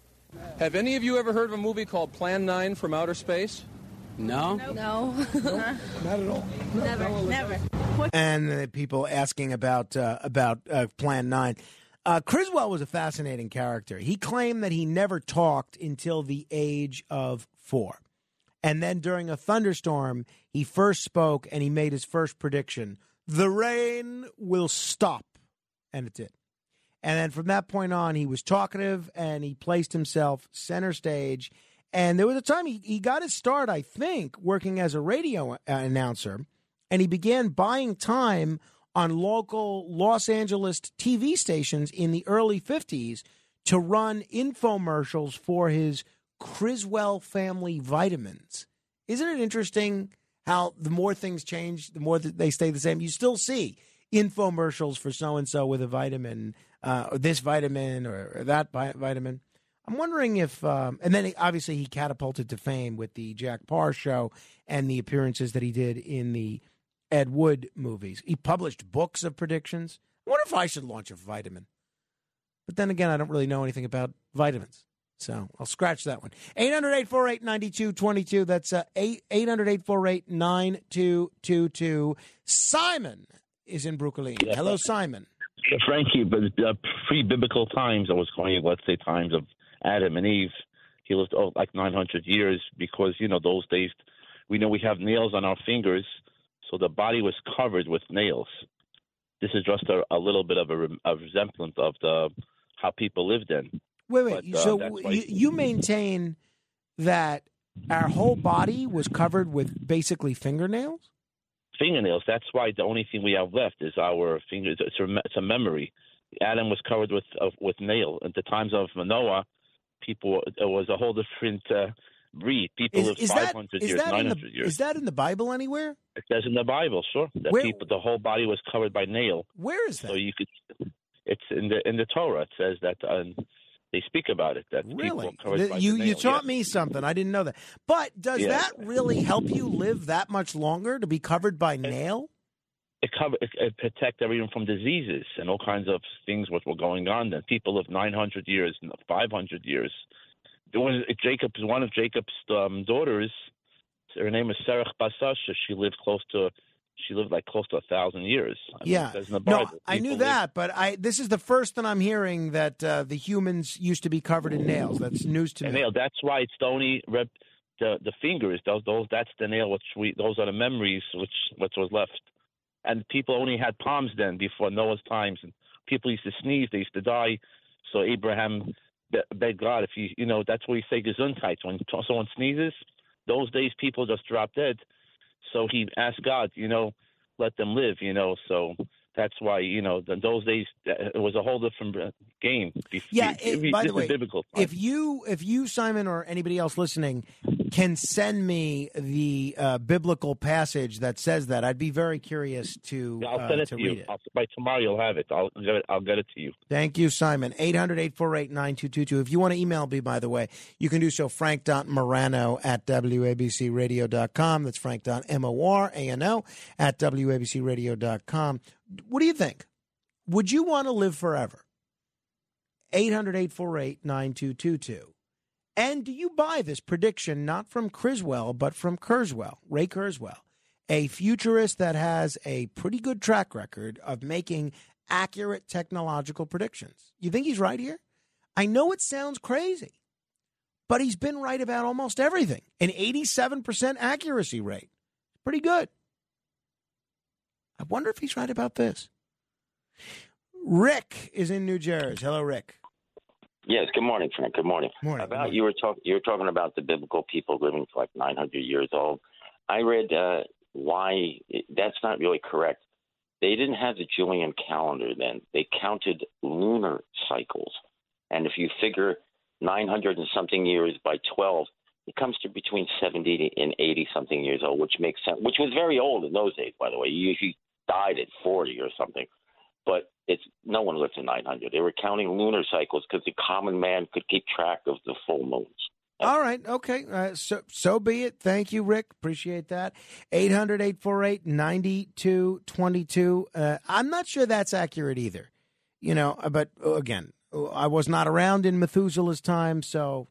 Have any of you ever heard of a movie called Plan 9 from Outer Space? No. No. Not at all. Never. Never. and people asking about uh, about uh, Plan Nine. Uh, Criswell was a fascinating character. He claimed that he never talked until the age of four, and then during a thunderstorm, he first spoke and he made his first prediction: "The rain will stop," and it did. And then from that point on, he was talkative and he placed himself center stage. And there was a time he, he got his start, I think, working as a radio announcer. And he began buying time on local Los Angeles TV stations in the early 50s to run infomercials for his Criswell family vitamins. Isn't it interesting how the more things change, the more they stay the same? You still see infomercials for so and so with a vitamin, uh, or this vitamin or, or that vi- vitamin. I'm wondering if, um, and then he, obviously he catapulted to fame with the Jack Paar show and the appearances that he did in the Ed Wood movies. He published books of predictions. I wonder if I should launch a vitamin. But then again, I don't really know anything about vitamins. So I'll scratch that one. 800 848 9222. That's uh, 800 848 9222. Simon is in Brooklyn. Hello, Simon. Frankie, but uh, pre-biblical times, I was calling, it, let's say, times of Adam and Eve. He lived oh, like 900 years because you know those days we know we have nails on our fingers, so the body was covered with nails. This is just a, a little bit of a, a resemblance of the how people lived then. Wait, wait. But, uh, so you, you maintain that our whole body was covered with basically fingernails? Fingernails. That's why the only thing we have left is our fingers. It's a, it's a memory. Adam was covered with of, with nail. At the times of Noah, people it was a whole different uh, breed. People Is, lived is five that, years, that nine in the years. is that in the Bible anywhere? it says in the Bible, sure, that Where- people the whole body was covered by nail. Where is that? So you could. It's in the in the Torah. It says that um, they speak about it that Really? The- you you taught yes. me something. I didn't know that. But does Yeah. that really help you live that much longer to be covered by nail? it cover it, it protect everyone from diseases and all kinds of things what were going on then. People live nine hundred years, five hundred years. There was Jacob's one of Jacob's um, daughters. Her name is Serach Basasha. She lived close to she lived like close to a thousand years. I mean, yeah. it says in the No, I knew that, but I this is the first that I'm hearing that uh, the humans used to be covered in nails. That's news to And me. nail. That's why it's the only rep, the the fingers. Those those that's the nail. Which we those are the memories which which was left. And people only had palms then before Noah's times, and people used to sneeze. They used to die. So Abraham be- begged God if you you know that's where you say gesundheit when t- someone sneezes. those days people just drop dead. So he asked God, you know, let them live, you know. So that's why, you know, th those days uh, it was a whole different uh, game. Yeah. it- by the way, biblical. if you if you Simon or anybody else listening can send me the uh, biblical passage that says that, I'd be very curious to I'll uh, send it to to, read you. it. By tomorrow you'll have it. I'll get it. I'll get it to you. Thank you, Simon. 800 848 9222. If you want to email me, by the way, you can do so frank.morano at wabcradio.com. That's frank.morano at wabcradio.com. What do you think? Would you want to live forever? 800 848 9222. And do you buy this prediction not from Criswell, but from Kurzweil, Ray Kurzweil, a futurist that has a pretty good track record of making accurate technological predictions? You think he's right here? I know it sounds crazy, but he's been right about almost everything. An 87% accuracy rate. Pretty good. I wonder if he's right about this. Rick is in New Jersey. Hello, Rick. Yes. Good morning, Frank. Good morning. Morning. About you were talking. You were talking about the biblical people living for like 900 years old. I read uh, why that's not really correct. They didn't have the Julian calendar then. They counted lunar cycles, and if you figure 900 and something years by 12, it comes to between 70 and 80 something years old, which makes sense. Which was very old in those days, by the way. You usually died at 40 or something but it's no one lived to 900. They were counting lunar cycles because the common man could keep track of the full moons. All right. Okay. Uh, so, so be it. Thank you, Rick. Appreciate that. 800 848 9222. Uh, I'm not sure that's accurate either. You know, uh, but uh, again, I was not around in Methuselah's time, so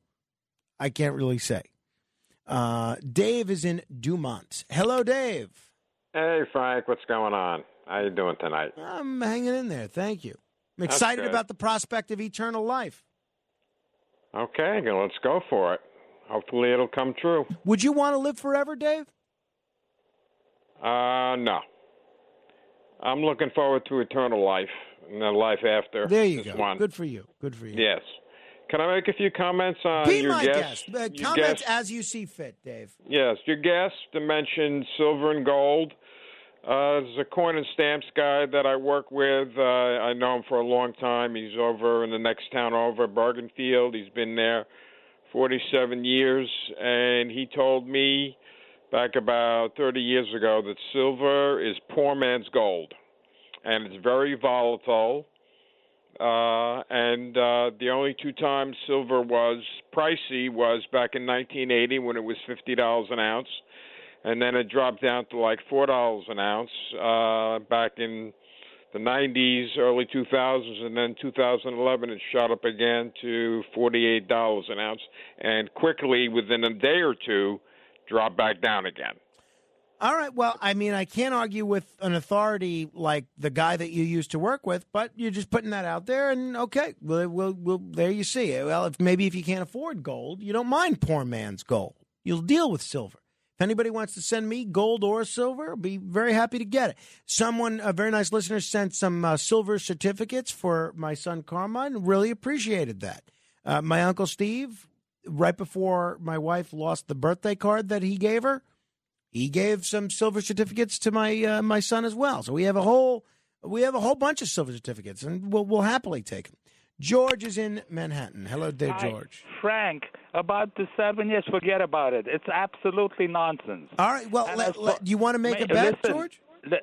I can't really say. Uh, Dave is in Dumont. Hello, Dave. Hey, Frank, what's going on? How you doing tonight? I'm hanging in there. Thank you. I'm excited about the prospect of eternal life. Okay, then let's go for it. Hopefully, it'll come true. Would you want to live forever, Dave? Uh, no. I'm looking forward to eternal life and the life after. There you go. One. Good for you. Good for you. Yes. Can I make a few comments on Be your my guest? guest. Uh, comments guest- as you see fit, Dave. Yes, your guest mentioned silver and gold. Uh, there's a coin and stamps guy that I work with. Uh, I know him for a long time. He's over in the next town over, Bergenfield. He's been there 47 years, and he told me back about 30 years ago that silver is poor man's gold, and it's very volatile. Uh, and uh, the only two times silver was pricey was back in 1980 when it was fifty dollars an ounce, and then it dropped down to like four dollars an ounce uh, back in the 90s, early 2000s, and then 2011 it shot up again to $48 an ounce, and quickly within a day or two dropped back down again. All right. Well, I mean, I can't argue with an authority like the guy that you used to work with, but you're just putting that out there, and okay, we'll, we'll, we'll there you see it. Well, if maybe if you can't afford gold, you don't mind poor man's gold. You'll deal with silver. If anybody wants to send me gold or silver, I'll be very happy to get it. Someone, a very nice listener, sent some uh, silver certificates for my son Carmine. Really appreciated that. Uh, my uncle Steve, right before my wife lost the birthday card that he gave her, he gave some silver certificates to my uh, my son as well. So we have a whole we have a whole bunch of silver certificates, and we'll we'll happily take them. George is in Manhattan. Hello, there, Hi, George. Frank, about the seven years, forget about it. It's absolutely nonsense. All right. Well, let, as let- you want to make Ma- a bet, listen, George? the-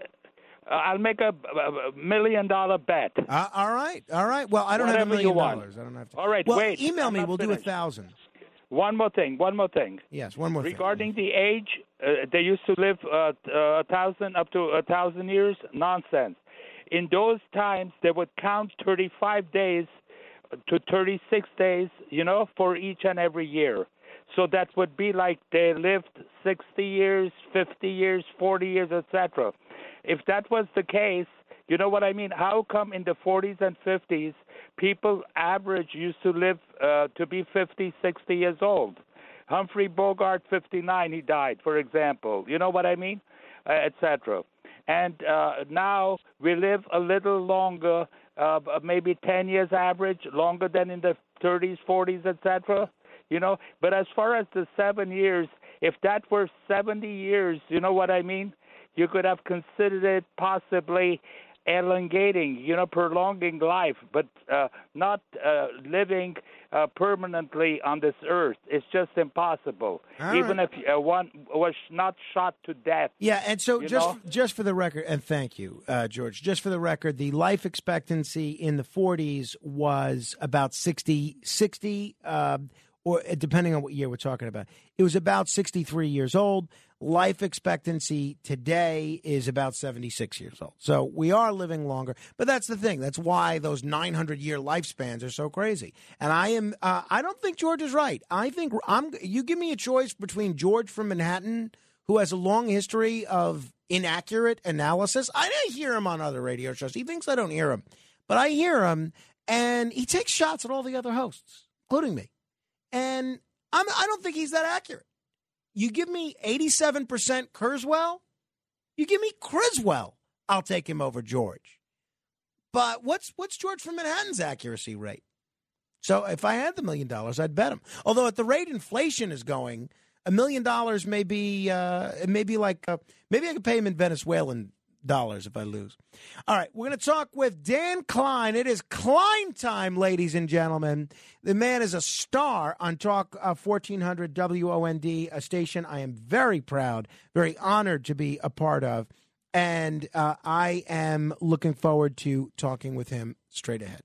uh, I'll make a, a million dollar bet. Uh, all right. All right. Well, I don't Whatever have a million dollars. I don't have to. All right, well, wait. email me. We'll do a thousand. One more thing. One more thing. Yes, one more thing. Regarding the age, uh, they used to live uh, uh, a thousand up to a thousand years. Nonsense. In those times, they would count 35 days to 36 days, you know, for each and every year. So that would be like they lived 60 years, 50 years, 40 years, etc. If that was the case, you know what I mean? How come in the 40s and 50s people average used to live uh, to be 50, 60 years old? Humphrey Bogart, 59, he died, for example. You know what I mean? Uh, etc. And uh, now we live a little longer, uh, maybe 10 years average, longer than in the 30s, 40s, etc. You know, but as far as the seven years, If that were 70 years, you know what I mean? You could have considered it possibly elongating, you know, prolonging life, but uh, not uh, living uh, permanently on this earth. It's just impossible. All Even right. if uh, one was not shot to death. Yeah, and so just know? just for the record, and thank you, uh, George. Just for the record, the life expectancy in the 40s was about 60, 60 uh, or depending on what year we're talking about, it was about 63 years old. Life expectancy today is about 76 years old. So we are living longer. But that's the thing. That's why those 900 year lifespans are so crazy. And I am, uh, I don't think George is right. I think I'm, you give me a choice between George from Manhattan, who has a long history of inaccurate analysis. I didn't hear him on other radio shows. He thinks I don't hear him, but I hear him, and he takes shots at all the other hosts, including me. And I'm, I don't think he's that accurate. You give me 87% Kurzweil, you give me Criswell, I'll take him over George. But what's what's George from Manhattan's accuracy rate? So if I had the million dollars, I'd bet him. Although at the rate inflation is going, a million dollars may be uh, it may be like uh, maybe I could pay him in Venezuelan dollars if I lose. All right, we're going to talk with Dan Klein. It is Klein time, ladies and gentlemen. The man is a star on Talk uh, 1400 WOND, a station I am very proud, very honored to be a part of. And uh, I am looking forward to talking with him straight ahead.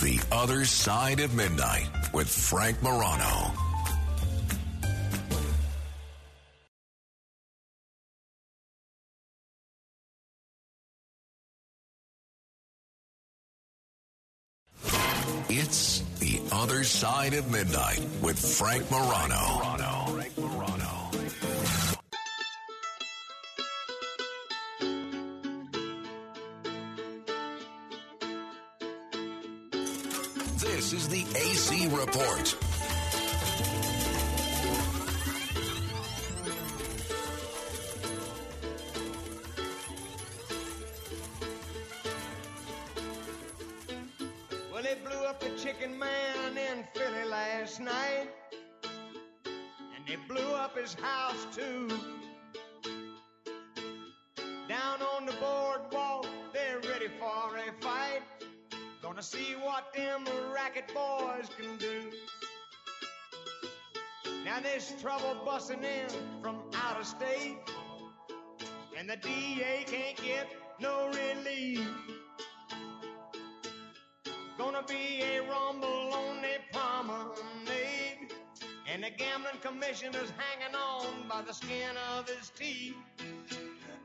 The Other Side of Midnight with Frank Morano. It's The Other Side of Midnight with Frank Morano. This is the AC Report. Busting in from out of state. And the DA can't get no relief. Gonna be a rumble on the promenade. And the gambling commissioner's hanging on by the skin of his teeth.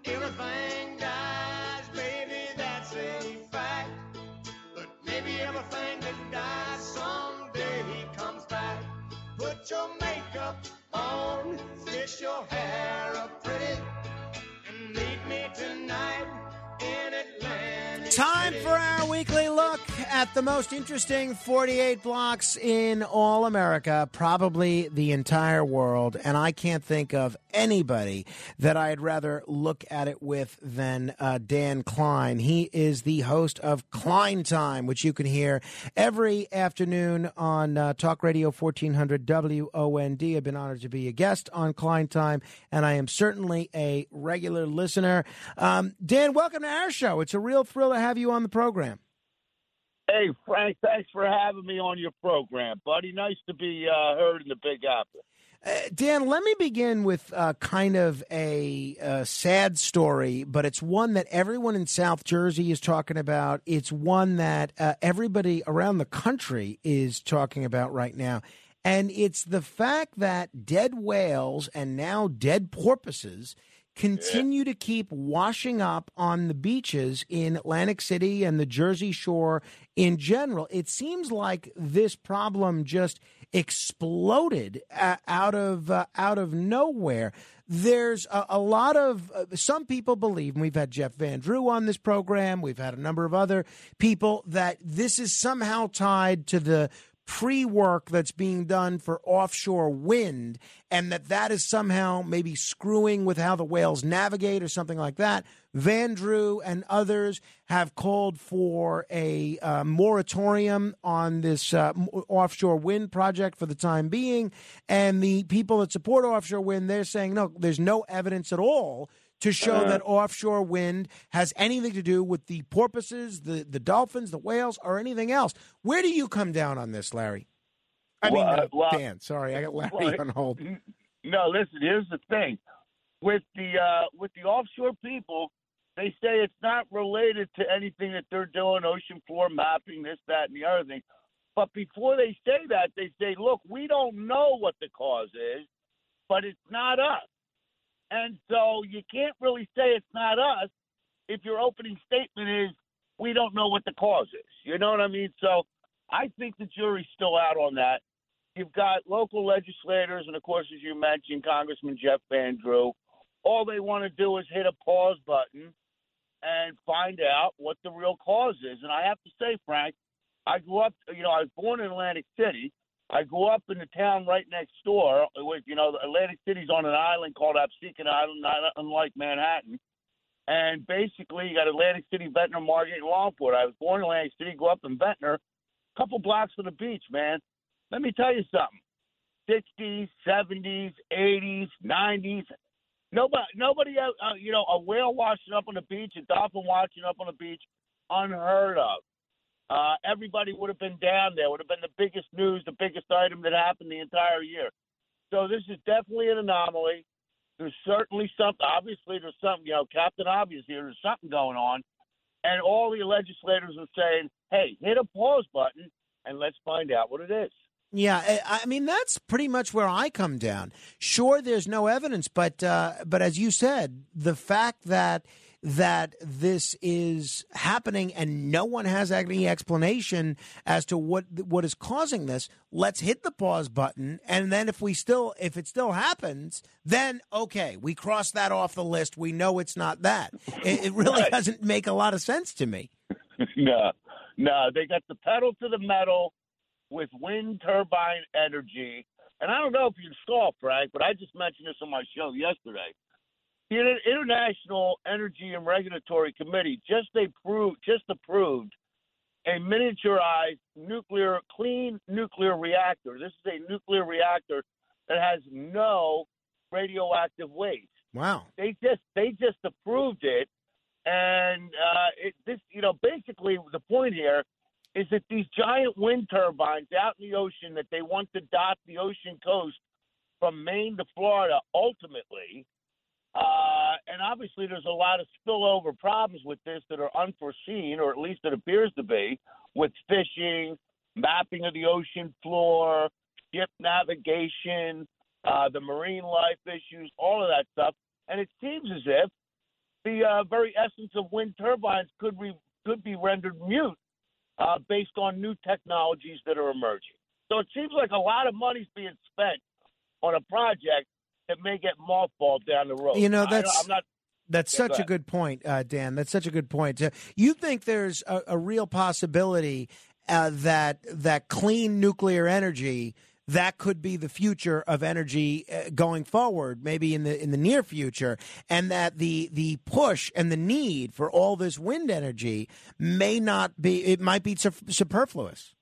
Everything dies, baby, that's a fact. But maybe everything that dies someday comes back. Put your makeup on, fix your hair up pretty, Time for our weekly look at the most interesting 48 blocks in all America, probably the entire world. And I can't think of anybody that I'd rather look at it with than uh, Dan Klein. He is the host of Klein Time, which you can hear every afternoon on uh, Talk Radio 1400 WOND. I've been honored to be a guest on Klein Time, and I am certainly a regular listener. Um, Dan, welcome to our show. It's a real thrill to have you on the program. Hey, Frank, thanks for having me on your program, buddy. Nice to be uh, heard in the Big Apple. Uh, Dan, let me begin with uh, kind of a, uh sad story, but it's one that everyone in South Jersey is talking about. It's one that uh, everybody around the country is talking about right now. And it's the fact that dead whales and now dead porpoises continue to keep washing up on the beaches in Atlantic City and the Jersey Shore in general. It seems like this problem just exploded uh, out of uh, out of nowhere. There's a, a lot of uh, some people believe, and we've had Jeff Van Drew on this program. We've had a number of other people that this is somehow tied to the pre work that's being done for offshore wind, and that that is somehow maybe screwing with how the whales navigate or something like that. Van Drew and others have called for a uh, moratorium on this uh, offshore wind project for the time being. And the people that support offshore wind, they're saying, no, there's no evidence at all to show Uh. that offshore wind has anything to do with the porpoises, the, the dolphins, the whales, or anything else. Where do you come down on this, Larry? I mean, Well, uh, uh, well- Dan. Sorry, I got Larry well, on hold. No, listen. Here's the thing: with the uh, with the offshore people, they say it's not related to anything that they're doing, ocean floor mapping, this, that, and the other thing. But before they say that, they say, "Look, we don't know what the cause is, but it's not us." And so you can't really say it's not us if your opening statement is, "We don't know what the cause is." You know what I mean? So I think the jury's still out on that. You've got local legislators, and of course, as you mentioned, Congressman Jeff Van Drew. All they want to do is hit a pause button and find out what the real cause is. And I have to say, Frank, I grew up, you know, I was born in Atlantic City. I grew up in the town right next door. With, you know, Atlantic City's on an island called Absecon Island, not unlike Manhattan. And basically, you got Atlantic City, Ventnor, Margate, and Longport. I was born in Atlantic City, grew up in Ventnor, a couple blocks from the beach, man. Let me tell you something. 60s, 70s, 80s, 90s. Nobody, nobody, uh, uh, you know, a whale washing up on the beach, a dolphin washing up on the beach, unheard of. Uh, everybody would have been down there. Would have been the biggest news, the biggest item that happened the entire year. So this is definitely an anomaly. There's certainly something. Obviously, there's something. You know, Captain Obvious here. There's something going on, and all the legislators are saying, "Hey, hit a pause button and let's find out what it is." Yeah, I mean that's pretty much where I come down. Sure, there's no evidence, but uh, but as you said, the fact that that this is happening and no one has any explanation as to what what is causing this. Let's hit the pause button, and then if we still if it still happens, then okay, we cross that off the list. We know it's not that. It, it really Right. doesn't make a lot of sense to me. no, no, they got the pedal to the metal with wind turbine energy. And I don't know if you saw, Frank, but I just mentioned this on my show yesterday. The International Energy and Regulatory Committee just approved just approved a miniaturized nuclear clean nuclear reactor. This is a nuclear reactor that has no radioactive waste. Wow. They just they just approved it, and uh, it, this you know basically the point here is that these giant wind turbines out in the ocean that they want to dot the ocean coast from Maine to Florida ultimately. Uh, and obviously, there's a lot of spillover problems with this that are unforeseen, or at least it appears to be, with fishing, mapping of the ocean floor, ship navigation, uh, the marine life issues, all of that stuff. And it seems as if the uh, very essence of wind turbines could re- could be rendered mute uh, based on new technologies that are emerging. So it seems like a lot of money's being spent on a project that may get mothballed down the road. You know, that's I'm not. That's Yeah, go such a good point, uh, Dan. That's such a good point. Uh, you think there's a, a real possibility uh, that that clean nuclear energy that could be the future of energy uh, going forward, maybe in the in the near future, and that the the push and the need for all this wind energy may not be. It might be su- superfluous.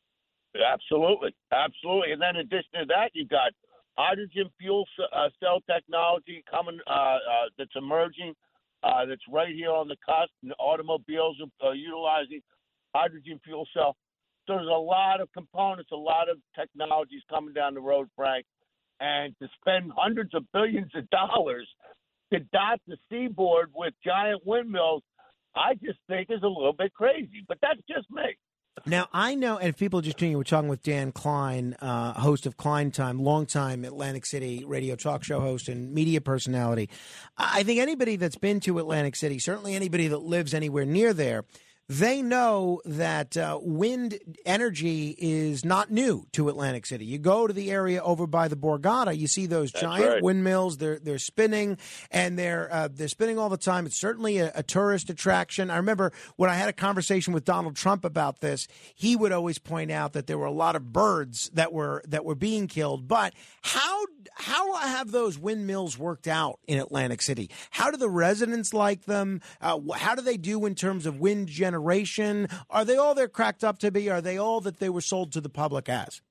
Absolutely, absolutely. And then in addition to that, you've got hydrogen fuel uh, cell technology coming uh, uh, that's emerging. That's right here on the cusp. And automobiles are utilizing hydrogen fuel cell. So there's a lot of components, a lot of technologies coming down the road, Frank. And to spend hundreds of billions of dollars to dot the seaboard with giant windmills, I just think is a little bit crazy. But that's just me. Now I know, and if people just tuning in, we're talking with Dan Klein, uh, host of Klein Time, longtime Atlantic City radio talk show host and media personality. I think anybody that's been to Atlantic City, certainly anybody that lives anywhere near there, they know that uh, wind energy is not new to Atlantic City. You go to the area over by the Borgata, you see those That's giant right. windmills. They're they're spinning and they're uh, they're spinning all the time. It's certainly a, a tourist attraction. I remember when I had a conversation with Donald Trump about this, he would always point out that there were a lot of birds that were that were being killed. But how how have those windmills worked out in Atlantic City? How do the residents like them? Uh, how do they do in terms of wind generation? Are they all they're cracked up to be? Are they all that they were sold to the public as?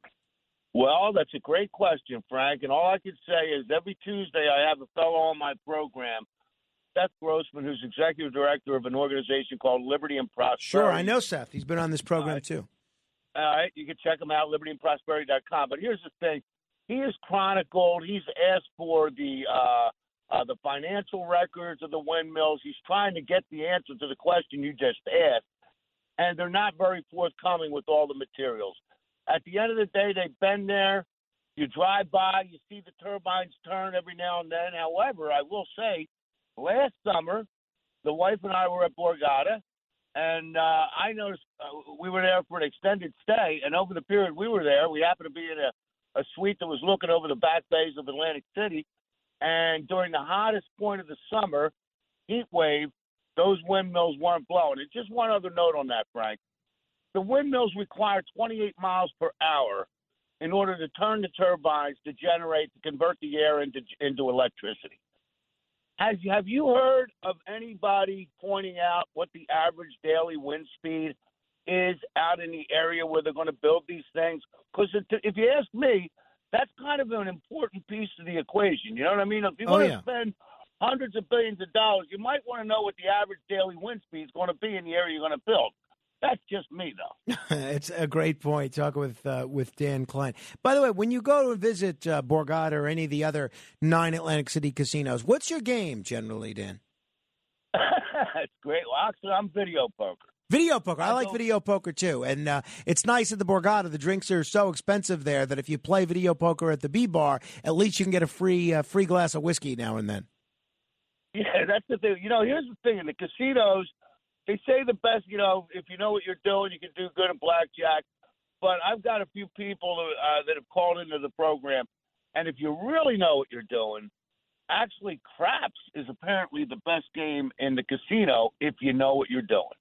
Well, that's a great question, Frank. And all I can say is every Tuesday I have a fellow on my program, Seth Grossman, who's executive director of an organization called Liberty and Prosperity. Sure, I know Seth. He's been on this program too. All right, you can check him out, libertyandprosperity.com. But here's the thing: he has chronicled. He's asked for the uh, uh, the financial records of the windmills. He's trying to get the answer to the question you just asked, and they're not very forthcoming with all the materials. At the end of the day, they've been there. You drive by, you see the turbines turn every now and then. However, I will say, last summer, the wife and I were at Borgata, and uh, I noticed uh, we were there for an extended stay. And over the period we were there, we happened to be in a, a suite that was looking over the back bays of Atlantic City. And during the hottest point of the summer, heat wave, those windmills weren't blowing. And just one other note on that, Frank. The windmills require 28 miles per hour in order to turn the turbines to generate to convert the air into into electricity. Has have you heard of anybody pointing out what the average daily wind speed is out in the area where they're going to build these things? Because if you ask me, that's kind of an important piece of the equation. You know what I mean? If you Oh, want to yeah. spend hundreds of billions of dollars, you might want to know what the average daily wind speed is going to be in the area you're going to build. That's just me, though. it's a great point. Talking with uh, with Dan Klein. By the way, when you go to visit uh, Borgata or any of the other nine Atlantic City casinos, what's your game generally, Dan? it's great. Well, actually, I'm video poker. Video poker. I I like video poker too, and uh, it's nice at the Borgata. The drinks are so expensive there that if you play video poker at the B bar, at least you can get a free uh, free glass of whiskey now and then. Yeah, that's the thing. You know, here's the thing: in the casinos, they say the best. You know, if you know what you're doing, you can do good at blackjack. But I've got a few people uh, that have called into the program, and if you really know what you're doing, actually, craps is apparently the best game in the casino if you know what you're doing.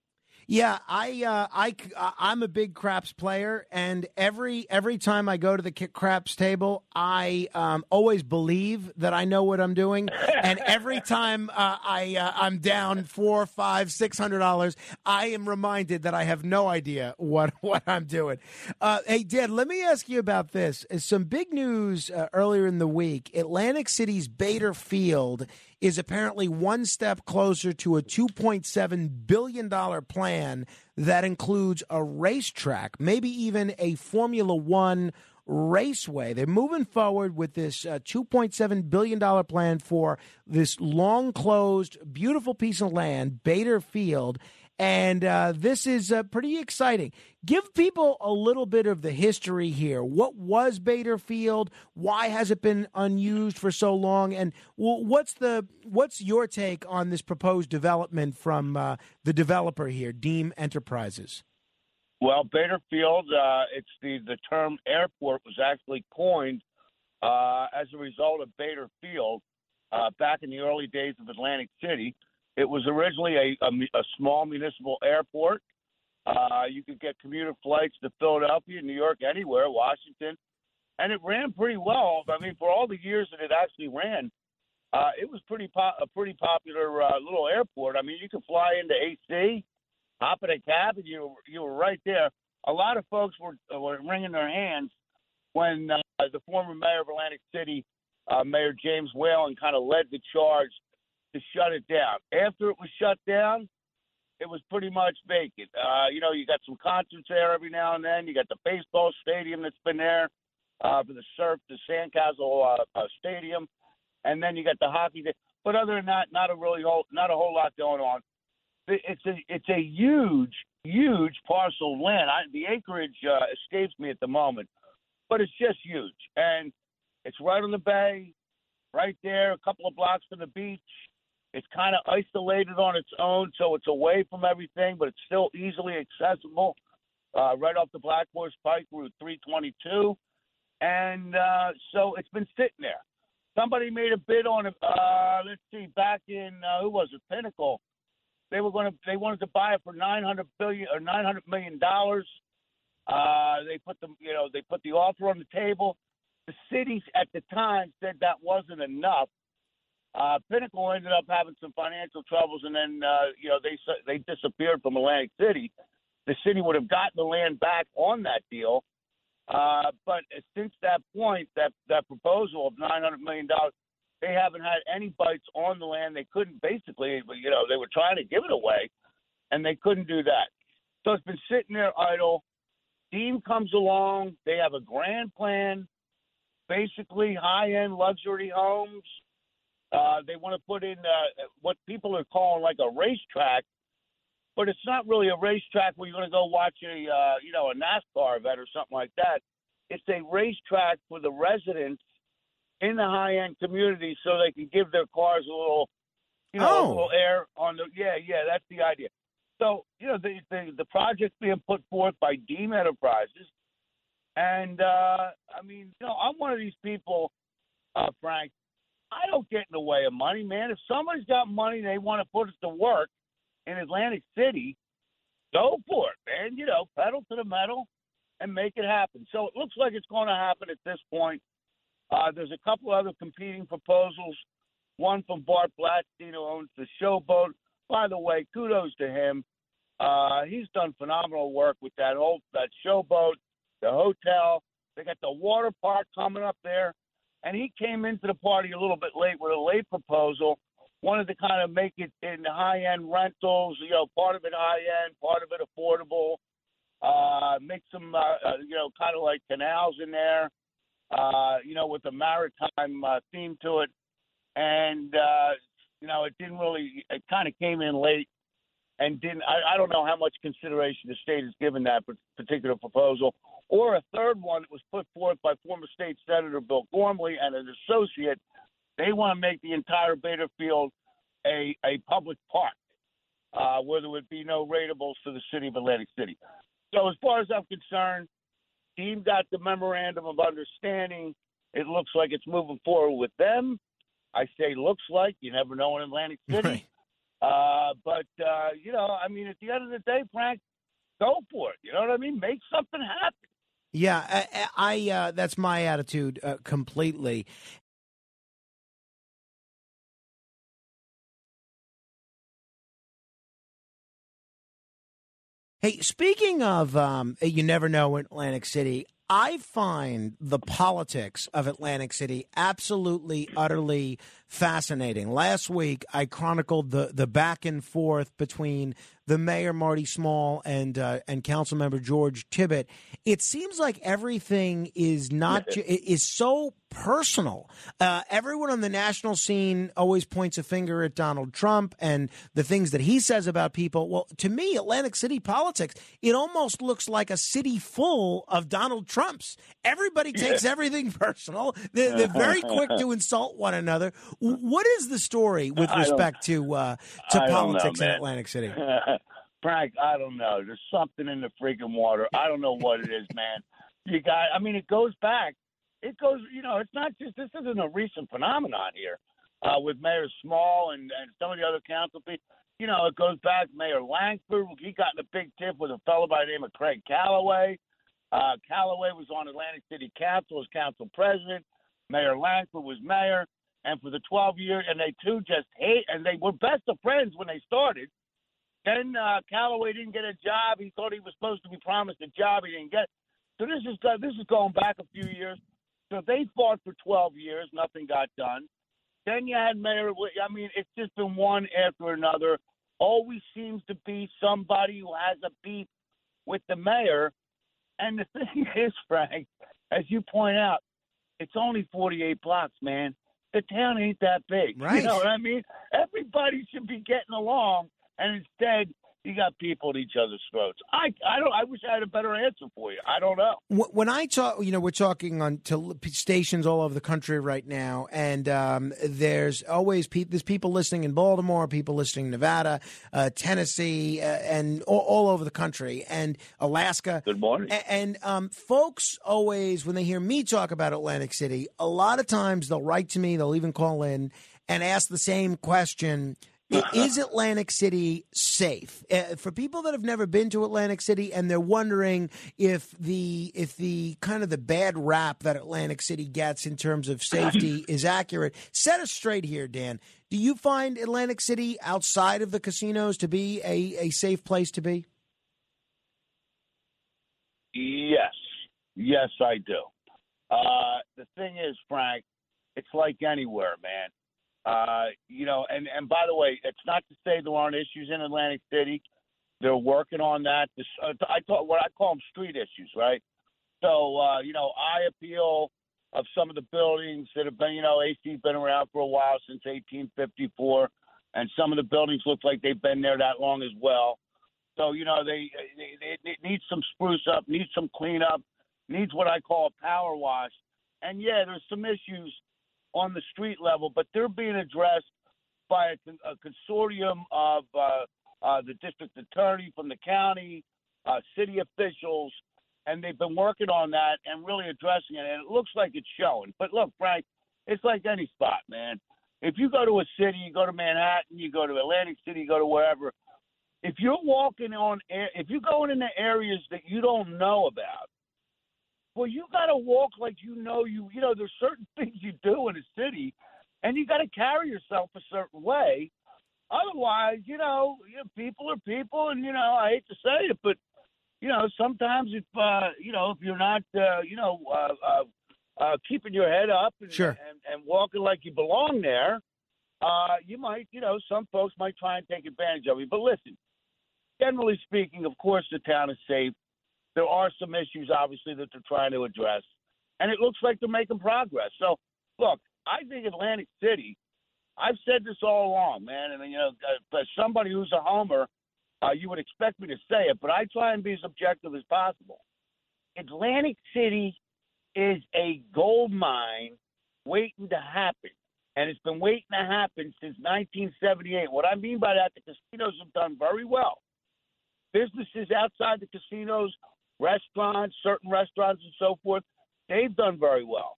Yeah, I, uh, I, I'm a big craps player, and every every time I go to the craps table, I um, always believe that I know what I'm doing, and every time uh, I uh, I'm down four, five, six hundred dollars, I am reminded that I have no idea what what I'm doing. Uh, hey, Dan, let me ask you about this. Uh, Some big news uh, earlier in the week: Atlantic City's Bader Field is apparently one step closer to a $2.7 billion plan that includes a racetrack, maybe even a Formula One raceway. They're moving forward with this uh, $2.7 billion plan for this long closed, beautiful piece of land, Bader Field. And uh, this is uh, pretty exciting. Give people a little bit of the history here. What was Bader Field? Why has it been unused for so long? And well, what's the what's your take on this proposed development from uh, the developer here, Deem Enterprises? Well, Bader Field, uh, it's the the term airport was actually coined uh, as a result of Bader Field uh, back in the early days of Atlantic City. It was originally a, a, a small municipal airport. Uh, you could get commuter flights to Philadelphia, New York, anywhere, Washington, and it ran pretty well. I mean, for all the years that it actually ran, uh, it was pretty po- a pretty popular uh, little airport. I mean, you could fly into AC, hop in a cab, and you you were right there. A lot of folks were were wringing their hands when uh, the former mayor of Atlantic City, uh, Mayor James Whelan, kind of led the charge to shut it down. After it was shut down, it was pretty much vacant. Uh, you know, you got some concerts there every now and then. You got the baseball stadium that's been there uh, for the surf, the Sandcastle uh, uh, Stadium, and then you got the hockey. Day. But other than that, not a really whole, not a whole lot going on. It's a it's a huge huge parcel of land. I, the acreage uh, escapes me at the moment, but it's just huge, and it's right on the bay, right there, a couple of blocks from the beach. It's kind of isolated on its own, so it's away from everything, but it's still easily accessible. Uh, right off the Black Horse Pike, Route 322, and uh, so it's been sitting there. Somebody made a bid on it. Uh, let's see, back in uh, who was it? Pinnacle. They were going to. They wanted to buy it for nine hundred billion or nine hundred million dollars. Uh, they put the you know they put the offer on the table. The cities at the time said that wasn't enough. Uh, Pinnacle ended up having some financial troubles, and then uh, you know they they disappeared from Atlantic City. The city would have gotten the land back on that deal, uh, but since that point, that that proposal of nine hundred million dollars, they haven't had any bites on the land. They couldn't basically, you know, they were trying to give it away, and they couldn't do that. So it's been sitting there idle. Deem comes along. They have a grand plan, basically high-end luxury homes. Uh, they want to put in uh, what people are calling like a racetrack, but it's not really a racetrack where you're going to go watch a uh, you know a NASCAR event or something like that. It's a racetrack for the residents in the high-end community, so they can give their cars a little, you know, a Oh. little air on the. Yeah, yeah, that's the idea. So you know the the, the project being put forth by Deem Enterprises, and uh, I mean, you know, I'm one of these people, uh, Frank. I don't get in the way of money, man. If somebody's got money and they want to put it to work in Atlantic City, go for it, man. You know, pedal to the metal and make it happen. So it looks like it's going to happen at this point. Uh, there's a couple other competing proposals. One from Bart Blatstein, who owns the Showboat. By the way, kudos to him. Uh, he's done phenomenal work with that old that Showboat, the hotel. They got the water park coming up there, and he came into the party a little bit late with a late proposal. Wanted to kind of make it in high end rentals. You know, part of it high end, part of it affordable. Uh, make some, uh, uh, you know, kind of like canals in there uh, you know, with a maritime uh, theme to it. And, uh, you know, it didn't really, it kind of came in late and didn't, I, I don't know how much consideration the state has given that particular proposal. Or a third one that was put forth by former state senator Bill Gormley and an associate. They want to make the entire Bader Field a, a public park uh, where there would be no ratables for the city of Atlantic City. So as far as I'm concerned, Deem got the memorandum of understanding. It looks like it's moving forward with them. I say looks like. You never know in Atlantic City. Uh, but uh, you know, I mean, at the end of the day, Frank, go for it. You know what I mean? Make something happen. Yeah, I, I uh, that's my attitude uh, completely. Hey, speaking of, um, you never know in Atlantic City. I find the politics of Atlantic City absolutely, utterly fascinating. Last week, I chronicled the the back and forth between the mayor Marty Small and uh, and council member George Tibbitt. It seems like everything is not ju- is so personal. Uh, everyone on the national scene always points a finger at Donald Trump and the things that he says about people. Well, to me, Atlantic City politics, it almost looks like a city full of Donald Trumps. Everybody takes everything personal. They're, they're very quick to insult one another. What is the story with respect to uh, to don't know, politics in. Atlantic City? Frank, I don't know. There's something in the freaking water. I don't know what it is, man. You got. I mean, it goes back. It goes. You know, it's not just. This isn't a recent phenomenon here uh, with Mayor Small and and some of the other council people. You know, it goes back. Mayor Langford. He got in a big tiff with a fellow by the name of Craig Callaway. Uh, Callaway was on Atlantic City Council as council president. Mayor Langford was mayor, and for the 12 years, and they two just hate, and they were best of friends when they started. Then uh, Callaway didn't get a job. He thought he was supposed to be promised a job. He didn't get. So this is uh, this is going back a few years. So they fought for 12 years. Nothing got done. Then you had Mayor. I mean, it's just been one after another. Always seems to be somebody who has a beef with the mayor. And the thing is, Frank, as you point out, it's only 48 blocks, man. The town ain't that big. Right. You know what I mean? Everybody should be getting along, and instead you got people at each other's throats. I I don't. I wish I had a better answer for you. I don't know. When I talk, you know, we're talking on to stations all over the country right now, and um, there's always pe- there's people listening in Baltimore, people listening in Nevada, uh, Tennessee, uh, and all, all over the country, and Alaska. Good morning. A- and um, folks always, when they hear me talk about Atlantic City, a lot of times they'll write to me, they'll even call in and ask the same question. Is Atlantic City safe uh, for people that have never been to Atlantic City and they're wondering if the if the kind of the bad rap that Atlantic City gets in terms of safety is accurate? Set us straight here, Dan. Do you find Atlantic City outside of the casinos to be a, a safe place to be? Yes, yes, I do. Uh, the thing is, Frank, it's like anywhere, man. Uh, you know, and and by the way, it's not to say there aren't issues in Atlantic City. They're working on that. This, uh, I thought what I call them street issues, right? So uh, you know, I appeal of some of the buildings that have been, you know, AC's been around for a while since 1854, and some of the buildings look like they've been there that long as well. So you know, they they, they, need some spruce up, need some cleanup, needs what I call a power wash. And yeah, there's some issues on the street level, but they're being addressed by a, a consortium of uh, uh, the district attorney from the county, uh, city officials, and they've been working on that and really addressing it. And it looks like it's showing. But look, Frank, it's like any spot, man. If you go to a city, you go to Manhattan, you go to Atlantic City, you go to wherever. If you're walking on, if you're going into areas that you don't know about, well, you got to walk like you know you. You know, there's certain things you do in a city, and you got to carry yourself a certain way. Otherwise, you know, you know, people are people, and you know, I hate to say it, but you know, sometimes if uh, you know, if you're not, uh, you know, uh, uh, uh, keeping your head up and, Sure. and and walking like you belong there, uh, you might, you know, some folks might try and take advantage of you. But listen, generally speaking, of course, the town is safe. There are some issues, obviously, that they're trying to address, and it looks like they're making progress. So, look, I think Atlantic City. I've said this all along, man, and you know, as somebody who's a homer, uh, you would expect me to say it, but I try and be as objective as possible. Atlantic City is a gold mine waiting to happen, and it's been waiting to happen since 1978. What I mean by that, the casinos have done very well. Businesses outside the casinos, restaurants, certain restaurants, and so forth, they've done very well.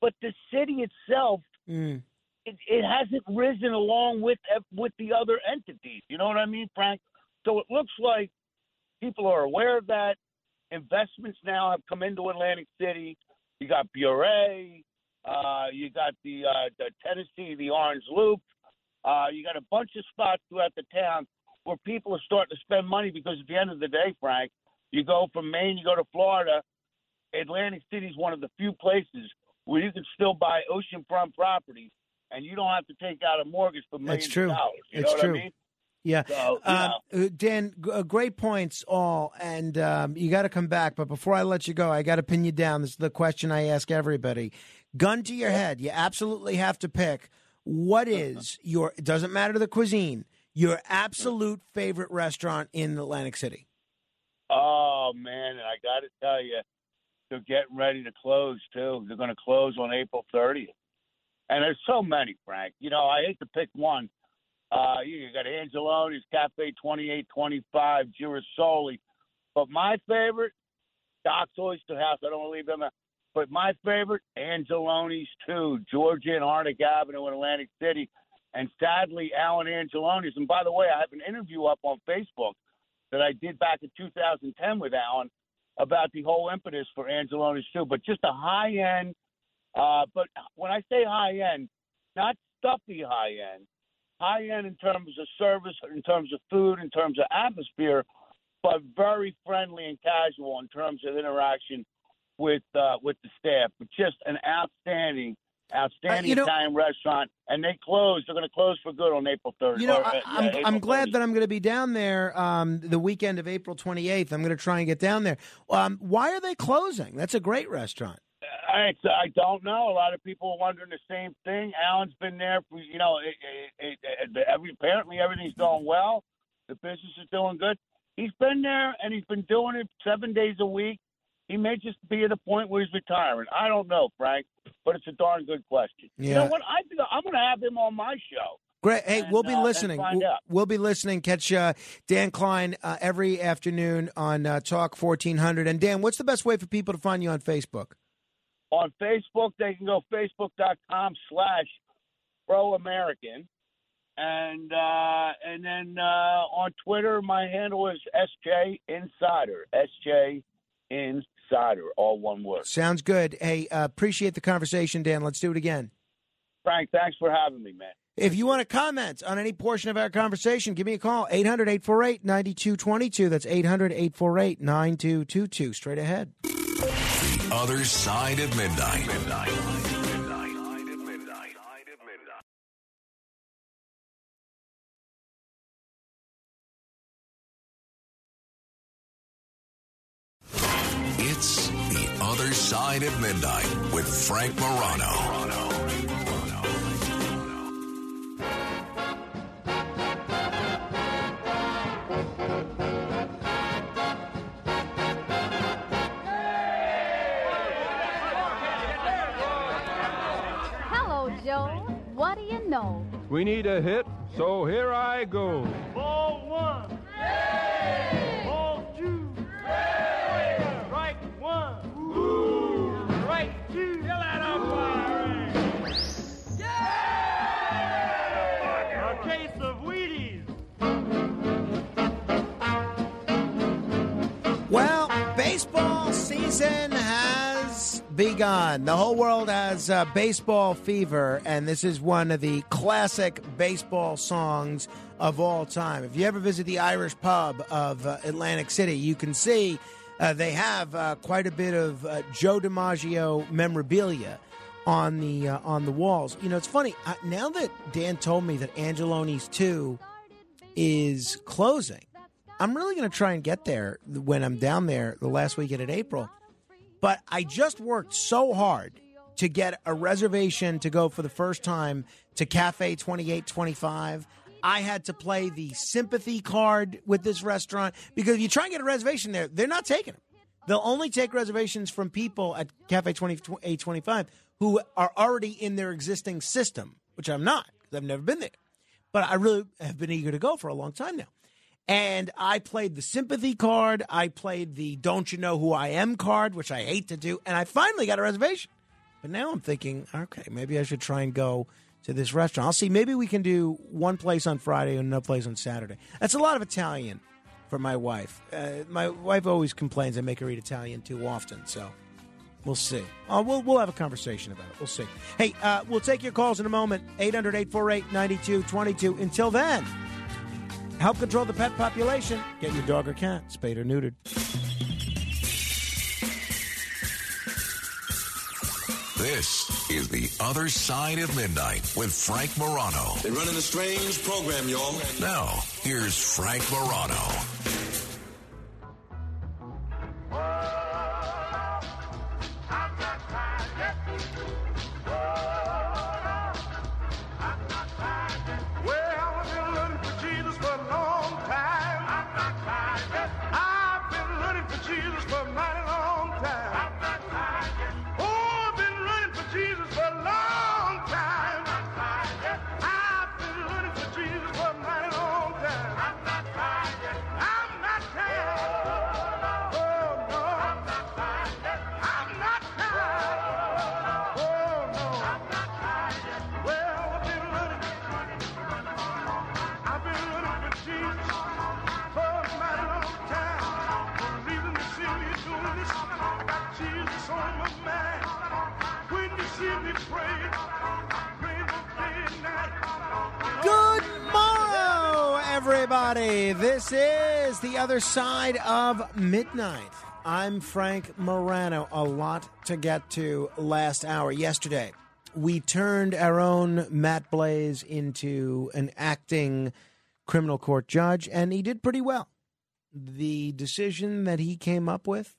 But the city itself, Mm. it, it hasn't risen along with with the other entities. You know what I mean, Frank? So it looks like people are aware of that. Investments now have come into Atlantic City. You got Bure, uh, you got the uh, the Tennessee, the Orange Loop. Uh, you got a bunch of spots throughout the town where people are starting to spend money because at the end of the day, Frank, you go from Maine, you go to Florida. Atlantic City is one of the few places where you can still buy oceanfront property and you don't have to take out a mortgage for millions That's true. of dollars. You it's know what true. I mean? Yeah. So, Um, uh, Dan, g- uh, great points all. And um, you got to come back. But before I let you go, I got to pin you down. This is the question I ask everybody. Gun to your head. You absolutely have to pick. What is your, it doesn't matter the cuisine, your absolute favorite restaurant in Atlantic City? Oh man, and I got to tell you, they're getting ready to close too. They're going to close on April 30th, and there's so many, Frank. You know, I hate to pick one. Uh, you, you got Angeloni's Cafe 2825, Girasoli, but my favorite, Doc's Oyster House. I don't want to leave them out. But my favorite, Angeloni's too, Georgia and Arctic Avenue in Atlantic City. And sadly, Alan Angeloni's. And by the way, I have an interview up on Facebook that I did back in 2010 with Alan about the whole impetus for Angeloni's too. But just a high end, uh, but when I say high end, not stuffy high end, high end in terms of service, in terms of food, in terms of atmosphere, but very friendly and casual in terms of interaction with uh, with the staff. But just an outstanding, outstanding Uh, you know- Italian restaurant. And they closed. They're going to close for good on April 3rd. You know, or, uh, I, yeah, I'm, April I'm glad 30th. that I'm going to be down there um, the weekend of April 28th. I'm going to try and get down there. Um, why are they closing? That's a great restaurant. I, I don't know. A lot of people are wondering the same thing. Alan's been there for you know. It, it, it, every, apparently everything's going well. The business is doing good. He's been there and he's been doing it seven days a week. He may just be at a point where he's retiring. I don't know, Frank, but it's a darn good question. You know what? I think I'm going to have him on my show. Great. Hey, we'll be uh, listening. We'll, we'll be listening. Catch uh, Dan Klein uh, every afternoon on uh, Talk 1400. And Dan, what's the best way for people to find you on Facebook? On Facebook, they can go facebook.com slash pro American. And uh, and then uh, on Twitter, my handle is SJ Insider. SJ Insider, all one word. Sounds good. Hey, uh, appreciate the conversation, Dan. Let's do it again. Frank, thanks for having me, man. If you want to comment on any portion of our conversation, give me a call 800 848 9222. That's 800 848 9222. Straight ahead. The other side of midnight. It's the other side of midnight with Frank Morano. Hello, Joe. What do you know? We need a hit, so here I go. Ball one. Season has begun. The whole world has uh, baseball fever, and this is one of the classic baseball songs of all time. If you ever visit the Irish pub of uh, Atlantic City, you can see uh, they have uh, quite a bit of uh, Joe DiMaggio memorabilia on the uh, on the walls. You know, it's funny now that Dan told me that Angeloni's two is closing. I'm really going to try and get there when I'm down there the last weekend in April. But I just worked so hard to get a reservation to go for the first time to Cafe 2825. I had to play the sympathy card with this restaurant because if you try and get a reservation there, they're not taking them. They'll only take reservations from people at Cafe 2825 who are already in their existing system, which I'm not because I've never been there. But I really have been eager to go for a long time now. And I played the sympathy card. I played the don't you know who I am card, which I hate to do. And I finally got a reservation. But now I'm thinking, okay, maybe I should try and go to this restaurant. I'll see. Maybe we can do one place on Friday and another place on Saturday. That's a lot of Italian for my wife. Uh, my wife always complains I make her eat Italian too often. So we'll see. Uh, we'll, we'll have a conversation about it. We'll see. Hey, uh, we'll take your calls in a moment 800 848 9222. Until then, help control the pet population. Get your dog or cat spayed or neutered. This is the other side of midnight with Frank Morano. They're running a strange program, y'all. Now, here's Frank Morano. Everybody. This is the other side of midnight. I'm Frank Morano. A lot to get to last hour. Yesterday, we turned our own Matt Blaze into an acting criminal court judge, and he did pretty well. The decision that he came up with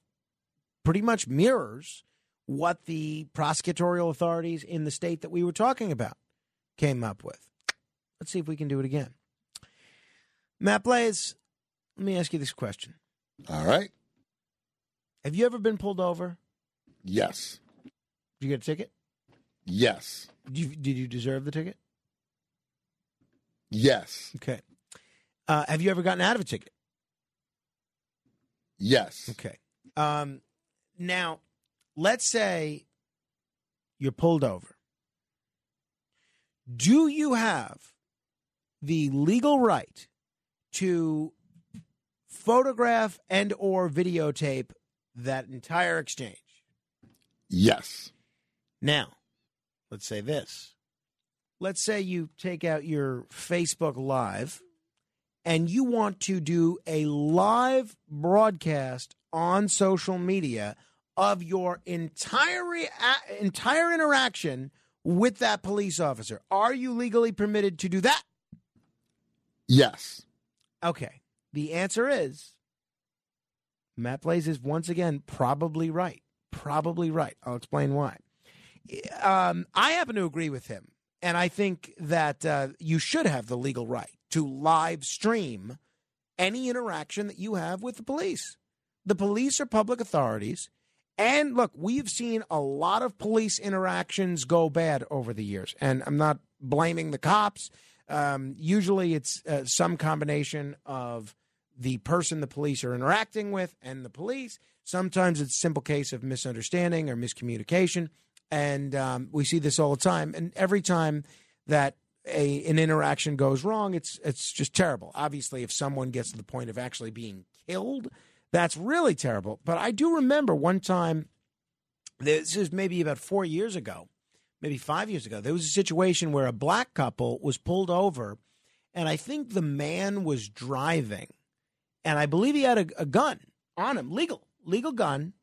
pretty much mirrors what the prosecutorial authorities in the state that we were talking about came up with. Let's see if we can do it again. Matt Blaze, let me ask you this question. All right. Have you ever been pulled over? Yes. Did you get a ticket? Yes. Did you, did you deserve the ticket? Yes. Okay. Uh, have you ever gotten out of a ticket? Yes. Okay. Um, now, let's say you're pulled over. Do you have the legal right to photograph and or videotape that entire exchange? Yes. Now, let's say this. Let's say you take out your Facebook Live and you want to do a live broadcast on social media of your entire entire interaction with that police officer. Are you legally permitted to do that? Yes. Okay. The answer is Matt Blaze is once again probably right. Probably right. I'll explain why. Um, I happen to agree with him, and I think that uh, you should have the legal right to live stream any interaction that you have with the police. The police are public authorities. And look, we've seen a lot of police interactions go bad over the years. And I'm not blaming the cops. Um, usually it's uh, some combination of the person the police are interacting with and the police. Sometimes it's a simple case of misunderstanding or miscommunication. And um, we see this all the time. And every time that a an interaction goes wrong, it's it's just terrible. Obviously, if someone gets to the point of actually being killed, that's really terrible. But I do remember one time, this is maybe about four years ago, maybe five years ago, there was a situation where a black couple was pulled over, and I think the man was driving, and I believe he had a, a gun on him, legal, legal gun,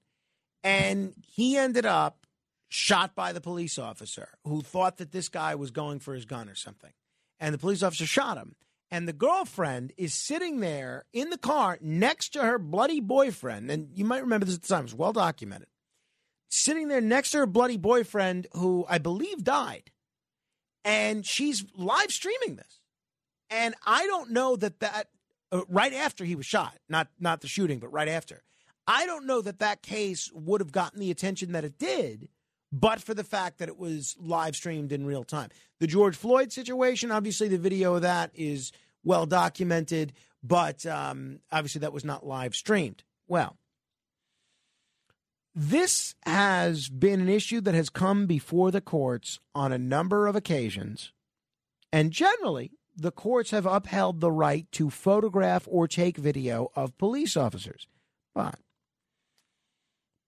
and he ended up shot by the police officer who thought that this guy was going for his gun or something. And the police officer shot him. And the girlfriend is sitting there in the car next to her bloody boyfriend. And you might remember this at the time, it's well documented. Sitting there next to her bloody boyfriend, who I believe died. And she's live streaming this. And I don't know that that, uh, right after he was shot, not, not the shooting, but right after. I don't know that that case would have gotten the attention that it did but for the fact that it was live streamed in real time. The George Floyd situation, obviously, the video of that is well documented, but um, obviously that was not live streamed. Well, this has been an issue that has come before the courts on a number of occasions, and generally, the courts have upheld the right to photograph or take video of police officers. But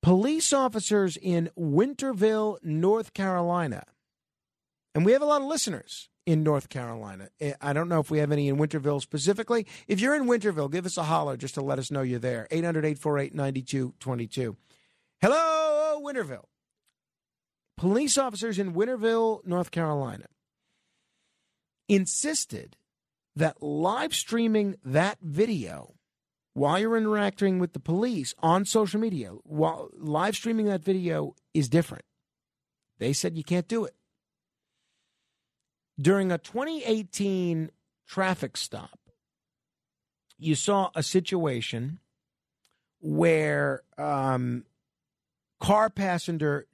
police officers in Winterville, North Carolina. And we have a lot of listeners in North Carolina. Eh, I don't know if we have any in Winterville specifically. If you're in Winterville, give us a holler just to let us know you're there. 800 848 9222. Hello, Winterville. Police officers in Winterville, North Carolina insisted that live streaming that video while you're interacting with the police on social media, while live streaming that video is different. They said you can't do it. During a 2018 traffic stop, you saw a situation where um, car passenger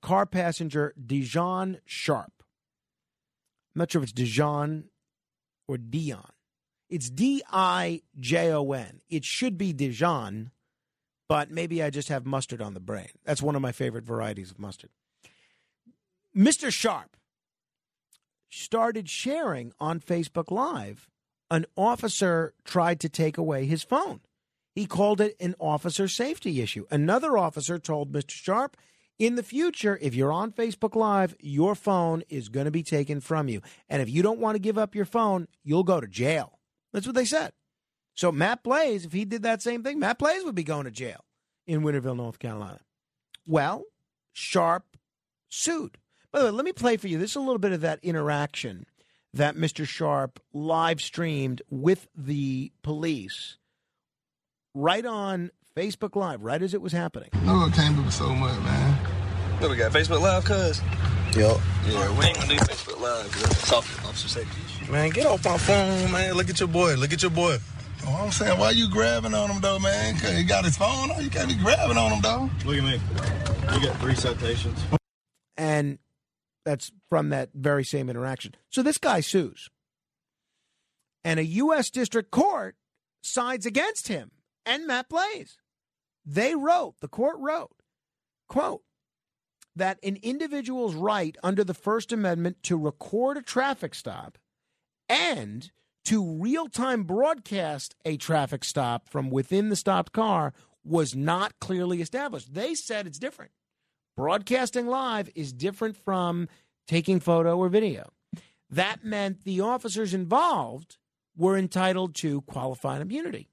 car passenger Dijon Sharp. I'm not sure if it's Dijon or Dion. It's D I J O N. It should be Dijon, but maybe I just have mustard on the brain. That's one of my favorite varieties of mustard. Mr. Sharp started sharing on Facebook Live an officer tried to take away his phone. He called it an officer safety issue. Another officer told Mr. Sharp, in the future, if you're on Facebook Live, your phone is going to be taken from you. And if you don't want to give up your phone, you'll go to jail. That's what they said. So Matt Blaze, if he did that same thing, Matt Blaze would be going to jail in Winterville, North Carolina. Well, Sharp sued. By the way, let me play for you. This is a little bit of that interaction that Mr. Sharp live streamed with the police right on Facebook Live, right as it was happening. No, it came up so much, man. What we got? Facebook Live, cuz? Yo. Yeah, we ain't gonna do Facebook Live because that's officer, officer safety. Man, get off my phone, man. Look at your boy. Look at your boy. Oh, I'm saying, why you grabbing on him though, man? 'Cause he got his phone on. You can't be grabbing on him though. Look at me. You got three citations. And that's from that very same interaction. So this guy sues. And a U.S. District Court sides against him and Matt Blaze. They wrote, the court wrote, quote, that an individual's right under the First Amendment to record a traffic stop and to real time broadcast a traffic stop from within the stopped car was not clearly established. They said it's different. Broadcasting live is different from taking photo or video. That meant the officers involved were entitled to qualified immunity.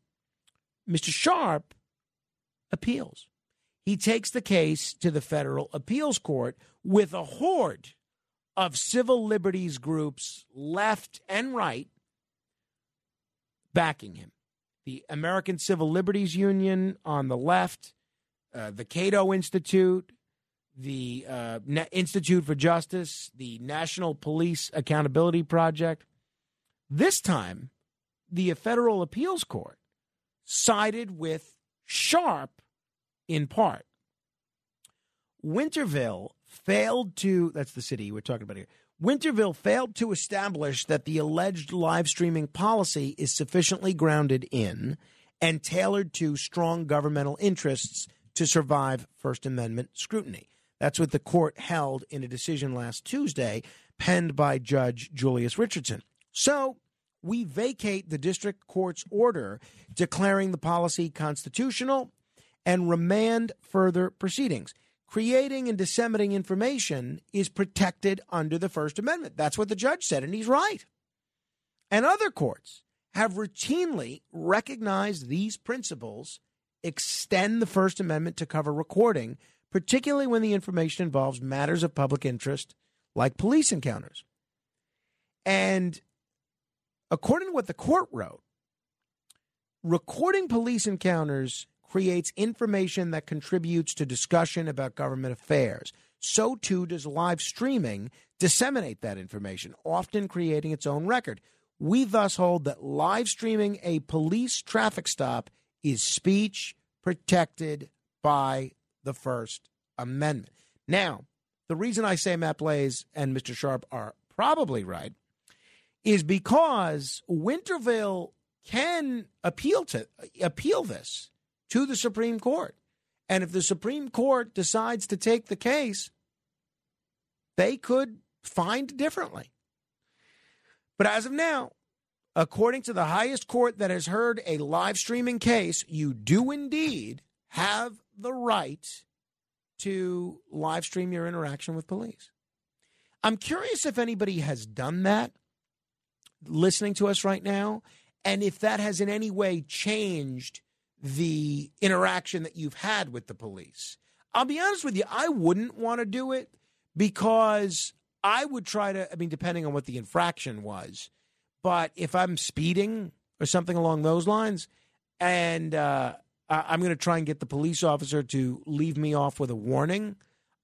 Mr. Sharp appeals. He takes the case to the federal appeals court with a horde of civil liberties groups, left and right, backing him. The American Civil Liberties Union on the left, uh, the Cato Institute, the uh, Na- Institute for Justice, the National Police Accountability Project. This time, the federal appeals court sided with Sharp in part. Winterville failed to, that's the city we're talking about here. Winterville failed to establish that the alleged live streaming policy is sufficiently grounded in and tailored to strong governmental interests to survive First Amendment scrutiny. That's what the court held in a decision last Tuesday, penned by Judge Julius Richardson. So we vacate the district court's order declaring the policy constitutional and remand further proceedings. Creating and disseminating information is protected under the First Amendment. That's what the judge said, and he's right. And other courts have routinely recognized these principles extend the First Amendment to cover recording, particularly when the information involves matters of public interest like police encounters. And according to what the court wrote, recording police encounters creates information that contributes to discussion about government affairs. So too does live streaming disseminate that information, often creating its own record. We thus hold that live streaming a police traffic stop is speech protected by the First Amendment. Now, the reason I say Matt Blaze and Mr. Sharp are probably right is because Winterville can appeal to appeal this to the Supreme Court. And if the Supreme Court decides to take the case, they could find differently. But as of now, according to the highest court that has heard a live streaming case, you do indeed have the right to live stream your interaction with police. I'm curious if anybody has done that listening to us right now, and if that has in any way changed the interaction that you've had with the police. I'll be honest with you, I wouldn't want to do it because I would try to, I mean, depending on what the infraction was, but if I'm speeding or something along those lines, and uh, I'm going to try and get the police officer to leave me off with a warning,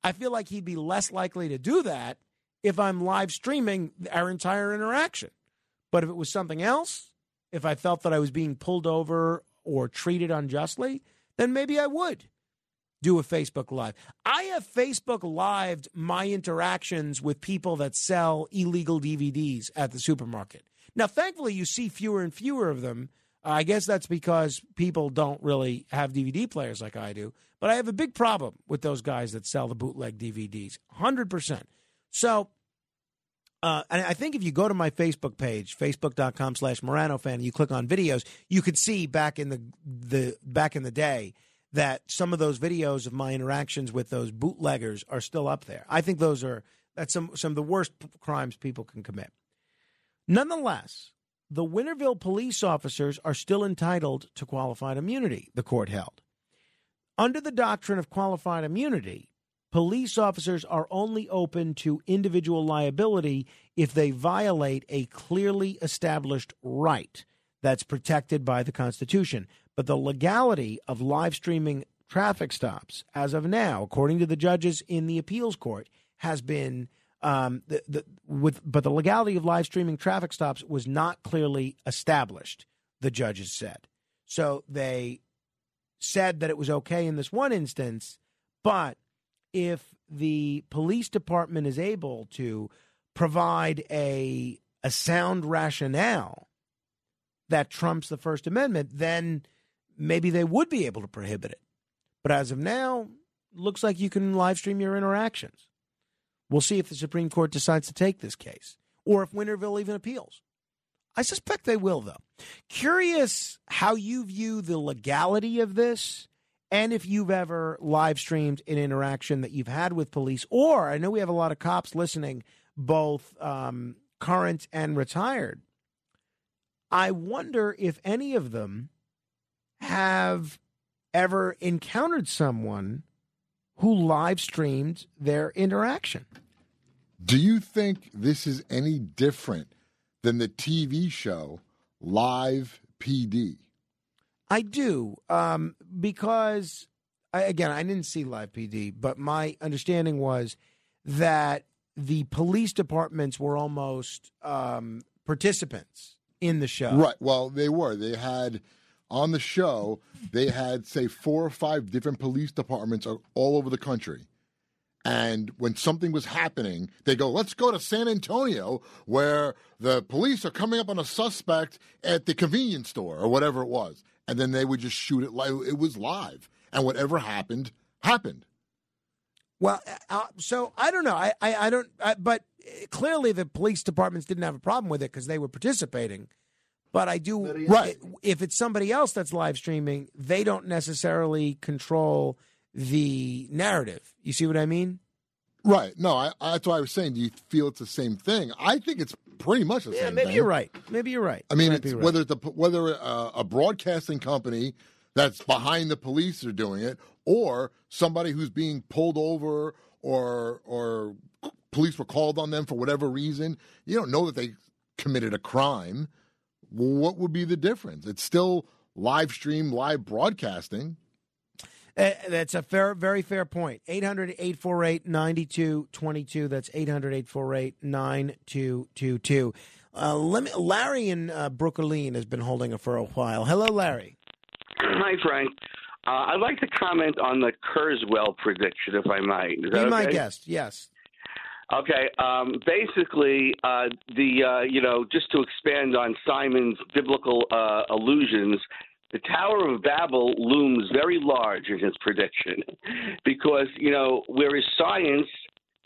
I feel like he'd be less likely to do that if I'm live streaming our entire interaction. But if it was something else, if I felt that I was being pulled over or treated unjustly, then maybe I would do a Facebook Live. I have Facebook Lived my interactions with people that sell illegal DVDs at the supermarket. Now, thankfully, you see fewer and fewer of them. I guess that's because people don't really have DVD players like I do. But I have a big problem with those guys that sell the bootleg DVDs, 100%. So, uh, and I think if you go to my Facebook page, facebook.com slash Morano fan, and you click on videos, you could see back in the, the back in the day that some of those videos of my interactions with those bootleggers are still up there. I think those are that's some some of the worst p- crimes people can commit. Nonetheless, the Winterville police officers are still entitled to qualified immunity, the court held. Under the doctrine of qualified immunity, police officers are only open to individual liability if they violate a clearly established right that's protected by the Constitution. But the legality of live streaming traffic stops, as of now, according to the judges in the appeals court, has been Um, the, the, with but the legality of live streaming traffic stops was not clearly established. The judges said so. They said that it was okay in this one instance, but if the police department is able to provide a a sound rationale that trumps the First Amendment, then maybe they would be able to prohibit it. But as of now, looks like you can live stream your interactions. We'll see if the Supreme Court decides to take this case or if Winterville even appeals. I suspect they will, though. Curious how you view the legality of this and if you've ever live streamed an interaction that you've had with police, or I know we have a lot of cops listening, both um, current and retired. I wonder if any of them have ever encountered someone who live streamed their interaction. Do you think this is any different than the TV show Live PD? I do, um, because I, again, I didn't see Live PD, but my understanding was that the police departments were almost um, participants in the show. Right. Well, they were. They had on the show, they had, say, four or five different police departments all over the country. And when something was happening, they go, let's go to San Antonio where the police are coming up on a suspect at the convenience store or whatever it was. And then they would just shoot it like it was live. And whatever happened, happened. Well, uh, uh so I don't know. I, I, I don't, I, but uh, clearly the police departments didn't have a problem with it because they were participating. But I do, right. If it's somebody else that's live streaming, they don't necessarily control the narrative. You see what I mean? Right. No, I, that's why I was saying. Do you feel it's the same thing? I think it's pretty much the same. yeah, same. maybe thing. you're right. Maybe you're right. I mean, it's, right. whether the whether a, a broadcasting company that's behind the police are doing it, or somebody who's being pulled over, or or police were called on them for whatever reason. You don't know that they committed a crime. What would be the difference? It's still live stream, live broadcasting. Uh, that's a fair, very fair point. 800 848 9222. That's 800 848 9222. Uh, let me, Larry in uh, Brooklyn has been holding it for a while. Hello, Larry. Hi, Frank. Uh, I'd like to comment on the Kurzweil prediction, if I might. Is Be that my guest. Yes. Okay. Um, basically, uh, the uh, you know, just to expand on Simon's biblical uh, allusions, the Tower of Babel looms very large in his prediction, because you know, whereas science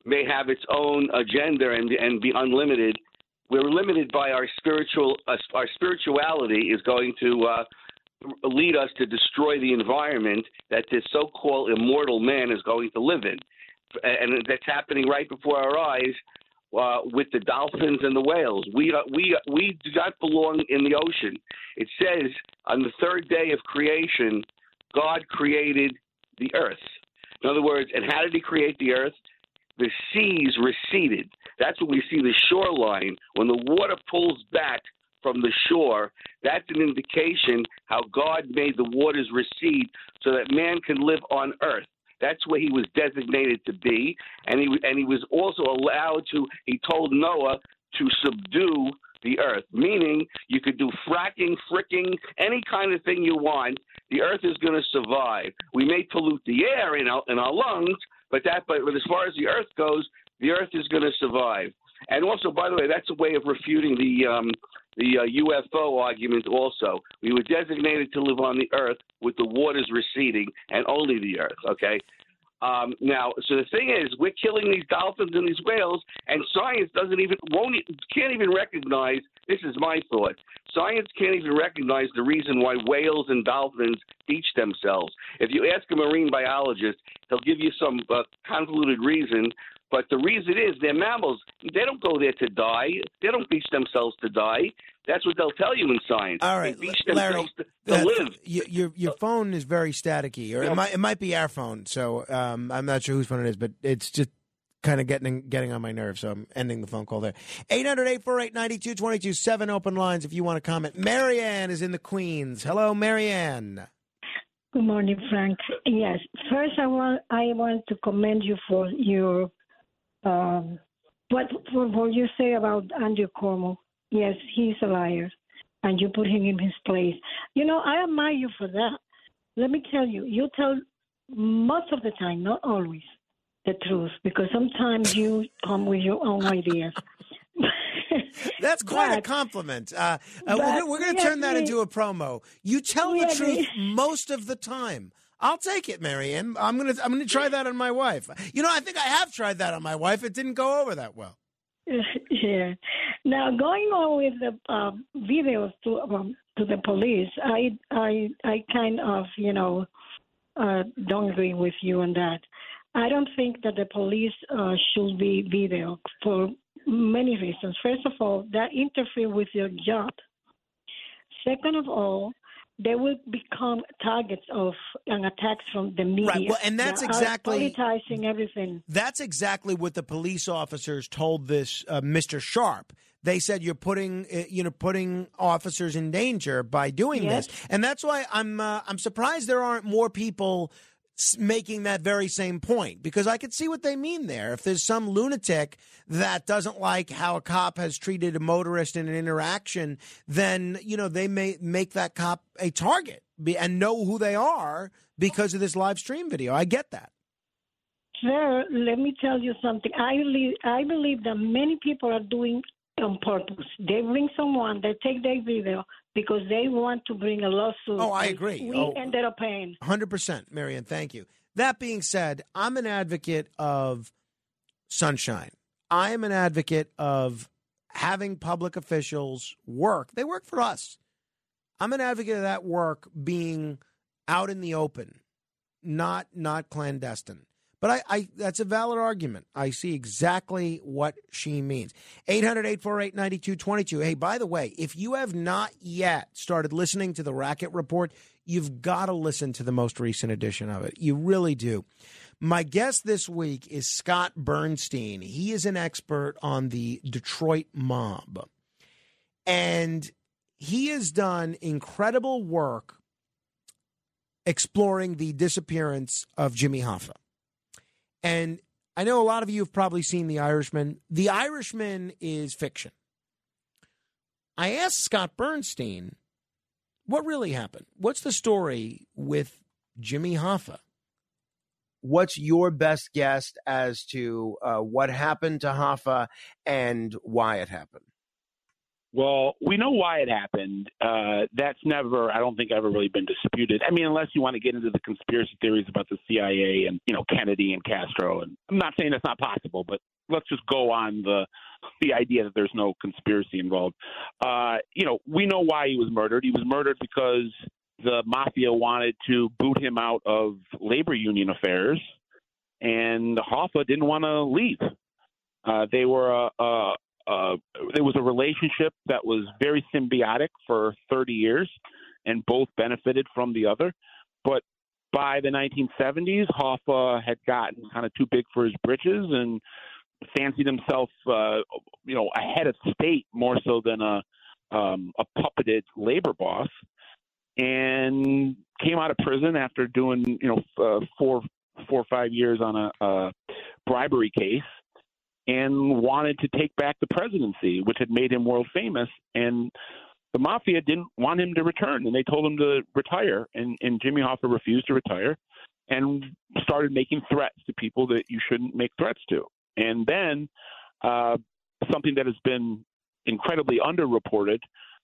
may have its own agenda and and be unlimited, we're limited by our spiritual uh, our spirituality is going to. Uh, lead us to destroy the environment that this so-called immortal man is going to live in and that's happening right before our eyes uh, with the dolphins and the whales. We uh, we uh, we do not belong in the ocean. It says on the third day of creation, God created the earth. In other words, and how did He create the earth? The seas receded. That's when we see the shoreline. When the water pulls back from the shore, that's an indication how God made the waters recede so that man can live on earth. That's where he was designated to be, and he and he was also allowed to. He told Noah to subdue the earth, meaning you could do fracking, fricking, any kind of thing you want. The earth is going to survive. We may pollute the air in our in our lungs, but that but as far as the earth goes, the earth is going to survive. And also, by the way, that's a way of refuting the um, the uh, UFO argument. Also, we were designated to live on the Earth with the waters receding, and only the Earth. Okay. Um, now, so the thing is, we're killing these dolphins and these whales, and science doesn't even won't can't even recognize. This is my thought. Science can't even recognize the reason why whales and dolphins beach themselves. If you ask a marine biologist, he'll give you some uh, convoluted reason, but the reason is they're mammals. They don't go there to die. They don't beach themselves to die. That's what they'll tell you in science. All right, they beach Larry, themselves to, to live. your your phone is very staticky, or Yeah. it might it might be our phone. So um, I'm not sure whose phone it is, but it's just kind of getting getting on my nerves. So I'm ending the phone call there. 800-848-9222, seven open lines if you want to comment. Marianne is in the Queens. Hello, Marianne. Good morning, Frank. Yes, first I want I want to commend you for your um, But for what you say about Andrew Cuomo, yes, he's a liar, and you put him in his place. You know, I admire you for that. Let me tell you, you tell most of the time, not always, the truth, because sometimes you come with your own ideas. That's quite a compliment. Uh, uh, we're, we're going to turn that into a promo. You tell the truth most of the time. I'll take it, Marianne. I'm gonna I'm gonna try that on my wife. You know, I think I have tried that on my wife. It didn't go over that well. yeah. Now going on with the uh, videos to um, to the police, I I I kind of you know uh, don't agree with you on that. I don't think that the police uh, should be video for many reasons. First of all, that interfere with your job. Second of all, they will become targets of an attacks from the media. Right. well, and that's exactly- politicizing everything. That's exactly what the police officers told this uh, Mr. Sharp. They said you're putting uh, you know putting officers in danger by doing Yes. this, and that's why I'm uh, I'm surprised there aren't more people making that very same point because I could see what they mean there. If there's some lunatic that doesn't like how a cop has treated a motorist in an interaction, then you know they may make that cop a target and know who they are because of this live stream video. I get that. Sir, let me tell you something. I believe, I believe that many people are doing on purpose. They bring someone, they take their video because they want to bring a lawsuit. Oh, I agree. We Oh. ended up paying. Hundred percent, Marion. Thank you. That being said, I'm an advocate of sunshine. I am an advocate of having public officials work. They work for us. I'm an advocate of that work being out in the open, not not clandestine. But I, I that's a valid argument. I see exactly what she means. 800-848-9222. Hey, by the way, if you have not yet started listening to the Racket Report, you've got to listen to the most recent edition of it. You really do. My guest this week is Scott Burnstein. He is an expert on the Detroit mob. And he has done incredible work exploring the disappearance of Jimmy Hoffa. And I know a lot of you have probably seen The Irishman. The Irishman is fiction. I asked Scott Burnstein, what really happened? What's the story with Jimmy Hoffa? What's your best guess as to uh, what happened to Hoffa and why it happened? Well, we know why it happened. Uh, that's never, I don't think, ever really been disputed. I mean, unless you want to get into the conspiracy theories about the CIA and you know Kennedy and Castro. And I'm not saying that's not possible, but let's just go on the the idea that there's no conspiracy involved. Uh, you know, we know why he was murdered. He was murdered because the mafia wanted to boot him out of labor union affairs, and Hoffa didn't want to leave. Uh, they were a, a, uh, there was a relationship that was very symbiotic for 30 years, and both benefited from the other. But by the 1970s, Hoffa had gotten kind of too big for his britches and fancied himself, uh, you know, a head of state more so than a um, a puppeted labor boss, and came out of prison after doing, you know, uh, four four or five years on a, a bribery case and wanted to take back the presidency, which had made him world famous. And the mafia didn't want him to return, and they told him to retire. And, and Jimmy Hoffa refused to retire and started making threats to people that you shouldn't make threats to. And then uh, something that has been incredibly underreported,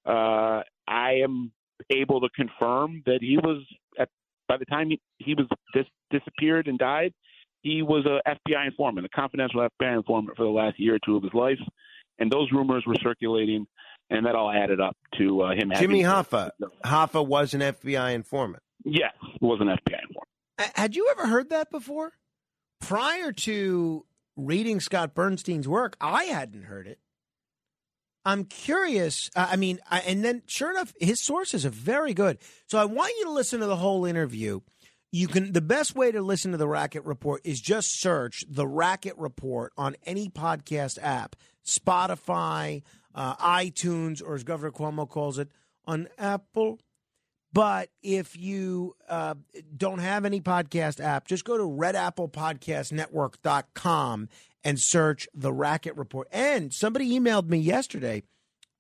uh, I am able to confirm that he was at by the time he, he was dis- disappeared and died, he was a FBI informant, a confidential FBI informant for the last year or two of his life, and those rumors were circulating, and that all added up to uh, him. Jimmy Hoffa. Hoffa was an FBI informant. Yes, was an FBI informant. Uh, Had you ever heard that before? Prior to reading Scott Burnstein's work, I hadn't heard it. I'm curious. uh, I mean, I, and then sure enough, his sources are very good. So I want you to listen to the whole interview. You can. The best way to listen to the Racket Report is just search the Racket Report on any podcast app, Spotify, uh, iTunes, or as Governor Cuomo calls it, on Apple. But if you uh, don't have any podcast app, just go to redapplepodcastnetwork.com and search the Racket Report. And somebody emailed me yesterday.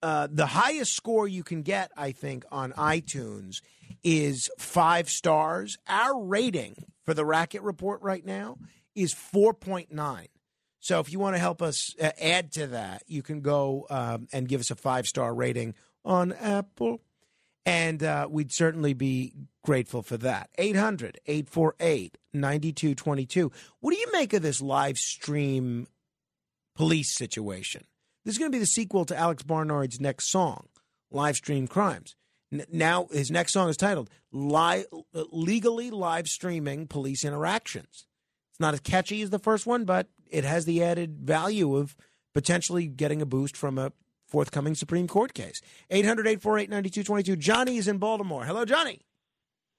Uh, the highest score you can get, I think, on iTunes is five stars. Our rating for the Racket Report right now is 4.9. So if you want to help us uh, add to that, you can go um, and give us a five star rating on Apple. And uh, we'd certainly be grateful for that. 800 848 9222. What do you make of this live stream police situation? This is going to be the sequel to Alex Barnard's next song, Live Stream Crimes. N- now, his next song is titled Li- Legally Live Streaming Police Interactions. It's not as catchy as the first one, but it has the added value of potentially getting a boost from a forthcoming Supreme Court case. 800 848 9222. Johnny is in Baltimore. Hello, Johnny.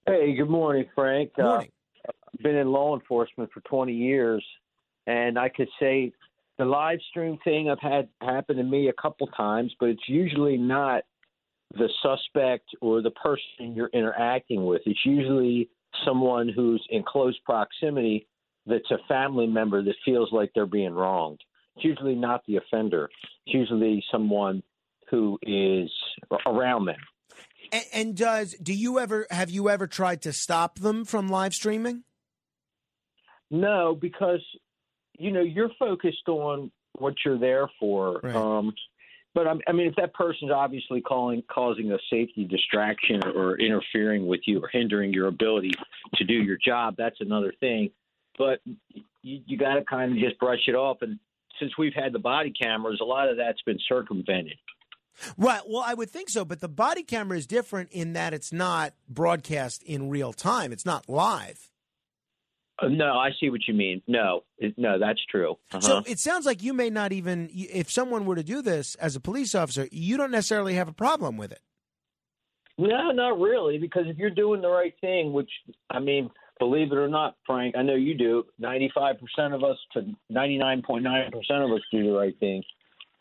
Hey, good morning, Frank. Good morning. Uh, I've been in law enforcement for 20 years, and I could say the live stream thing I've had happen to me a couple times, but it's usually not the suspect or the person you're interacting with. It's usually someone who's in close proximity that's a family member that feels like they're being wronged. It's usually not the offender. It's usually someone who is around them. And, and does do you ever have you ever tried to stop them from live streaming? No, because you know you're focused on what you're there for. Um, but I'm, I mean, if that person's obviously calling causing a safety distraction or interfering with you or hindering your ability to do your job, that's another thing. But you, you got to kind of just brush it off. And since we've had the body cameras, a lot of that's been circumvented. Right. Well, I would think so, but the body camera is different in that it's not broadcast in real time. It's not live. Uh, no, I see what you mean. No, it, no, that's true. Uh-huh. So it sounds like you may not even, if someone were to do this as a police officer, you don't necessarily have a problem with it. No, not really, because if you're doing the right thing, which I mean, believe it or not, Frank, I know you do. Ninety-five percent of us to ninety-nine point nine percent of us do the right thing.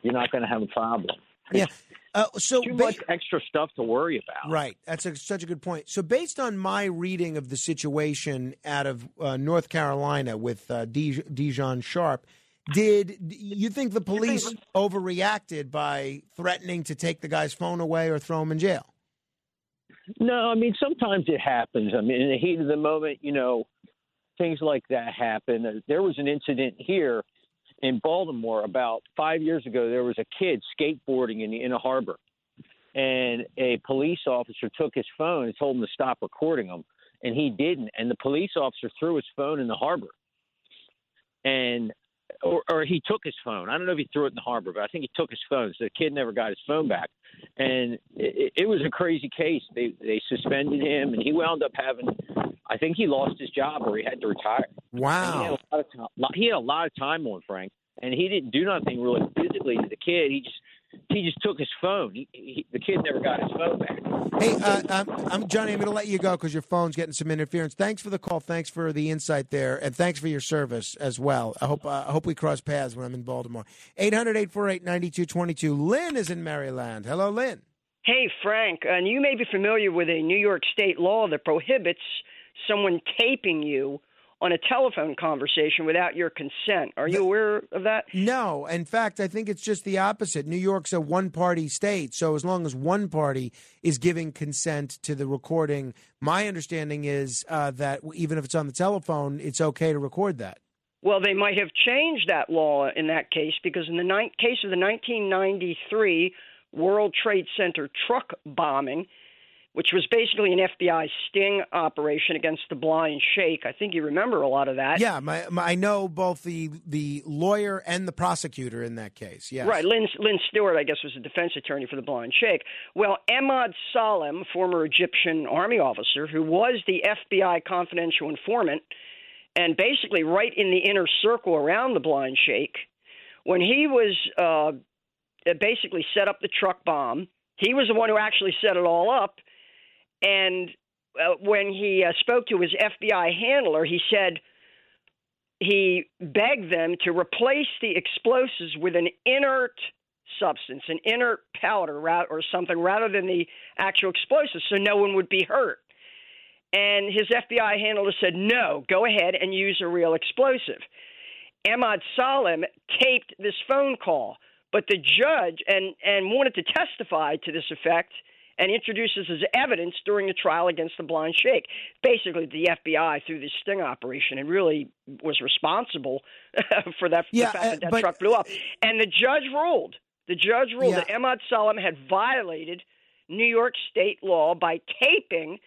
You're not going to have a problem. Yeah. Uh, so too much extra stuff to worry about. Right. That's a, such a good point. So, based on my reading of the situation out of uh, North Carolina with uh, Dej- Dijon Sharp, did you think the police overreacted by threatening to take the guy's phone away or throw him in jail? No, I mean sometimes it happens. I mean, in the heat of the moment, you know, things like that happen. There was an incident here in Baltimore about five years ago. There was a kid skateboarding in the Inner Harbor, and a police officer took his phone and told him to stop recording him, and he didn't. And the police officer threw his phone in the harbor, and or, or he took his phone. I don't know if he threw it in the harbor, but I think he took his phone. So the kid never got his phone back, and it, it was a crazy case. They they suspended him, and he wound up having. I think he lost his job or he had to retire. And he had a lot of time. He had a lot of time on Frank, and he didn't do nothing really physically to the kid. He just he just took his phone. He, he, the kid never got his phone back. Hey, uh, I'm, I'm Johnny. I'm going to let you go because your phone's getting some interference. Thanks for the call. Thanks for the insight there, and thanks for your service as well. I hope uh, I hope we cross paths when I'm in Baltimore. 800-848-9222. Lynn is in Maryland. Hello, Lynn. Hey, Frank, and you may be familiar with a New York state law that prohibits someone taping you on a telephone conversation without your consent. Are you aware of that? No, in fact, I think it's just the opposite. New York's a one-party state, so as long as one party is giving consent to the recording, my understanding is uh, that even if it's on the telephone, it's okay to record that. Well, they might have changed that law in that case because in the ni- case of the 1993 World Trade Center truck bombing, which was basically an FBI sting operation against the blind sheikh. I think you remember a lot of that. Yeah, my, my, I know both the the lawyer and the prosecutor in that case. Yes. Right. Lynn, Lynn Stewart, I guess, was the defense attorney for the blind sheikh. Well, Ahmad Salem, former Egyptian army officer who was the FBI confidential informant and basically right in the inner circle around the blind sheikh, when he was uh, basically set up the truck bomb, he was the one who actually set it all up. And uh, when he uh, spoke to his FBI handler, he said he begged them to replace the explosives with an inert substance, an inert powder or something, rather than the actual explosives, so no one would be hurt. And his FBI handler said, no, go ahead and use a real explosive. Ahmad Salem taped this phone call, but the judge and and wanted to testify to this effect and introduces as evidence during the trial against the blind sheikh. Basically, the FBI through this sting operation and really was responsible for that Yeah, the fact uh, that that but- truck blew up. And the judge ruled. The judge ruled Yeah. that Ahmad Salem had violated New York state law by taping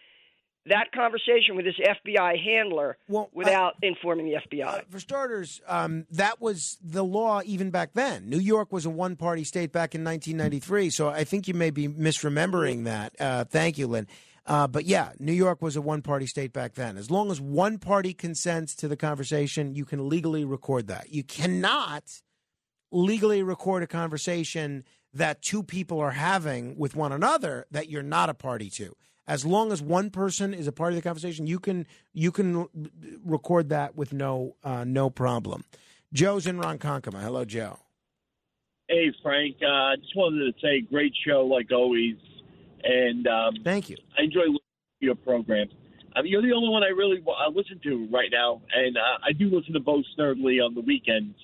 that conversation with his FBI handler without informing the FBI. For starters, um, that was the law even back then. New York was a one party state back in 1993, so I think you may be misremembering that. Uh, thank you, Lynn. Uh, but yeah, New York was a one party state back then. As long as one party consents to the conversation, you can legally record that. You cannot legally record a conversation that two people are having with one another that you're not a party to. As long as one person is a part of the conversation, you can you can record that with no uh, no problem. Joe's in Ronkonkoma. Hello, Joe. Hey, Frank. I uh, just wanted to say, great show like always, and um, thank you. I enjoy listening to your program. I mean, you're the only one I really I listen to right now, and uh, I do listen to Bo Snerdley on the weekends.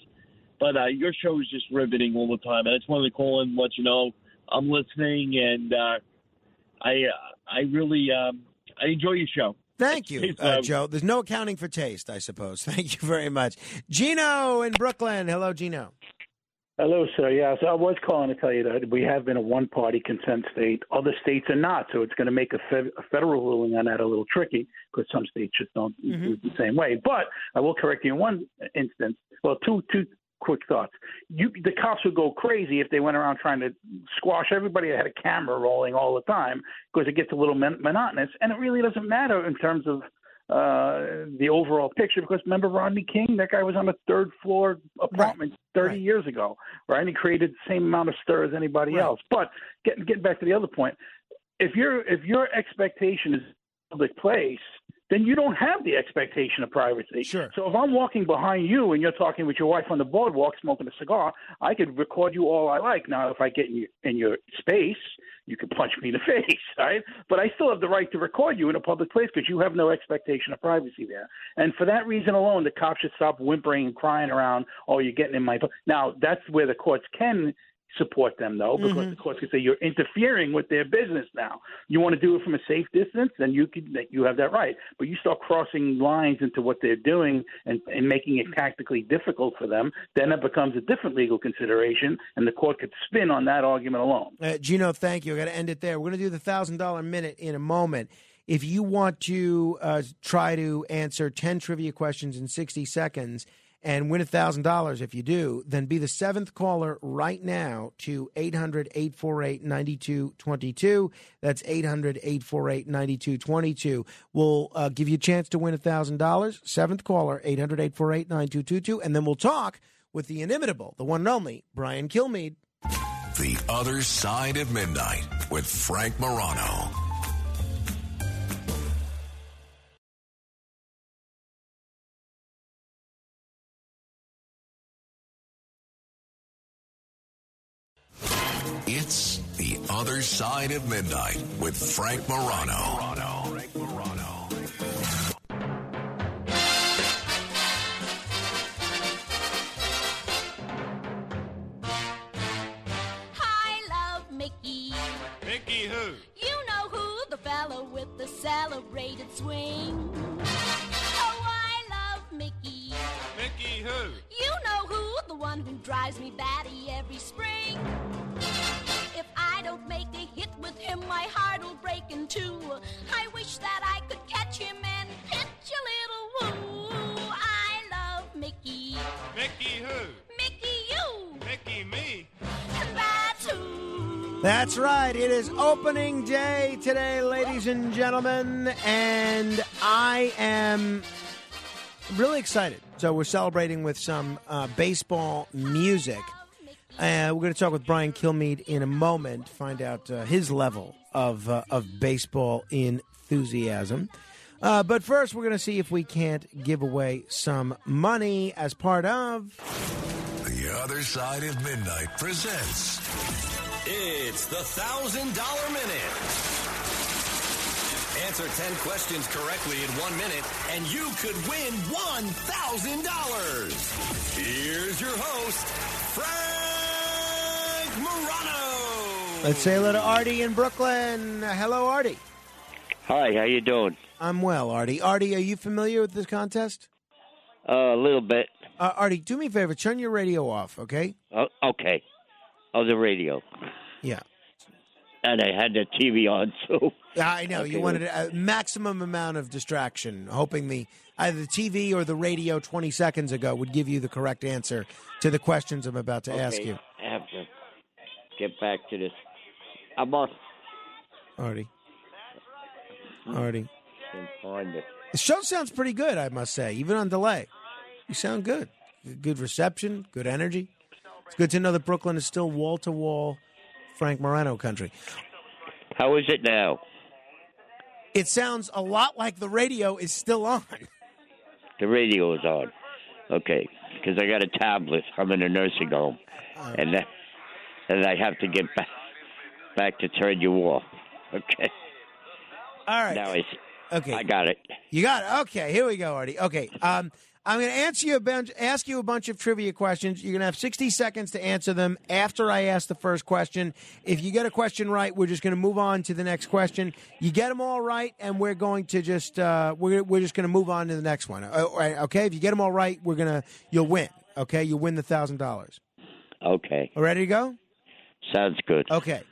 But uh, your show is just riveting all the time, and I just wanted to call in and let you know I'm listening, and uh, I uh, I really um, I enjoy your show. Thank you, uh, uh, Joe. There's no accounting for taste, I suppose. Thank you very much. Gino in Brooklyn. Hello, Gino. Hello, sir. Yes, I was calling to tell you that we have been a one-party consent state. Other states are not, so it's going to make a, fe- a federal ruling on that a little tricky because some states just don't do it the same way. But I will correct you in one instance. Well, two two quick thoughts. You, the cops would go crazy if they went around trying to squash everybody that had a camera rolling all the time because it gets a little mon- monotonous, and it really doesn't matter in terms of uh, the overall picture because remember Rodney King? That guy was on a third floor apartment 30 years ago, right? And he created the same amount of stir as anybody else. But getting getting back to the other point, if your if your expectation is public place, then you don't have the expectation of privacy. Sure. So if I'm walking behind you and you're talking with your wife on the boardwalk smoking a cigar, I could record you all I like. Now, if I get in your, in your space, you can punch me in the face, right? But I still have the right to record you in a public place because you have no expectation of privacy there. And for that reason alone, the cops should stop whimpering and crying around, oh, you're getting in my. Now, that's where the courts can support them, though, because Mm-hmm. the courts can say you're interfering with their business now. You want to do it from a safe distance, then you can you have that right. But you start crossing lines into what they're doing and, and making it tactically difficult for them, then it becomes a different legal consideration, and the court could spin on that argument alone. Uh, Gino, thank you. I got to end it there. We're going to do the thousand dollar minute in a moment. If you want to uh, try to answer ten trivia questions in sixty seconds and win thousand dollars, if you do, then be the seventh caller right now to 800-848-9222. That's 800-848-9222. We'll uh, give you a chance to win thousand dollars. Seventh caller, 800-848-9222, and then we'll talk with the inimitable, the one and only Brian Kilmeade. The Other Side of Midnight with Frank Morano. It's The Other Side of Midnight with Frank Morano. Frank Morano. I love Mickey. Mickey who? You know who, the fellow with the celebrated swing. Oh, I love Mickey. Mickey who? You know who, the one who drives me batty every spring. If I don't make a hit with him, my heart'll break in two. I wish that I could catch him and pitch a little woo. I love Mickey. Mickey who? Mickey, you. Mickey me. And that's who. That's right. It is opening day today, ladies and gentlemen, and I am really excited. So we're celebrating with some uh, baseball music. Uh, we're going to talk with Brian Kilmeade in a moment, find out uh, his level of uh, of baseball enthusiasm. Uh, but first, we're going to see if we can't give away some money as part of. The Other Side of Midnight presents It's the thousand dollar minute. Answer 10 questions correctly in one minute, and you could win $1,000. Here's your host, Frank Morano. Let's say hello to Artie in Brooklyn. Hello, Artie. Hi, how you doing? I'm well, Artie. Artie, are you familiar with this contest? Uh, a little bit. Uh, Artie, do me a favor. Turn your radio off, okay? Oh, okay. Oh, the radio. Yeah. And I had the TV on. Yeah, I know. You wanted a maximum amount of distraction, hoping the either the TV or the radio 20 seconds ago would give you the correct answer to the questions I'm about to ask you. I have to get back to this. I'm on. Artie. Artie. The show sounds pretty good, I must say, even on delay. You sound good. Good reception, good energy. It's good to know that Brooklyn is still wall to wall Frank Morano country. How is it now? It sounds a lot like the radio is still on. The radio is on. Okay, because I got a tablet. I'm in a nursing home, uh. and that, and I have to get back back to turn you off. Okay. All right. Now I Okay. I got it. You got it. Okay, here we go, Artie. Okay, um, I'm going to answer you a bunch, ask you a bunch of trivia questions. You're going to have 60 seconds to answer them after I ask the first question. If you get a question right, we're just going to move on to the next question. You get them all right, and we're going to just uh, we're we're just going to move on to the next one. Uh, Okay, if you get them all right, we're gonna you'll win. Okay, you'll win the thousand dollars. Okay. Ready to go? Sounds good. Okay.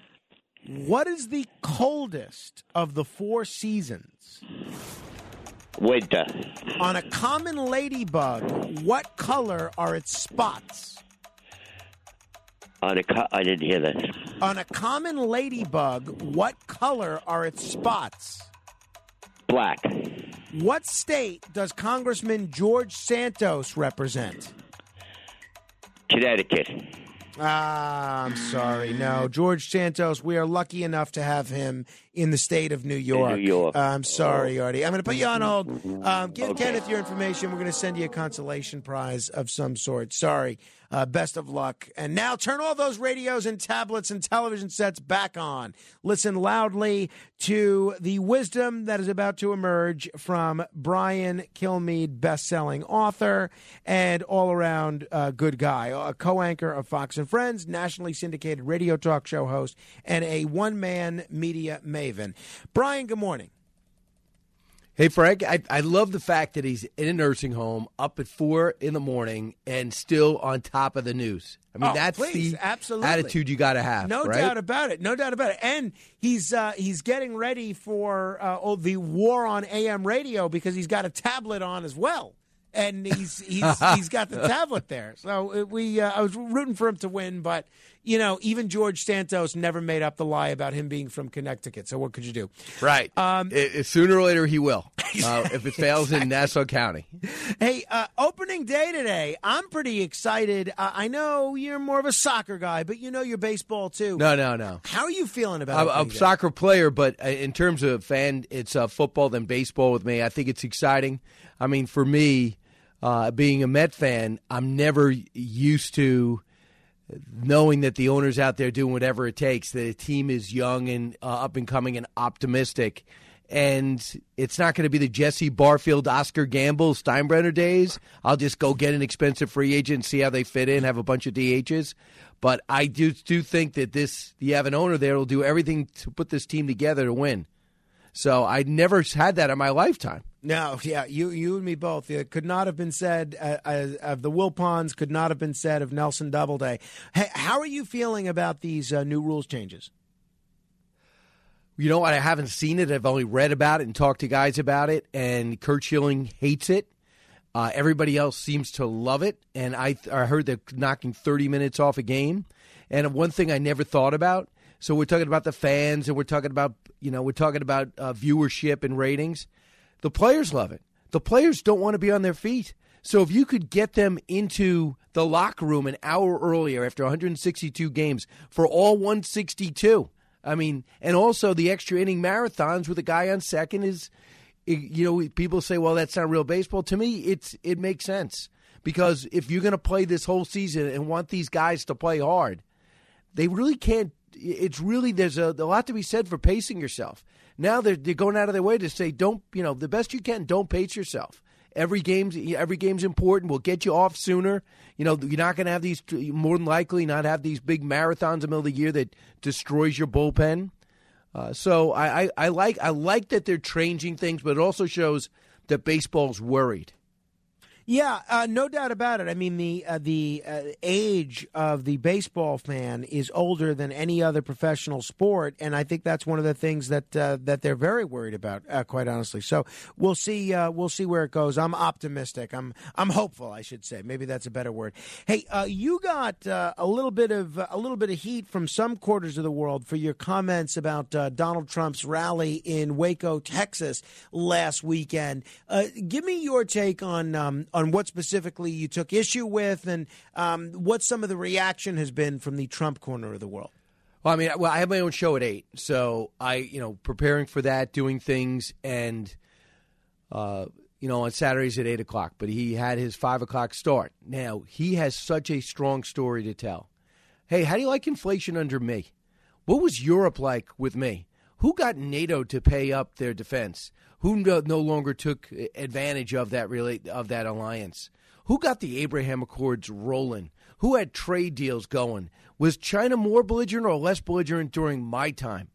What is the coldest of the four seasons? Winter. On a common ladybug, what color are its spots? On a co- I didn't hear that. On a common ladybug, what color are its spots? Black. What state does Congressman George Santos represent? Connecticut. Ah, I'm sorry. No, George Santos, we are lucky enough to have him in the state of New York. New York. Uh, I'm sorry, Artie. I'm going to put you on hold. Um, give Okay. Kenneth your information. We're going to send you a consolation prize of some sort. Sorry. Uh, best of luck. And now turn all those radios and tablets and television sets back on. Listen loudly to the wisdom that is about to emerge from Brian Kilmeade, best-selling author and all-around uh, good guy, a co-anchor of Fox and Friends, nationally syndicated radio talk show host, and a one-man media maven. Brian, good morning. Hey Frank, I, I love the fact that he's in a nursing home up at four in the morning and still on top of the news. I mean, Oh, that's please, the absolutely. attitude you got to have. No right? doubt about it. No doubt about it. And he's uh, he's getting ready for uh, oh, the war on AM radio because he's got a tablet on as well. And he's he's he's got the tablet there. So uh, we uh, I was rooting for him to win, but you know even George Santos never made up the lie about him being from Connecticut. So what could you do? Right. Um, I- I- sooner or later, he will. Uh, if it fails in Nassau County. Hey, uh, opening day today. I'm pretty excited. Uh, I know you're more of a soccer guy, but you know your baseball too. No, no, no. How are you feeling about I'm, I'm a soccer player, but uh, in terms of fan, it's uh, football than baseball with me. I think it's exciting. I mean, for me, uh, being a Met fan, I'm never used to knowing that the owner's out there doing whatever it takes, a team is young and uh, up and coming and optimistic. And it's not going to be the Jesse Barfield, Oscar Gamble, Steinbrenner days. I'll just go get an expensive free agent see how they fit in, have a bunch of DHs. But I do do think that this you have an owner there will do everything to put this team together to win. So I never had that in my lifetime. No, yeah, you you and me both. It could not have been said uh, uh, of the Wilpons. Could not have been said of Nelson Doubleday. Hey, how are you feeling about these uh, new rules changes? You know what? I haven't seen it. I've only read about it and talked to guys about it. And Curt Schilling hates it. Uh, everybody else seems to love it. And I, I heard they're knocking 30 minutes off a game. And one thing I never thought about. So we're talking about the fans, and we're talking about you know we're talking about uh, viewership and ratings. The players love it. The players don't want to be on their feet. So if you could get them into the locker room an hour earlier after 162 games for all 162, I mean, and also the extra inning marathons with a guy on second is, you know, people say, well, that's not real baseball. To me, it's it makes sense because if you're going to play this whole season and want these guys to play hard, they really can't. It's really there's a, a lot to be said for pacing yourself Now they're they're going out of their way to say, don't you know the best you can, don't pace yourself. Every game's every game's important. We'll get you off sooner. You know you're not going to have these more than likely not have these big marathons in the middle of the year that destroys your bullpen. Uh, so I, I, I like I like that they're changing things, but it also shows that baseball's worried. Yeah, uh, no doubt about it. I mean, the uh, the uh, age of the baseball fan is older than any other professional sport, and I think that's one of the things that uh, that they're very worried about. Uh, quite honestly, so we'll see. Uh, we'll see where it goes. I'm optimistic. I'm I'm hopeful. I should say. Maybe that's a better word. Hey, you got a little bit of a little bit of heat from some quarters of the world for your comments about Donald Trump's rally in Waco, Texas last weekend. give me your take on. Um, on what specifically you took issue with and um, what some of the reaction has been from the Trump corner of the world. Well, I mean, well, I have my own show at eight, so I, you know, preparing for that, doing things, and uh, you know, on Saturdays at eight o'clock. But he had his five o'clock start. Now he has such a strong story to tell. Hey, how do you like inflation under me? What was Europe like with me? Who got NATO to pay up their defense? Who no, longer took advantage of that of that alliance? Who got the Abraham Accords rolling? Who had trade deals going? Was China more belligerent or less belligerent during my time?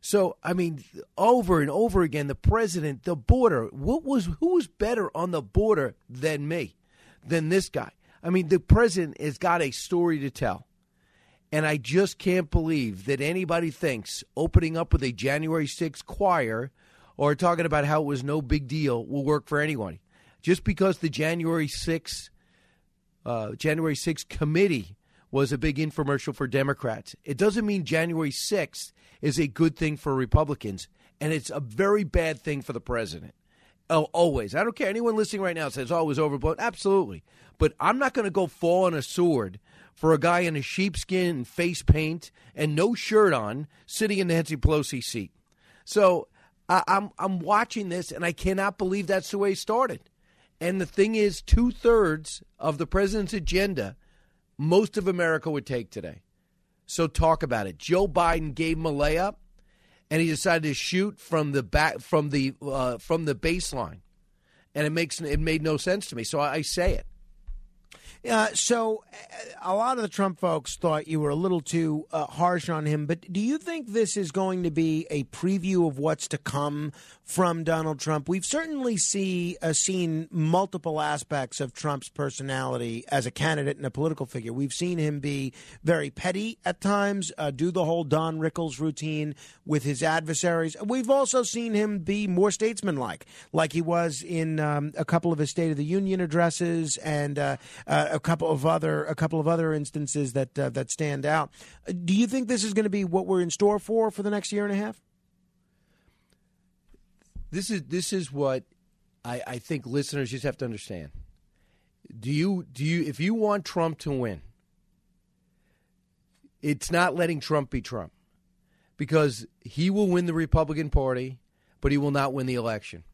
So, I mean, over and over again, the president, the border. What was who was better on the border than me, than this guy? I mean, the president has got a story to tell. And I just can't believe that anybody thinks opening up with a January 6th choir or talking about how it was no big deal will work for anyone. Just because the January 6th uh, January 6th committee was a big infomercial for Democrats. It doesn't mean January 6th is a good thing for Republicans, and it's a very bad thing for the president. Oh, always. I don't care. Anyone listening right now says, oh, it was overblown. Absolutely. But I'm not going to go fall on a sword for a guy in a sheepskin and face paint and no shirt on sitting in the Nancy Pelosi seat. So I'm I'm watching this and I cannot believe that's the way it started. And the thing is, two thirds of the president's agenda, most of America would take today. So talk about it. Joe Biden gave him a layup, and he decided to shoot from the back from the uh, from the baseline, and it makes it made no sense to me. So I, I say it. Uh, so, a lot of the Trump folks thought you were a little too uh, harsh on him, but do you think this is going to be a preview of what's to come from Donald Trump? We've certainly see uh, seen multiple aspects of Trump's personality as a candidate and a political figure. We've seen him be very petty at times, uh, do the whole Don Rickles routine with his adversaries. We've also seen him be more statesmanlike, like he was in um, a couple of his State of the Union addresses and uh, a couple of other a couple of other instances that uh, that stand out. Do you think this is going to be what we're in store for for the next year and a half? This is this is what I, I think listeners just have to understand. Do you do you if you want Trump to win, it's not letting Trump be Trump. Because he will win the Republican Party, but he will not win the election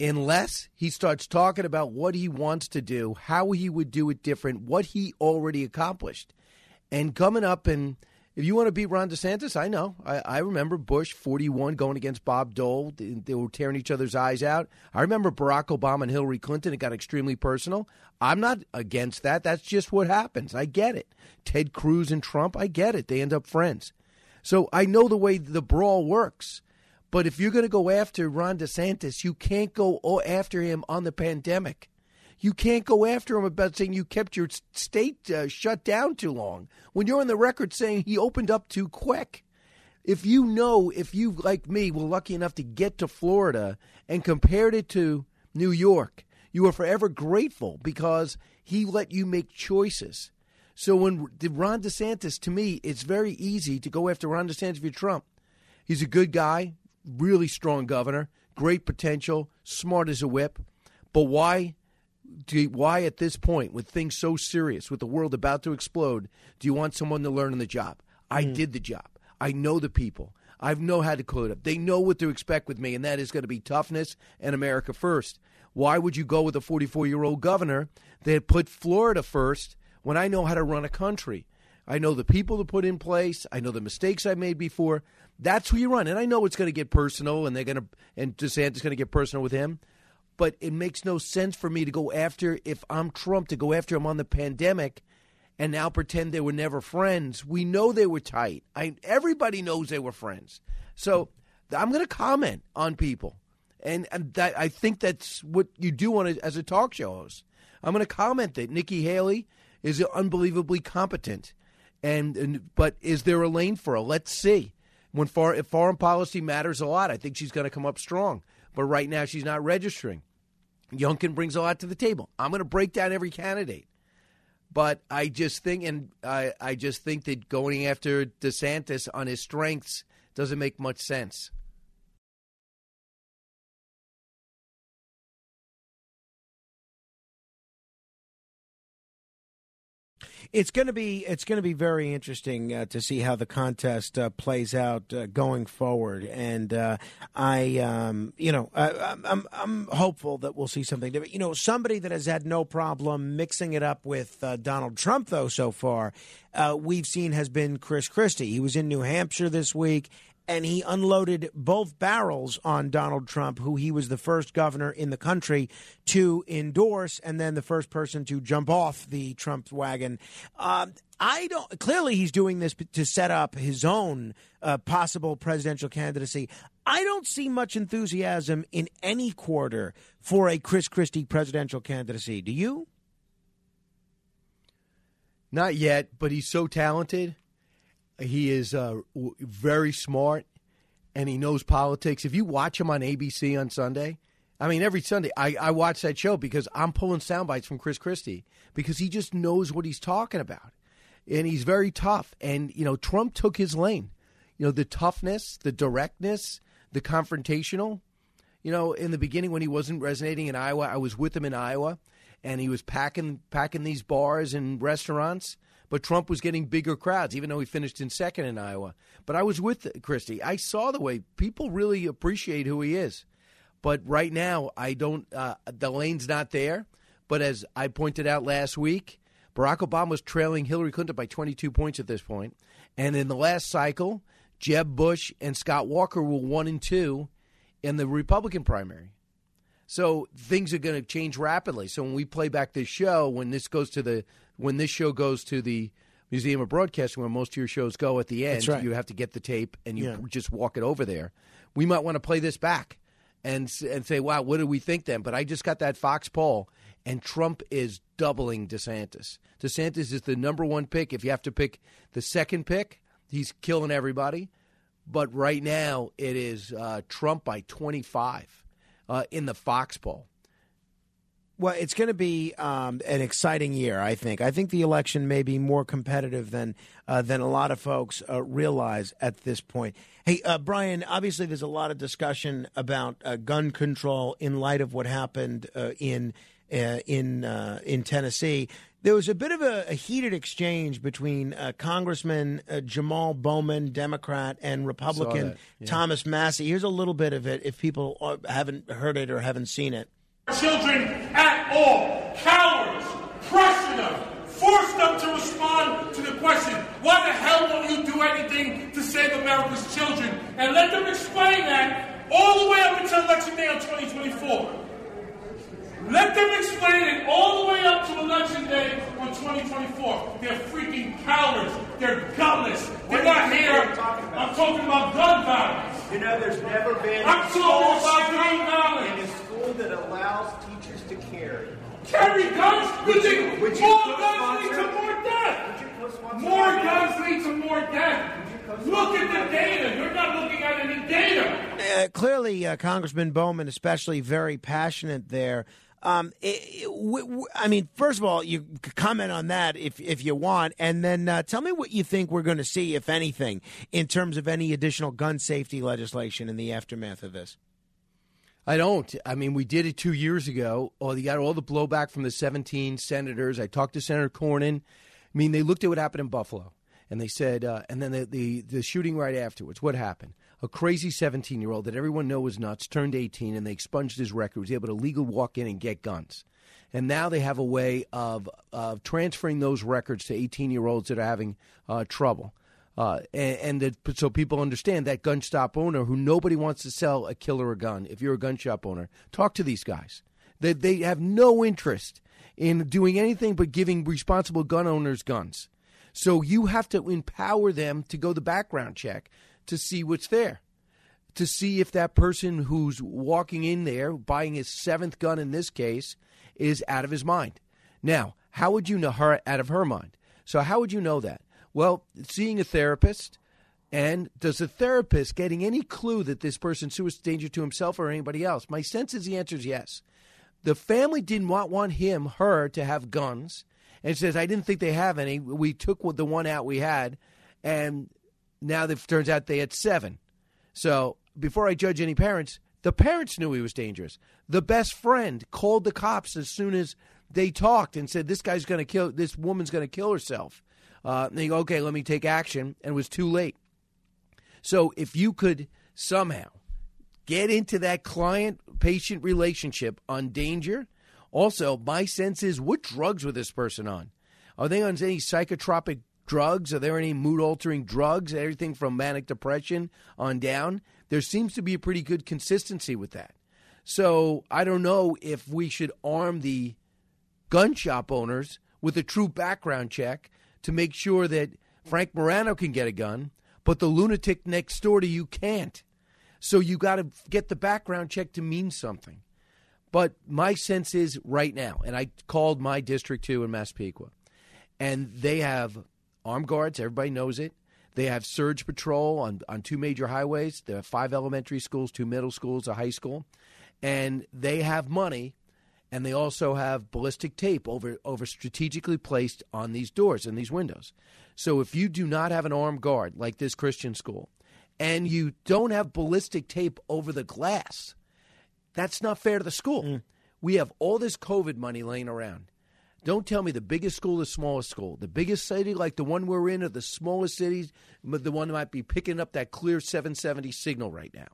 unless he starts talking about what he wants to do, how he would do it different, what he already accomplished. And coming up, and if you want to beat Ron DeSantis, I know. I, I remember Bush 41 going against Bob Dole. They, they, were tearing each other's eyes out. I remember Barack Obama and Hillary Clinton. It got extremely personal. I'm not against that. That's just what happens. I get it. Ted Cruz and Trump, I get it. They end up friends. So I know the way the brawl works. But if you're going to go after Ron DeSantis, you can't go after him on the pandemic. You can't go after him about saying you kept your state uh, shut down too long when you're on the record saying he opened up too quick. If you know, if you, like me, were lucky enough to get to Florida and compared it to New York, you are forever grateful because he let you make choices. So when Ron DeSantis, to me, it's very easy to go after Ron DeSantis for Trump. He's a good guy really strong governor, great potential, smart as a whip. But why? Do you, why at this point, with things so serious, with the world about to explode, do you want someone to learn on the job? I mm. did the job. I know the people. I know how to code up. They know what to expect with me, and that is going to be toughness and America first. Why would you go with a 44 year old governor that put Florida first when I know how to run a country? I know the people to put in place. I know the mistakes I made before. That's who you run. And I know it's going to get personal, and they're going to and DeSantis going to get personal with him. But it makes no sense for me to go after if I'm Trump to go after him on the pandemic, and now pretend they were never friends. We know they were tight. I everybody knows they were friends. So I'm going to comment on people, and, and that I think that's what you do on a, as a talk show host. I'm going to comment that Nikki Haley is unbelievably competent, and, and but is there a lane for her? Let's see. When far, if foreign policy matters a lot, I think she's going to come up strong. But right now, she's not registering. Youngkin brings a lot to the table. I'm going to break down every candidate. But I just think, and I, I just think that going after DeSantis on his strengths doesn't make much sense. It's going to be it's going to be very interesting uh, to see how the contest uh, plays out uh, going forward, and uh, I, um, you know, I, I'm I'm hopeful that we'll see something different. You know, somebody that has had no problem mixing it up with uh, Donald Trump though so far, uh, we've seen has been Chris Christie. He was in New Hampshire this week and he unloaded both barrels on Donald Trump, who he was the first governor in the country to endorse, and then the first person to jump off the Trump wagon. Um, I don't. Clearly, he's doing this to set up his own uh, possible presidential candidacy. I don't see much enthusiasm in any quarter for a Chris Christie presidential candidacy. Do you? Not yet, but he's so talented. He is uh, w- very smart, and he knows politics. If you watch him on ABC on Sunday, I mean, every Sunday I, I watch that show because I'm pulling sound bites from Chris Christie because he just knows what he's talking about, and he's very tough. And you know, Trump took his lane. You know, the toughness, the directness, the confrontational. You know, in the beginning when he wasn't resonating in Iowa, I was with him in Iowa, and he was packing packing these bars and restaurants but Trump was getting bigger crowds, even though he finished in second in Iowa. But I was with Christie. I saw the way people really appreciate who he is. But right now, I don't. Uh, the lane's not there. But as I pointed out last week, Barack Obama was trailing Hillary Clinton by 22 points at this point. And in the last cycle, Jeb Bush and Scott Walker were one and two in the Republican primary. So things are going to change rapidly. So when we play back this show, when this goes to the when this show goes to the Museum of Broadcasting, where most of your shows go at the end, right. you have to get the tape and you Yeah. just walk it over there. We might want to play this back and and say, "Wow, what do we think then?" But I just got that Fox poll, and Trump is doubling DeSantis. DeSantis is the number one pick. If you have to pick the second pick, he's killing everybody. But right now, it is uh, Trump by 25 uh, in the Fox poll. Well, it's going to be um, an exciting year. I think. I think the election may be more competitive than uh, than a lot of folks uh, realize at this point. Hey, uh, Brian. Obviously, there's a lot of discussion about uh, gun control in light of what happened uh, in uh, in uh, in Tennessee. There was a bit of a, a heated exchange between uh, Congressman uh, Jamal Bowman, Democrat, and Republican yeah. Thomas Massie. Here's a little bit of it, if people haven't heard it or haven't seen it. Children at all. Cowards, pressure them, force them to respond to the question, why the hell won't you do anything to save America's children? And let them explain that all the way up until election day on 2024. Let them explain it all the way up to election day on 2024. They're freaking cowards. They're gutless. They're not here. I'm talking about gun violence. You know, there's never been I'm talking about gun violence. In that allows teachers to carry. Carry guns? Would You you- would you more co-sponsor- guns lead to more death? Would you co-sponsor More guns lead to more death. Look at the data. You're not looking at any data. uh, clearly, uh, Congressman Bowman, especially, very passionate there. Um, it, it- w- w- I mean, first of all, you c- comment on that if if you want, and then uh, tell me what you think we're going to see, if anything, in terms of any additional gun safety legislation in the aftermath of this. I don't. I mean, we did it two years ago. Oh, you got all the blowback from the 17 senators. I talked to Senator Cornyn. I mean, they looked at what happened in Buffalo, and they said, uh, and then the, the the shooting right afterwards. What happened? A crazy 17 year old that everyone knows was nuts turned 18, and they expunged his record. Was able to legally walk in and get guns. and now they have a way of of transferring those records to 18 year olds that are having uh, trouble. Uh, and and that, so people understand that gun shop owner who nobody wants to sell a killer a gun. If you're a gun shop owner, talk to these guys. They they have no interest in doing anything but giving responsible gun owners guns. So you have to empower them to go the background check to see what's there, to see if that person who's walking in there buying his seventh gun in this case is out of his mind. Now, how would you know her out of her mind? So how would you know that? Well, seeing a therapist. And does the therapist getting any clue that this person's suicide danger to himself or anybody else? My sense is the answer is yes. The family didn't want, want him, her, to have guns, and says, "I didn't think they have any. We took the one out we had, and now it turns out they had seven. So before I judge any parents, the parents knew he was dangerous. The best friend called the cops as soon as they talked and said, "This guy's going to kill. This woman's going to kill herself." Uh, go, "Okay, let me take action," and it was too late. So if you could somehow get into that client patient relationship on danger. Also, my sense is what drugs were this person on? Are they on any psychotropic drugs? Are there any mood altering drugs? Everything from manic depression on down? There seems to be a pretty good consistency with that. So I don't know if we should arm the gun shop owners with a true background check to make sure that Frank Morano can get a gun, but the lunatic next door to you can't. So you got to get the background check to mean something. But my sense is right now, and I called my district too in Massapequa, and they have armed guards. Everybody knows it. They have surge patrol on, on two major highways. There are five elementary schools, two middle schools, a high school, and they have money, and they also have ballistic tape over over strategically placed on these doors and these windows. So if you do not have an armed guard like this Christian school, and you don't have ballistic tape over the glass, that's not fair to the school. Mm. We have all this COVID money laying around. Don't tell me the biggest school, the smallest school, the biggest city like the one we're in, or the smallest cities, but the one that might be picking up that clear 770 signal right now.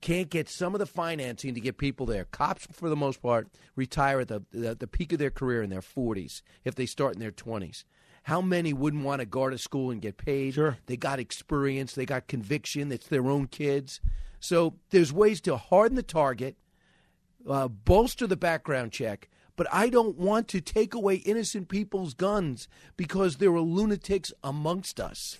Can't get some of the financing to get people there. Cops, for the most part, retire at the, the, the peak of their career in their 40s if they start in their 20s. How many wouldn't want to guard a school and get paid? Sure. They got experience, they got conviction, it's their own kids. So there's ways to harden the target, uh, bolster the background check, but I don't want to take away innocent people's guns because there are lunatics amongst us.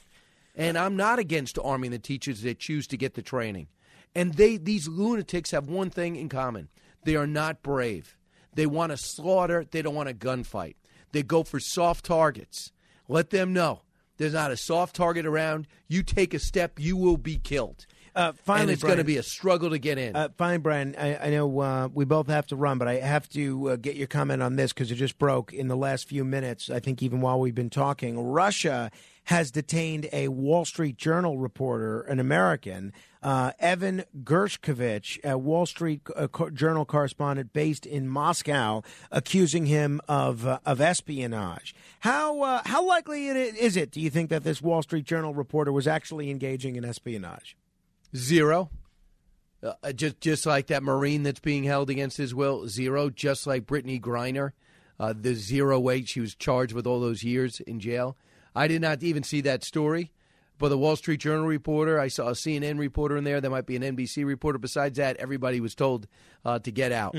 And I'm not against arming the teachers that choose to get the training. And they these lunatics have one thing in common. They are not brave. They want to slaughter, they don't want a gunfight. They go for soft targets. Let them know there's not a soft target around. You take a step, you will be killed. Uh, finally, and it's going to be a struggle to get in. Uh, fine, Brian. I, I know uh, we both have to run, but I have to uh, get your comment on this because it just broke in the last few minutes. I think even while we've been talking, Russia has detained a Wall Street Journal reporter, an American, uh, Evan Gershkovich, a Wall Street uh, Journal correspondent based in Moscow, accusing him of uh, of espionage. How uh, how likely is it? Do you think that this Wall Street Journal reporter was actually engaging in espionage? Zero. Uh, just just like that Marine that's being held against his will, zero. Just like Brittney Griner, the zero weight she was charged with all those years in jail. I did not even see that story, but the Wall Street Journal reporter, I saw a CNN reporter in there. There might be an NBC reporter. Besides that, everybody was told uh, to get out.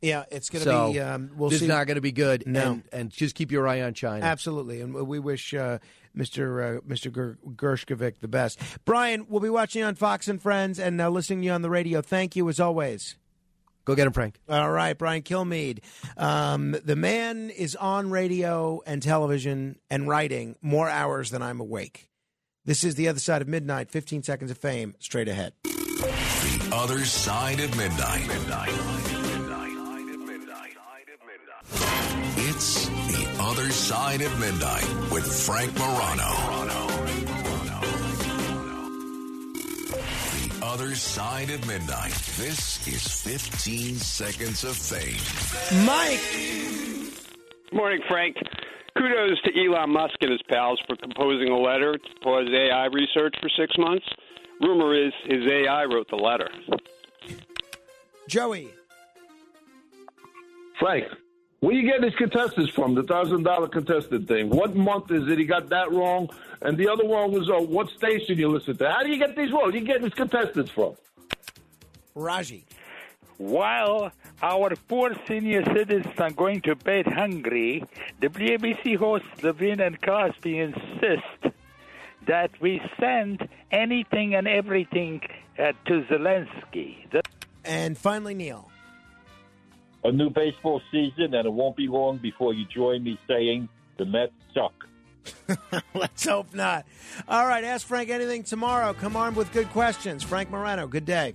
Yeah, it's going to So, be. Um, we'll this see. is not going to be good. No. and, and just keep your eye on China. Absolutely, and we wish uh, Mr. Uh, Mr. Ger- Gershkovich the best. Brian, we'll be watching you on Fox and Friends and uh, listening to you on the radio. Thank you as always. Go get him, Frank. All right, Brian Kilmeade. Um, the man is on radio and television and writing more hours than I'm awake. This is the other side of midnight. 15 seconds of fame. Straight ahead. The other side of midnight. It's the other side of midnight with Frank Morano. The other side of midnight. This is 15 seconds of fame. Mike. Morning, Frank. Kudos to Elon Musk and his pals for composing a letter to pause AI research for six months. Rumor is his AI wrote the letter. Joey. Frank, Where you get these contestants from? The thousand dollar contestant thing. What month is it? He got that wrong. And the other one was uh, what station you listen to. How do you get these wrong? Where you get these contestants from? Raji. While our poor senior citizens are going to bed hungry, the WABC hosts Levin and Cosby insist that we send anything and everything uh, to Zelensky. The- and finally, Neil. A new baseball season, and it won't be long before you join me saying the Mets suck. Let's hope not. All right, ask Frank anything tomorrow. Come armed with good questions. Frank Morano, good day.